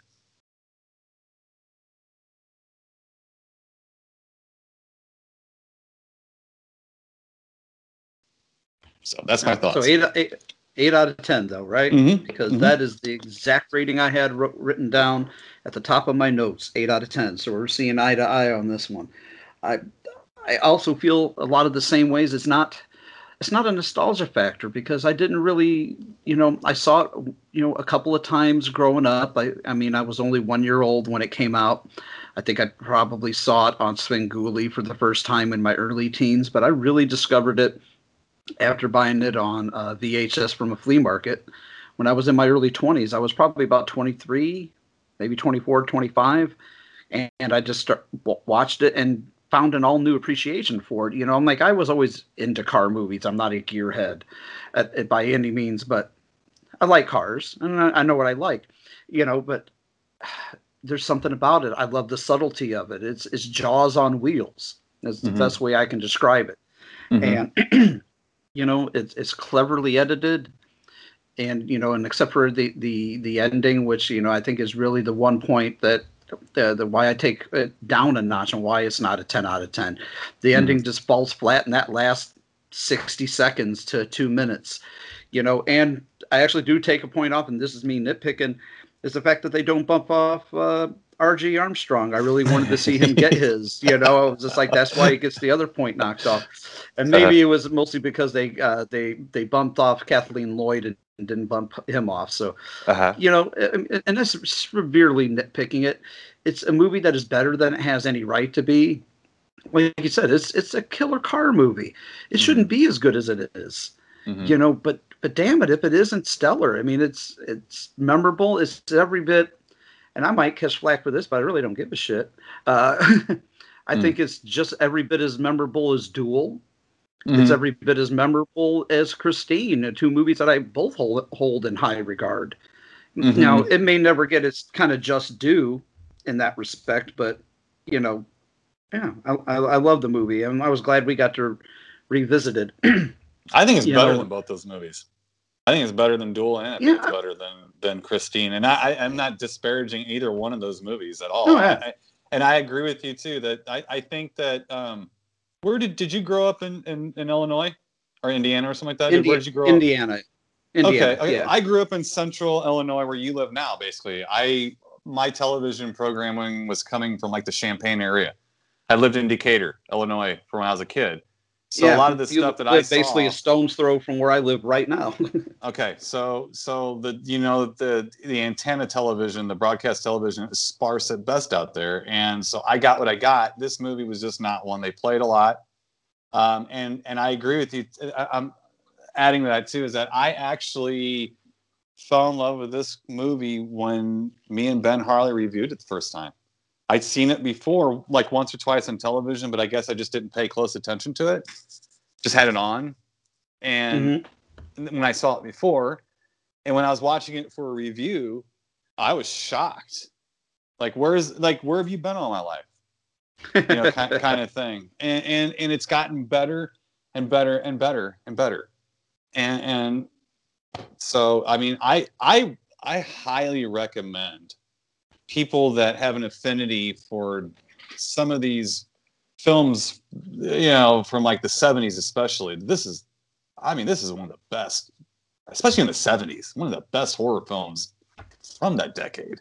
G: So that's my thoughts.
F: So eight, eight, eight out of ten, though, right?
G: Mhm,
F: Because
G: mhm.
F: that is the exact rating I had wr- written down at the top of my notes. Eight out of ten. So we're seeing eye to eye on this one. I, I also feel a lot of the same ways. It's not, it's not a nostalgia factor because I didn't really, you know, I saw it, you know, a couple of times growing up. I, I mean, I was only one year old when it came out. I think I probably saw it on Svengoolie for the first time in my early teens, but I really discovered it after buying it on uh, VHS from a flea market when I was in my early 20s. I was probably about 23, maybe 24, 25. And, and I just start, w- watched it and found an all new appreciation for it. You know, I'm like, I was always into car movies. I'm not a gearhead at, at, by any means, but I like cars and I, I know what I like, you know, but there's something about it. I love the subtlety of it. It's, it's jaws on wheels. That's the
G: Mhm.
F: best way I can describe it.
G: Mhm.
F: And you know it's it's cleverly edited and you know and except for the the the ending which you know i think is really the one point that the, the why i take it down a notch and why it's not a 10 out of 10 the ending just falls flat in that last 60 seconds to two minutes you know and i actually do take a point off and this is me nitpicking is the fact that they don't bump off uh RG Armstrong. I really wanted to see him get his. You know, I was just like, that's why he gets the other point knocked off. And maybe it was mostly because they uh, they they bumped off Kathleen Lloyd and, and didn't bump him off. So
G: Uh-huh.
F: you know, and that's severely nitpicking it. It's a movie that is better than it has any right to be. Like you said, it's it's a killer car movie. It shouldn't be as good as it is
G: Mhm.
F: you know but but damn it if it isn't stellar i mean it's it's memorable it's every bit and i might catch flack for this but i really don't give a shit uh i
G: Mm.
F: think it's just every bit as memorable as duel
G: Mhm.
F: it's every bit as memorable as christine uh, two movies that i both hold, hold in high regard
G: Mhm.
F: now it may never get its kind of just due in that respect but you know yeah i, I, I love the movie and i was glad we got to revisit it
G: I think it's
F: you
G: better
F: know-
G: than both those movies. I think it's better than Duel, and I
F: Yeah,
G: it's better than than Christine. And I, I, I'm not disparaging either one of those movies at all.
F: No.
G: I, I- and I agree with you too that I, I think that um, where did did you grow up in, in, in Illinois or Indiana or something like that?
F: Indi-
G: where did you grow up?
F: indiana indiana
G: okay, okay.
F: yeah.
G: I grew up in central Illinois where you live now, basically. I my television programming was coming from like the Champaign area. I lived in Decatur, Illinois, from when I was a kid. So a lot of the stuff that I saw,
F: basically a stone's throw from where I live right now.
G: Okay, so so the you know the the antenna television, the broadcast television is sparse at best out there, and so I got what I got. This movie was just not one they played a lot, um, and and I agree with you. I, I'm adding to that too is that I actually fell in love with this movie when me and Ben Harley reviewed it the first time. I'd seen it before, like once or twice on television, but I guess I just didn't pay close attention to it. Just had it on, and
F: Mm-hmm.
G: when I saw it before, and when I was watching it for a review, I was shocked. Like, where's like where have you been all my life? You know, kind, kind of thing. And and and it's gotten better and better and better and better. And and so I mean, I I I highly recommend people that have an affinity for some of these films, you know, from like the 70s especially. This is I mean, this is one of the best, especially in the '70s, one of the best horror films from that decade.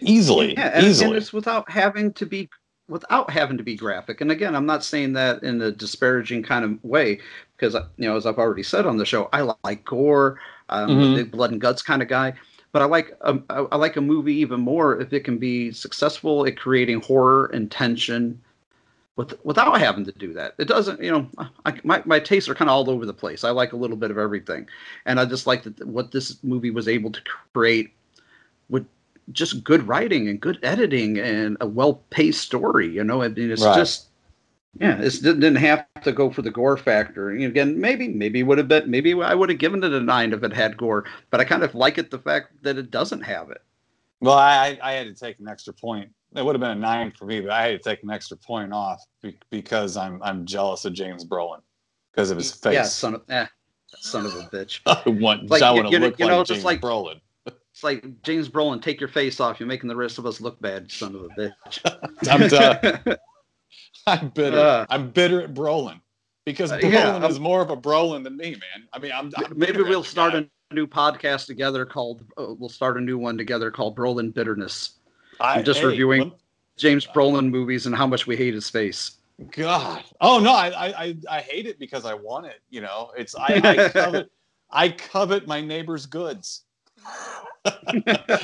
G: Easily,
F: Yeah, and,
G: easily.
F: and it's without having to be without having to be graphic. And again, I'm not saying that in a disparaging kind of way because you know, as I've already said on the show, I like gore.
G: Mhm.
F: a big blood and guts kind of guy. But I like um, I I like a movie even more if it can be successful at creating horror and tension, with, without having to do that. It doesn't, you know, I, my my tastes are kind of all over the place. I like a little bit of everything, and I just like that what this movie was able to create with just good writing and good editing and a well-paced story. You know, I mean, it's
G: Right.
F: just yeah, this didn't have to go for the gore factor. And again, maybe maybe would have been maybe I would have given it a nine if it had gore, but I kind of like it the fact that it doesn't have it.
G: Well, I, I had to take an extra point. It would have been a nine for me, but I had to take an extra point off because I'm I'm jealous of James Brolin because of his face.
F: Yeah, son of eh, son of a bitch.
G: I want
F: Like,
G: I want to
F: you know-
G: look
F: you
G: like
F: know,
G: James
F: like-
G: Brolin.
F: It's like James Brolin, take your face off. You're making the rest of us look bad, son of a bitch.
G: I'm done. I'm bitter.
F: Uh,
G: I'm bitter at Brolin because
F: Uh,
G: Brolin
F: yeah,
G: is more of a Brolin than me, man. I mean, I'm, I'm
F: Maybe we'll start
G: guy.
F: a new podcast together called. Uh, we'll start a new one together called Brolin Bitterness.
G: I,
F: I'm just
G: hey,
F: reviewing
G: lem-
F: James Brolin movies and how much we hate his face.
G: God. Oh no, I, I I I hate it because I want it. You know, it's I, I covet I covet my neighbor's goods.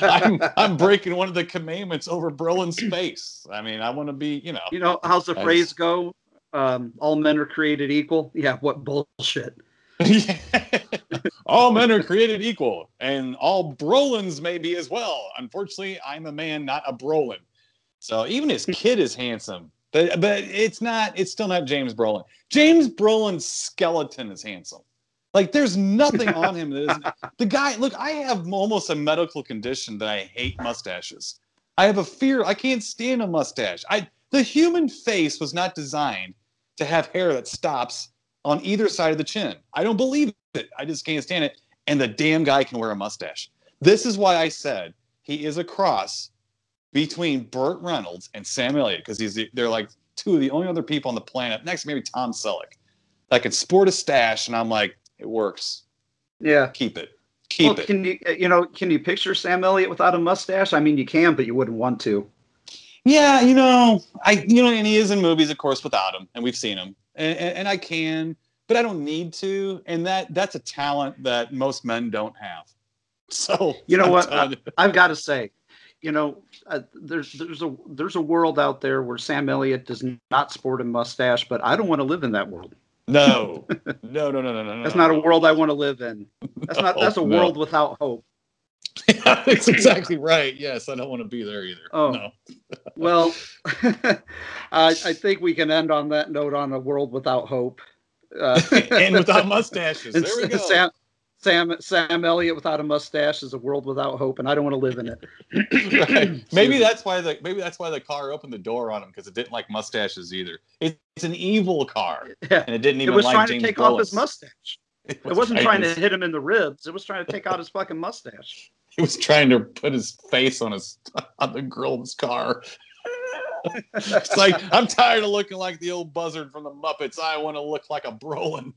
G: I'm I'm breaking one of the commandments over Brolin's face. I mean, I want to be, you know.
F: You know how's the phrase go? Um, all men are created equal. Yeah, what bullshit.
G: all men are created equal, and all Brolins may be as well. Unfortunately, I'm a man, not a Brolin. So even his kid is handsome, but but it's not. It's still not James Brolin. James Brolin's skeleton is handsome. Like there's nothing on him that isn't. The guy, look, I have almost a medical condition that I hate mustaches. I have a fear. I can't stand a mustache. I the human face was not designed to have hair that stops on either side of the chin. I don't believe it. I just can't stand it. And the damn guy can wear a mustache. This is why I said he is a cross between Burt Reynolds and Sam Elliott because he's the, they're like two of the only other people on the planet, next maybe Tom Selleck, that can sport a stash. And I'm like, it works.
F: Yeah.
G: Keep it. Keep
F: well,
G: it.
F: Can you uh, you know can you picture Sam Elliott without a mustache? I mean, you can, but you wouldn't want to.
G: Yeah, you know, I you know, and he is in movies, of course, without him, and we've seen him, and, and, and I can, but I don't need to, and that that's a talent that most men don't have. So
F: You know
G: I'm
F: what? I, I've got to say, you know, uh, there's there's a there's a world out there where Sam Elliott does not sport a mustache, but I don't want to live in that world.
G: No, no, no, no, no, no.
F: That's
G: no,
F: not a world I want to live in. That's not. That's a
G: no.
F: world without hope.
G: That's exactly right. Yes, I don't want to be there either.
F: Oh.
G: No.
F: Well, I, I think we can end on that note on a world without hope. Uh,
G: and without mustaches. There we go.
F: Sam, Sam, Sam Elliott without a mustache is a world without hope, and I don't want to live in it.
G: Right. Maybe that's why the maybe that's why the car opened the door on him because it didn't like mustaches either. It, it's an evil car,
F: Yeah.
G: and it didn't even.
F: It was
G: like
F: trying
G: James
F: to take off his mustache.
G: It,
F: It wasn't trying to
G: to.
F: hit him in the ribs. It was trying to take out his fucking mustache.
G: He was trying to put his face on his on the grill of his car. it's like I'm tired of looking like the old buzzard from the Muppets. I want to look like a Brolin.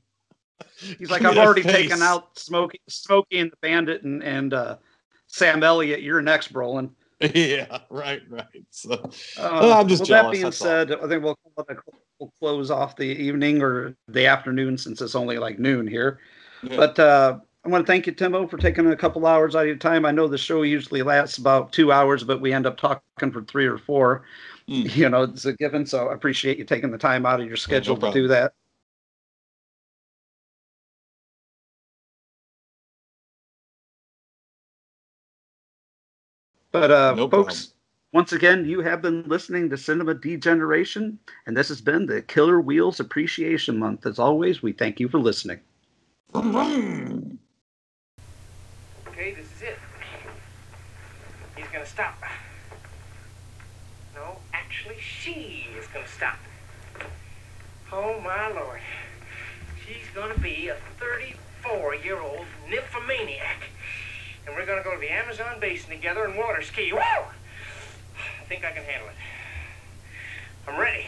F: He's like, I've already
G: face."
F: taken out Smokey, Smokey and the Bandit, and and uh, Sam Elliott. You're next, Brolin.
G: yeah, right, right. So,
F: Uh,
G: Oh, I'm just
F: well,
G: jealous,
F: That being
G: that's all.
F: said, I think we'll, we'll close off the evening or the afternoon since it's only like noon here.
G: Yeah.
F: But uh, I want to thank you, Timo, for taking a couple hours out of your time. I know the show usually lasts about two hours, but we end up talking for three or four.
G: Mm.
F: You know, it's a given. So I appreciate you taking the time out of your schedule to do that. But uh,
G: No
F: folks, once again, you have been listening to Cinema Degeneration, and this has been the Killer Wheels Appreciation Month. As always, we thank you for listening.
A: Okay, this is it. He's gonna stop. No, actually, she is gonna stop. Oh my lord. She's gonna be a 34 year old nymphomaniac. And we're gonna go to the Amazon basin together and water ski. Woo! I think I can handle it. I'm ready.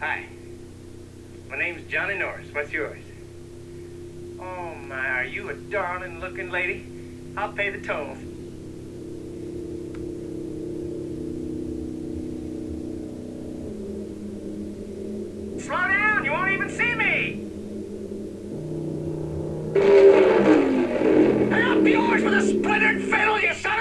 A: Hi. My name's Johnny Norris. What's yours? Oh my, are you a darling looking lady? I'll pay the toll. Slow down, you won't even see me! Leonard Fiddle, you son.